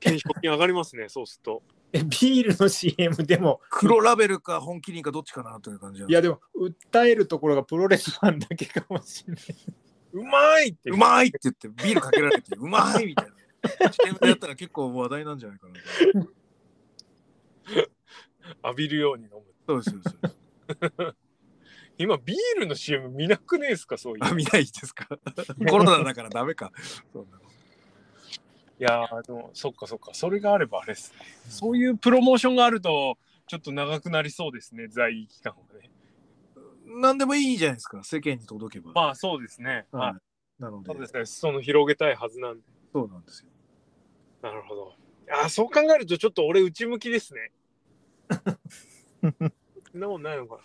賞金上がりますね、そうすると。えビールの CM でも、黒ラベルか本気にかどっちかなという感じいやでも、訴えるところがプロレスファンだけかもしれない。うまいって。うまいって言ってビールかけられてうまいみたいな CM でやったら結構話題なんじゃないかな浴びるように飲む。そうですそうです。そうです今、ビールの CM 見なくねえですか、そういう。あ見ないですか？[LAUGHS] コロナだからダメか。そうなのいやーでもそっかそっか。それがあればあれですね。そういうプロモーションがあるとちょっと長くなりそうですね在位期間がね。何でもいいじゃないですか世間に届けば、まあそうですね、はい。まなので。あそうですね。裾野広げたいはずなんでそうなんですよ。なるほど。あーそう考えるとちょっと俺内向きですね。[LAUGHS] そんなもんないのか。ない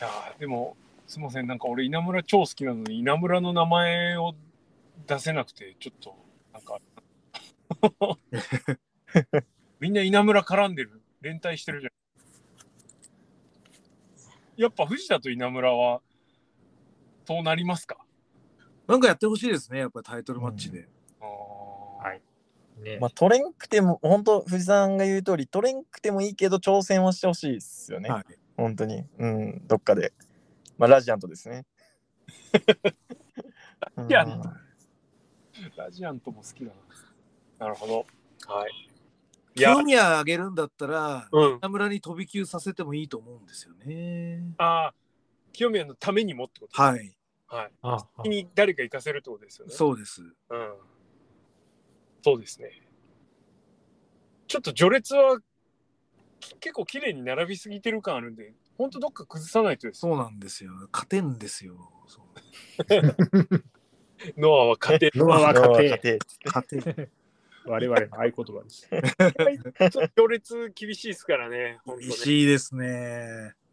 やーでもすいません。なんか俺稲村超好きなのに稲村の名前を出せなくてちょっとなんか。[LAUGHS] みんな稲村絡んでる連帯してるじゃんやっぱ藤田と稲村はそうなりますか？なんかやってほしいですねやっぱりタイトルマッチで、はい。ねまあ、取れんくても、本当藤さんが言う通り、取れんくてもいいけど、挑戦はしてほしいですよね。はい本当に。うん、どっかで。まあ、ラジアントですね。ジアンうんラジアントも好きだな。なるほど。はい。清、宮あげるんだったらうん。稲村に飛び級させてもいいと思うんですよねああ、清宮のためにもってことはいはい。ああ先に誰か行かせるってことですよね。そうですうん。そうですね。ちょっと序列はき結構綺麗に並びすぎてる感あるんで、ほんとどっか崩さないと。そうなんですよ勝てんですよ [LAUGHS] ノアは勝てる。[LAUGHS] ノアは勝て勝てん [LAUGHS] 我々の合言葉です。ちょっと序列厳しいですからね。厳ね。しいですねフ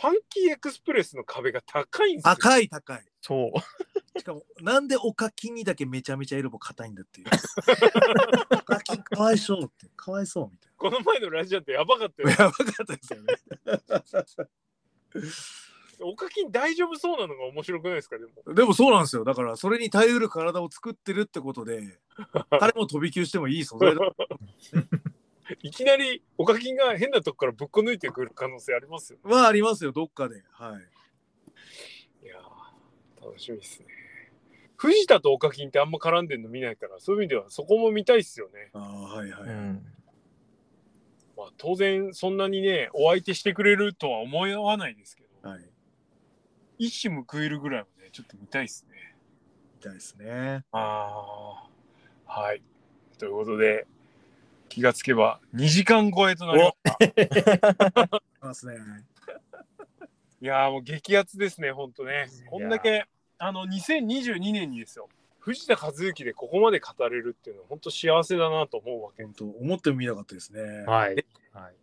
ァンキーエクスプレスの壁が高いんですよ。高い高いそう。しかもなんでおかきにだけめちゃめちゃエルボ硬いんだっていう [LAUGHS] おかきかわいそうってかわいそうみたいこの前のラジアンってやばかったよな。やばかったですよねおかきん大丈夫そうなのが面白くないですかでも。でもそうなんですよだからそれに耐えうる体を作ってるってことで彼も飛び級してもいい素材だ [LAUGHS] いきなりおかきんが変なとこからぶっこ抜いてくる可能性ありますよね。はありますよどっかではいいやー楽しみですね。藤田とおかきんってあんま絡んでんの見ないから、そういう意味ではそこも見たいっすよね。ああはいはい、うん。まあ当然そんなにね、お相手してくれるとは思わないですけど、はい一矢報いるぐらいはね、ちょっと見たいっすね。みたいですねああ、はい。ということで、気がつけば2時間超えとなりました。ますねいやーもう激アツですね、ほんとね。こんだけ、あの、2022年にですよ、藤田和幸でここまで語れるっていうのは本当幸せだなと思うわけ。本当思ってもみなかったですねはい。はい。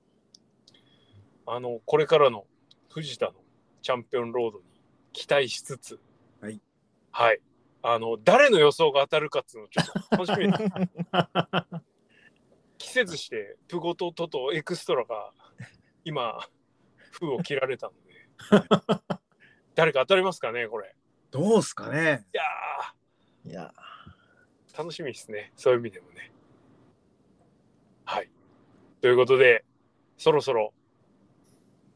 あの、これからの藤田のチャンピオンロードに期待しつつ、はい。はい。あの、誰の予想が当たるかっていうのをちょっと楽しみに。[LAUGHS] 季節して、プゴトトとエクストラが [LAUGHS] 今、封を切られたので、[LAUGHS] 誰か当たりますかね、これ。どうすかねいやいや、ー、楽しみですね。そういう意味でもね。はい。ということで、そろそろ、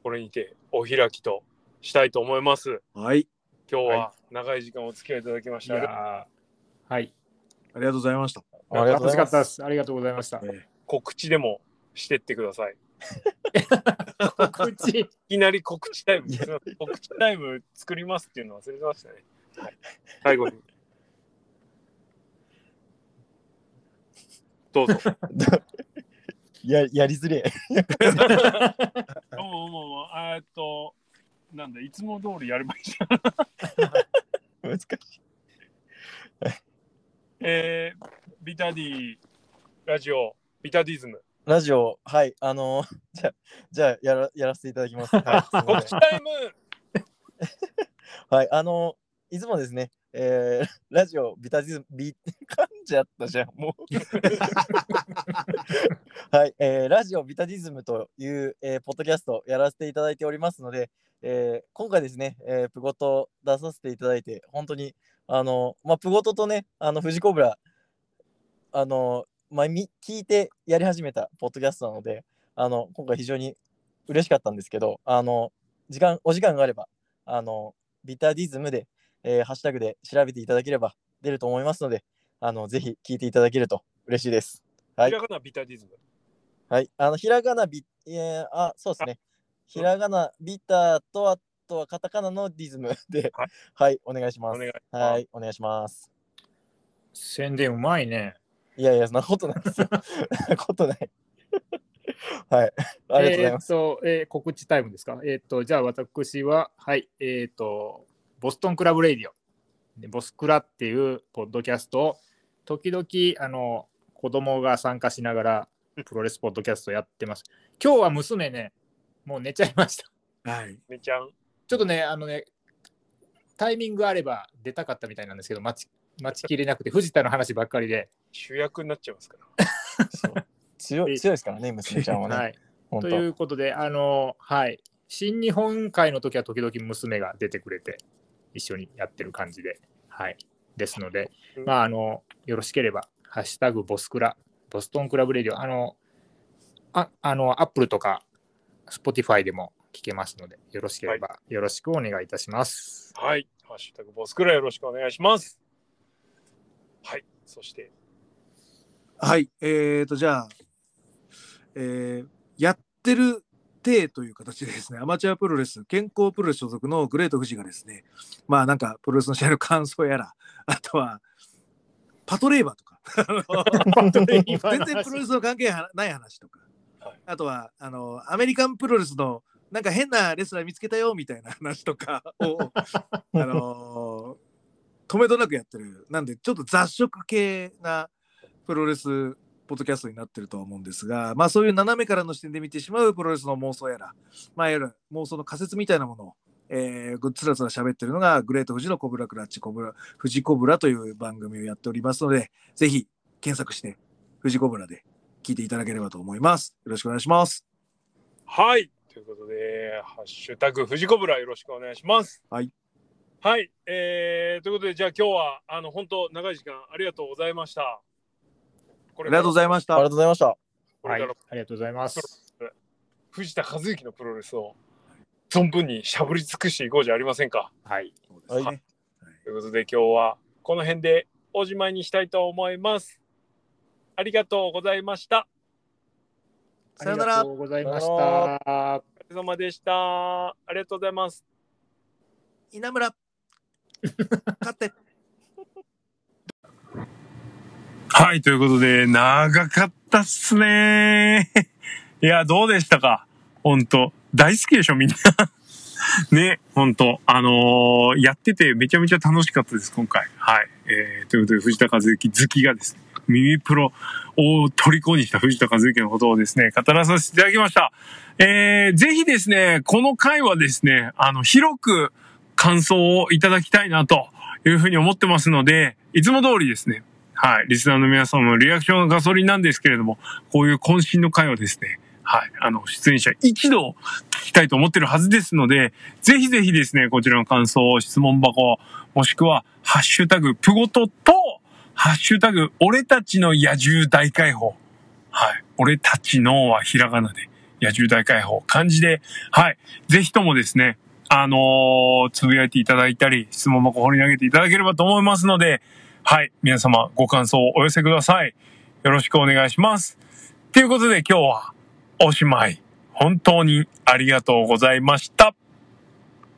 これにてお開きとしたいと思います。はい。今日はは長い時間お付き合いいただきました。いやーはい。ありがとうございました。ありがとうご楽しかざいます。ったです。ありがとうございました。え告知でもしてってください。[LAUGHS] 告知。いきなり告知タイム、告知タイム作りますっていうの忘れてましたね。はい、最後に。どうぞ。[LAUGHS] ややりづれえ。もうもうもう、えーっと、なんだ、いつも通りやればいいじゃん。[LAUGHS] 難しい。えー、ビタディラジオ、ビタディズム。ラジオ、はい、あのー [LAUGHS] じゃあ、じゃあやらやらせていただきます。[LAUGHS] はい告知タイム [LAUGHS] はい、あのーいつもですね、えー、ラジオビタディズム、ビ噛んじゃったじゃん、もう。はい、えー、ラジオビタディズムという、えー、ポッドキャストをやらせていただいておりますので、えー、今回ですね、えー、プゴト出させていただいて、本当に、あのーまあ、プゴトとね、あの、藤子ブラ、あのーまあ、み聞いてやり始めたポッドキャストなので、あの、今回非常に嬉しかったんですけど、あの、時間、お時間があれば、あの、ビタディズムで、えーハッシュタグで調べていただければ出ると思いますので、あの、ぜひ聞いていただけると嬉しいです。はいひらがなビタディズム。はい。あの、ひらがなビ、えーあ、そうですね。ひらがなビタと、あとはカタカナのディズムで、はいはい、お願いします。お願いしますはい、お願いします。宣伝うまいね。いやいや、そんなことないですよ。[LAUGHS] そんなことない。はい。ありがとうございます。えーっと、えー告知タイムですか？えーっと、じゃあ私は、はい、えーっと、ボストンクラブレイディオ、でボスクラっていうポッドキャストを、時々、あの、子供が参加しながら、プロレスポッドキャストやってます。今日は娘ね、もう寝ちゃいました。はい。めちゃん。ちょっとね、あのね、タイミングあれば出たかったみたいなんですけど、待ち待ちきれなくて、藤田の話ばっかりで。主役になっちゃいますから。そう強い強いですからね、娘ちゃんはね。はい、ということで、あの、はい、新日本会の時は時々娘が出てくれて、一緒にやってる感じで、はい、ですので、うんまあ、あの、よろしければ、ハッシュタグボスクラ、ボストンクラブレディオ、あの、ああの、アップルとか、スポティファイでも聞けますので、よろしければ、よろしくお願いいたします。はい。ハッシュタグボスクラよろしくお願いします。はい。そして、はい。えーと、じゃあ、えーやってる体という形でですね、アマチュアプロレス、健康プロレス所属のグレート富士がですね、まあなんかプロレスの試合の感想やら、あとは、パトレーバーとか、[LAUGHS] 全然プロレスの関係はない話とか、はいあとはあのアメリカンプロレスのなんか変なレスラー見つけたよみたいな話とかを、あのー止めどなくやってるなんでちょっと雑食系なプロレスポッドキャストになってるとは思うんですがまあそういう斜めからの視点で見てしまうプロレスの妄想やらまあいわゆる妄想の仮説みたいなものをえー、つらつら喋ってるのがグレート富士のコブラクラッチコブラ富士コブラという番組をやっておりますのでぜひ検索して富士コブラで聞いていただければと思いますよろしくお願いしますはい。ということで、ハッシュタグ、藤子ブラよろしくお願いします。はい。はい。えー、ということで、じゃあ今日は、あの、本当長い時間ありがとうございました。こありがとうございましたありがとうございました。はい、ありがとうございます。藤田和之のプロレスを存分にしゃぶり尽くしていこうじゃありませんか。はい。はいねということで今日はこの辺でおしまいにしたいと思います。ありがとうございました。さよならありがとうございました。お疲れ様でした。ありがとうございます。稲村勝ってはい、ということで、長かったっすね。[LAUGHS] いや、どうでしたか？本当大好きでしょ、みんな。[LAUGHS] ね、本当あのーやっててめちゃめちゃ楽しかったです、今回。はい。えー、ということで、藤田和之好きがですね、耳プロを虜にした藤田和之のことをですね、語らさせていただきました。えー、ぜひですね、この回はですね、あの、広く感想をいただきたいなというふうに思ってますので、いつも通りですね、はい、リスナーの皆様のリアクションがガソリンなんですけれども、こういう渾身の回をですね、はい、あの、出演者一度聞きたいと思ってるはずですので、ぜひぜひですね、こちらの感想、質問箱、もしくは、ハッシュタグ、プゴトと、ハッシュタグ、俺たちの野獣大解放。はい。俺たちのはひらがなで、野獣大解放。漢字で、はい。ぜひともですね、あのつぶやいていただいたり、質問箱掘り投げていただければと思いますので、はい。皆様、ご感想をお寄せください。よろしくお願いします。ということで今日は、おしまい。本当にありがとうございました。